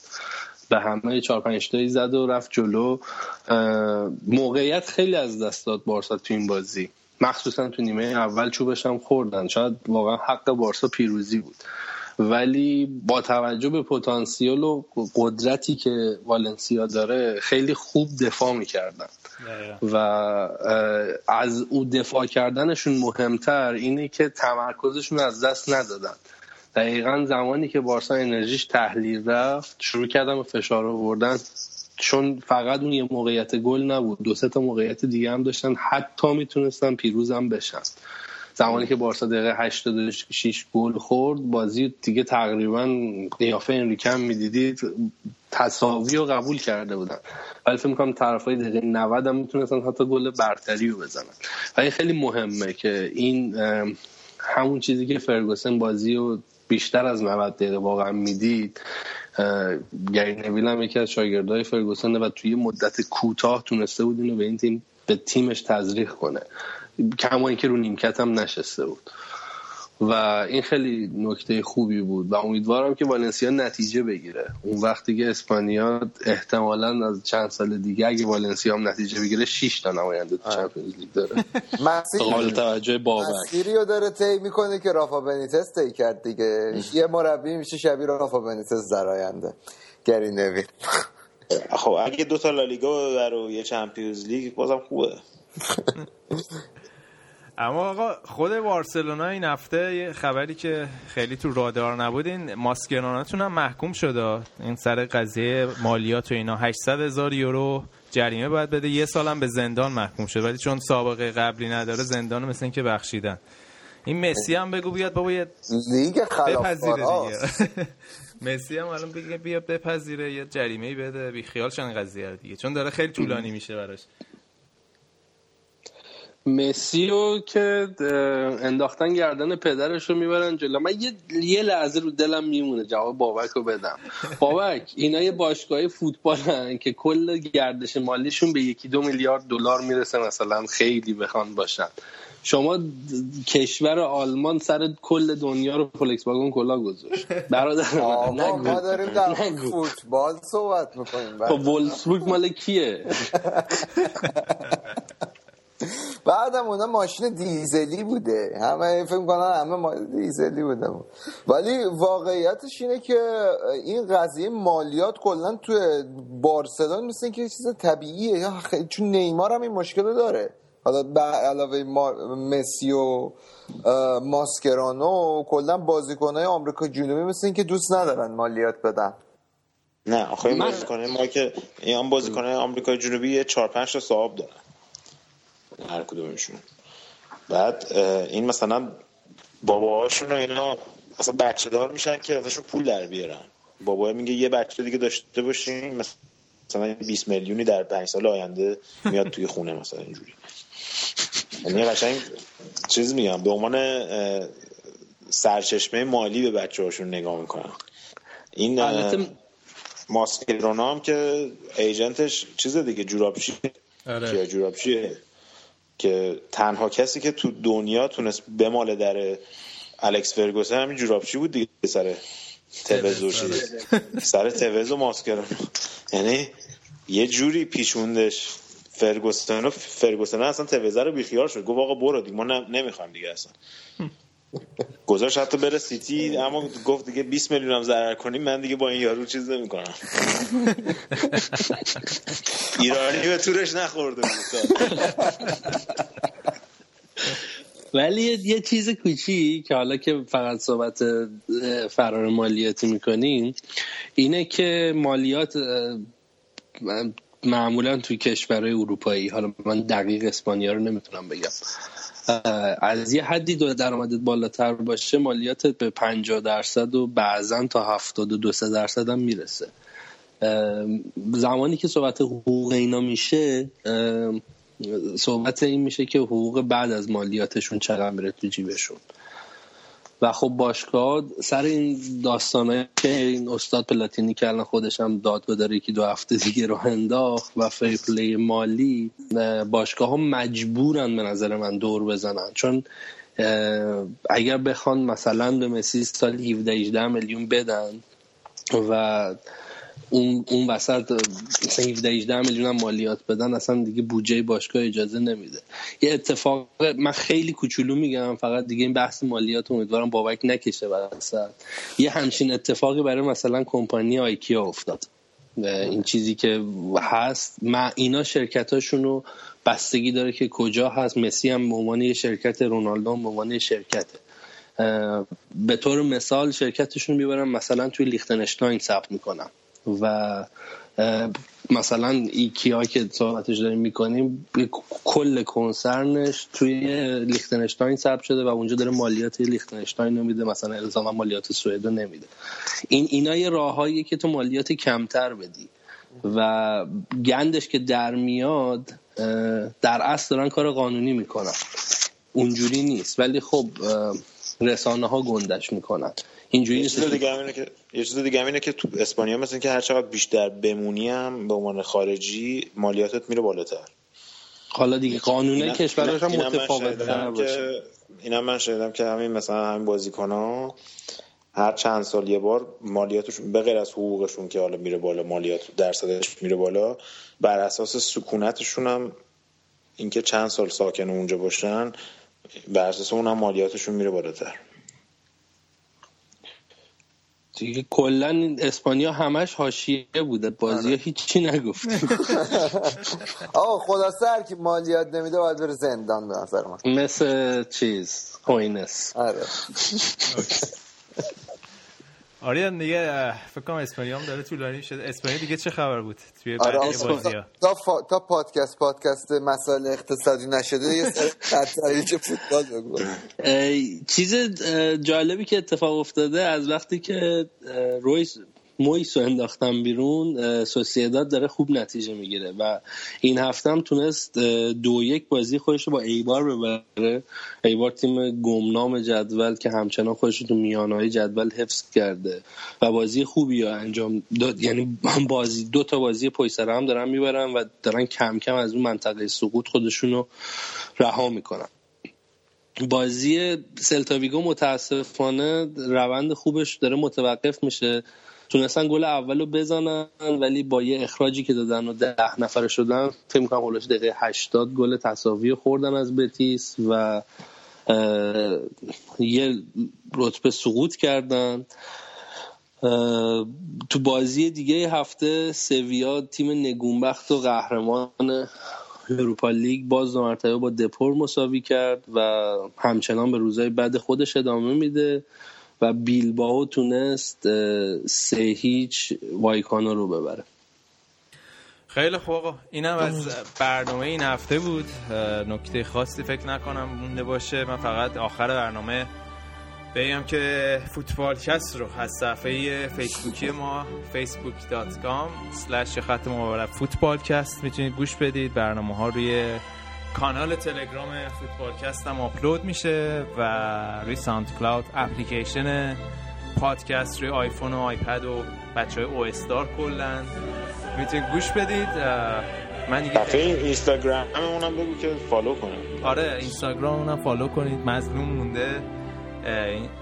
به همه چهار پنج تایی زد و رفت جلو. موقعیت خیلی از دست داد بارسا تو این بازی. مخصوصا تو نیمه اول چوبش هم خوردن. شاید واقعا حق بارسا پیروزی بود. ولی با توجه به پتانسیل و قدرتی که والنسیا داره خیلی خوب دفاع می‌کردن. و از او دفاع کردنشون مهمتر اینه که تمرکزشون از دست ندادن. دقیقا زمانی که بارسا انرژیش تحلیل رفت شروع کردم فشار آوردن چون فقط اون یه موقعیت گل نبود دو سه تا موقعیت دیگه هم داشتن حتی می‌تونستن پیروزم بشن. زمانی که بارسا دقیقه 86 گل خورد بازی دیگه تقریبا قیافه انریکه هم می‌دیدید تساوی رو قبول کرده بودن. ولی فکر می‌کنم طرفای دقیقه 90 هم می‌تونستن حتی گل برتری رو بزنن. و این خیلی مهمه که این همون چیزی که فرگوسن بازی رو بیشتر از 90 دقیقه واقعا می‌دید. گری نویل هم یکی از شاگردای فرگوسن و توی مدت کوتاه تونسته بود اینو به این تیم به تیمش تزریق کنه. کما اینکه رو نیمکت هم نشسته بود. و این خیلی نکته خوبی بود و امیدوارم که والنسیا نتیجه بگیره. اون وقتی که اسپانیا احتمالا از چند سال دیگه اگه والنسیا هم نتیجه بگیره 6 تا نماینده تو چمپیونز لیگ داره. مسیر قابل توجه بابک. مسیری رو داره طی می‌کنه که رافا بنیتس طی کرد دیگه. یه مربی میشه شبیه رافا بنیتس در آینده. گری نویل خب اگه دو تا لالیگا ببره و یه چمپیونز لیگ بازم خوبه. اما آقا خود بارسلونا این هفته یه خبری که خیلی تو رادار نبود این ماسکراناتون هم محکوم شده. این سر قضیه مالیات و اینا 800 هزار یورو جریمه باید بده. یه سالم به زندان محکوم شد ولی چون سابقه قبلی نداره زندان مثل این که بخشیدن. این مسی هم بگو بیاد بابا یه لیگ بپذیره دیگه. مسی هم الان بگه بیا بپذیره یه جریمه بده. بی خیال شن قضیه دیگه. چون داره خیلی طولانی میشه براش. مسی رو که انداختن گردن پدرش رو می‌برن جلو. من یه, یه لحظه رو دلم میمونه جواب بابک رو بدم. بابک اینا یه باشگاه فوتبال هن که کل گردش مالیشون به یکی دو میلیارد دلار می‌رسه مثلا خیلی بخوان باشن. شما کشور آلمان سر کل دنیا رو فولکس واگن کلا گذاشت. برادر ما داریم در. فوتبال صحبت می‌کنیم خب ولسبورگ مال کیه؟ بعدم اونا ماشین دیزلی بوده. همه فکر می‌کنن همه دیزلی بوده. ولی واقعیتش اینه که این قضیه مالیات کلا توی بارسلون مثل که یه چیز طبیعیه. چون نیمار هم این مشکل رو داره. حالا به علاوه ما- مسی و ماسکرانو کلا بازیکنهای آمریکا جنوبی مثل که دوست ندارن مالیات بدن. نه آخه این بازیکنه ما که این هم بازیکنه آمریکای جنوبی یه چهار پنج تا صاحب دارن. هر کدومشون. بعد این مثلا باباهاشون و اینا اصلا بچه دار میشن که ازشون پول در بیارن. بابا میگه یه بچه دیگه داشته باشین مثلا 20 میلیونی در پنج سال آینده میاد توی خونه مثلا اینجوری. یعنی قشنگ چیز میگم به عنوان سرچشمه مالی به بچه هاشون نگاه می‌کنن. این البته ماسکرونا هم که ایجنتش چیز دیگه جورابچی آره. کیا جورابچیه که تنها کسی که تو دنیا تونست بماله در الکس فرگوسن همین جورابچی بود دیگه؟ سر توزو سر توزو ماسکرانو یعنی یه جوری پیچوندش. فرگوسن و فرگوسن اصلا توزه رو بیخیال شد. گفت آقا برو دیگه ما نمی‌خوایم دیگه اصلا. گذاشت حتی بره سیتی اما گفت دیگه 20 میلیون هم ضرر کنیم من دیگه با این یارو چیز نمی‌کنم. ایرانی به تورش نخورده ولی یه چیز کوچی که حالا که فقط صحبت فرار مالیاتی می‌کنیم اینه که مالیات معمولا توی کشورهای اروپایی حالا من دقیق اسپانیا رو نمی‌تونم بگم. از یه حدی دو درآمدت بالاتر باشه مالیاتت به 50 درصد و بعضا تا 72 درصد هم می‌رسه. زمانی که صحبت حقوق اینا میشه صحبت این میشه که حقوق بعد از مالیاتشون چقدر میره تو جیبشون. و خب باشگاه سر این داستانه که این استاد پلاتینی که الان خودش هم داد بداره که دو هفته دیگه رو انداخت و فری مالی باشگاه ها مجبورن به نظر من دور بزنن. چون اگر بخوان مثلا به مسی سال 17 18 میلیون بدن و اون اون وسط مثلا 17 18 میلیون هم مالیات بدن اصلا دیگه بودجه باشگاه اجازه نمیده. یه اتفاق من خیلی کوچولو میگم فقط دیگه این بحث مالیات امیدوارم بابک نکشه وسط یه همچین اتفاقی برای مثلا کمپانی آیکیا افتاد. این چیزی که هست ما اینا شرکتاشون رو بستگی داره که کجا هست. مسی هم به عنوان شرکت رونالدو به عنوان شرکته به طور مثال شرکتشون می‌برن مثلا توی لیختنشتاین ثبت می‌کنن. و مثلا ایکیا که صحبتش داریم می‌کنیم کل کنسرنش توی لیختنشتاین ثبت شده و اونجا داره مالیات لیختنشتاین نمیده مثلا الزاما مالیات سوئد نمیده. این اینا یه راههایی که تو مالیات کمتر بدی. و گندش که در میاد در اصل دارن کار قانونی می‌کنن. اونجوری نیست. ولی خب رسانه ها گندش می‌کنن. اینجوری چیز دیگه همینه که یه چیز دیگه همینه که تو اسپانیا مثلا که هر چقدر بیشتر بمونی هم به عنوان خارجی مالیاتت میره بالاتر. حالا دیگه قانون کشورش هم متفاوت باشه. اینم من شنیدم که همین مثلا همین بازیکن ها هر چند سال یه بار مالیاتشون به غیر از حقوقشون که حالا میره بالا مالیات درصدش میره بالا بر اساس سکونتشون هم اینکه چند سال ساکن اونجا باشن بر اساس اون هم مالیاتشون میره بالاتر. دیگه کلا اسپانیا همش حاشیه بوده. بازی آره. هیچی نگفت. آه خلاصه هر کی مالیات نمیده باید بره زندان به نظر من. مثل چیز کوینس. آره. آریان دیگه فکر کنم اسپانیا هم داره طولانی شده اسپانیا دیگه چه خبر بود؟ توی آره تا, فا... تا پادکست پادکست مسائل اقتصادی نشده یه سر چه فوتبال بگو. چیز جالبی که اتفاق افتاده از وقتی که رویس مویس رو انداختم بیرون سوسیداد داره خوب نتیجه می‌گیره و این هفته هم تونست دو یک بازی خودش رو با ایبار ببره. ایبار تیم گمنام جدول که همچنان خودش رو تو میانهای جدول حفظ کرده و بازی خوبی رو انجام داد. یعنی بازی دو تا بازی پشت هم دارن می‌برن و دارن کم کم از اون منطقه سقوط خودشون رو رها می‌کنن. بازی سلتاویگو متاسفانه روند خوبش داره متوقف میشه. تونستن گل اول رو بزنن ولی با یه اخراجی که دادن و ده نفره شدن فکر می‌کنم هولوش دقیقه 80 گل تساوی خوردن از بتیس و یه رتبه سقوط کردن. تو بازی دیگه هفته سویا تیم نگونبخت و قهرمان اروپا لیگ باز دو مرتبه با دپور مساوی کرد و همچنان به روزهای بعد خودش ادامه میده. و بیلباو تونست سه هیچ وایکانو رو ببره. خیلی خوب آقا. اینم از برنامه این هفته بود. نکته خاصی فکر نکنم مونده باشه. من فقط آخر برنامه بگم که فوتبالکست رو از صفحه فیسبوکی ما facebook.com slash خط مبارک فوتبالکست می‌تونید گوش بدید. برنامه ها روی کانال تلگرام فوتبالکست هم آپلود میشه و روی SoundCloud اپلیکیشن پادکست روی آیفون و آیپد و بچه های او استار کلن. می‌تونید گوش بدید. من دیگه اینستاگرام اونم بگو که فالو کنم. آره اینستاگرام اونم فالو کنید. مظلوم مونده.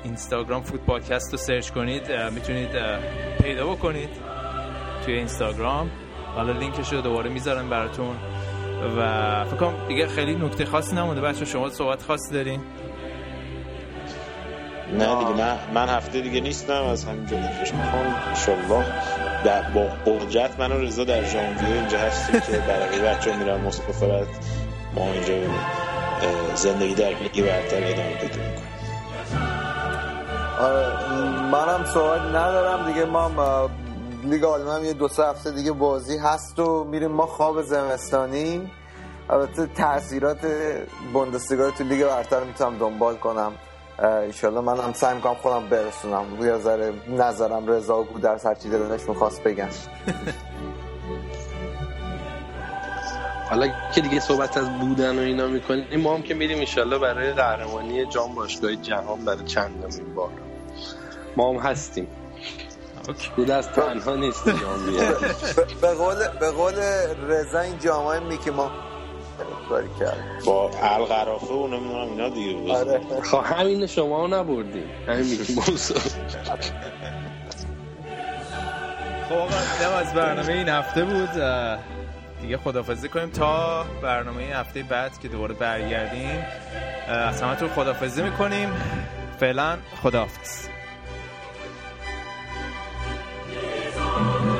اینستاگرام فوتبالکست رو سرچ کنید. می‌تونید پیدا بکنید توی اینستاگرام. حالا لینکش رو دوباره می‌ذارم براتون. و فکر کنم دیگه خیلی نکته خاصی نمونده. بچه شما صحبت خاصی دارین؟ نه دیگه من, من هفته دیگه نیستم از همینجا دیگه. می‌خوام انشالله. در با قدرت من و رضا در ژانویه اینجا هستیم که برقی بچه میرن مسافرت ما اینجا زندگی در لیگ برتر ادامه پیدا می‌کنیم آره منم سوال ندارم. دیگه ما لیگ آلمان یه دو سه هفته دیگه بازی هست و میریم ما خواب زمستانی. البته تاثیرات بوندسلیگا تو لیگ برتر می‌تونم دنبال کنم. ایشالله من هم سعی می‌کنم خودم برسونم. روی ذره نظرم رضا در هر چی دلش می‌خواست بگم حالا که دیگه صحبت از بودن و اینا می‌کنیم ما هم که میریم ایشالله برای قهرمانی جام باشگاه جهان برای چندمین بار. ما هم هستیم. بود از تنها نیست به قول به قول رضا این جامعه میکی ما کاری کرد با القرافه و نمی‌دونم اینا دیگه. آره. خب همین شما نبردیم. همین میکی موسو خب آقا از برنامه این هفته بود. دیگه خدافزی کنیم تا برنامه این هفته بعد که دوباره برگردیم. از همه تو خدافزی می‌کنیم. فعلا خداحافظ. Thank you.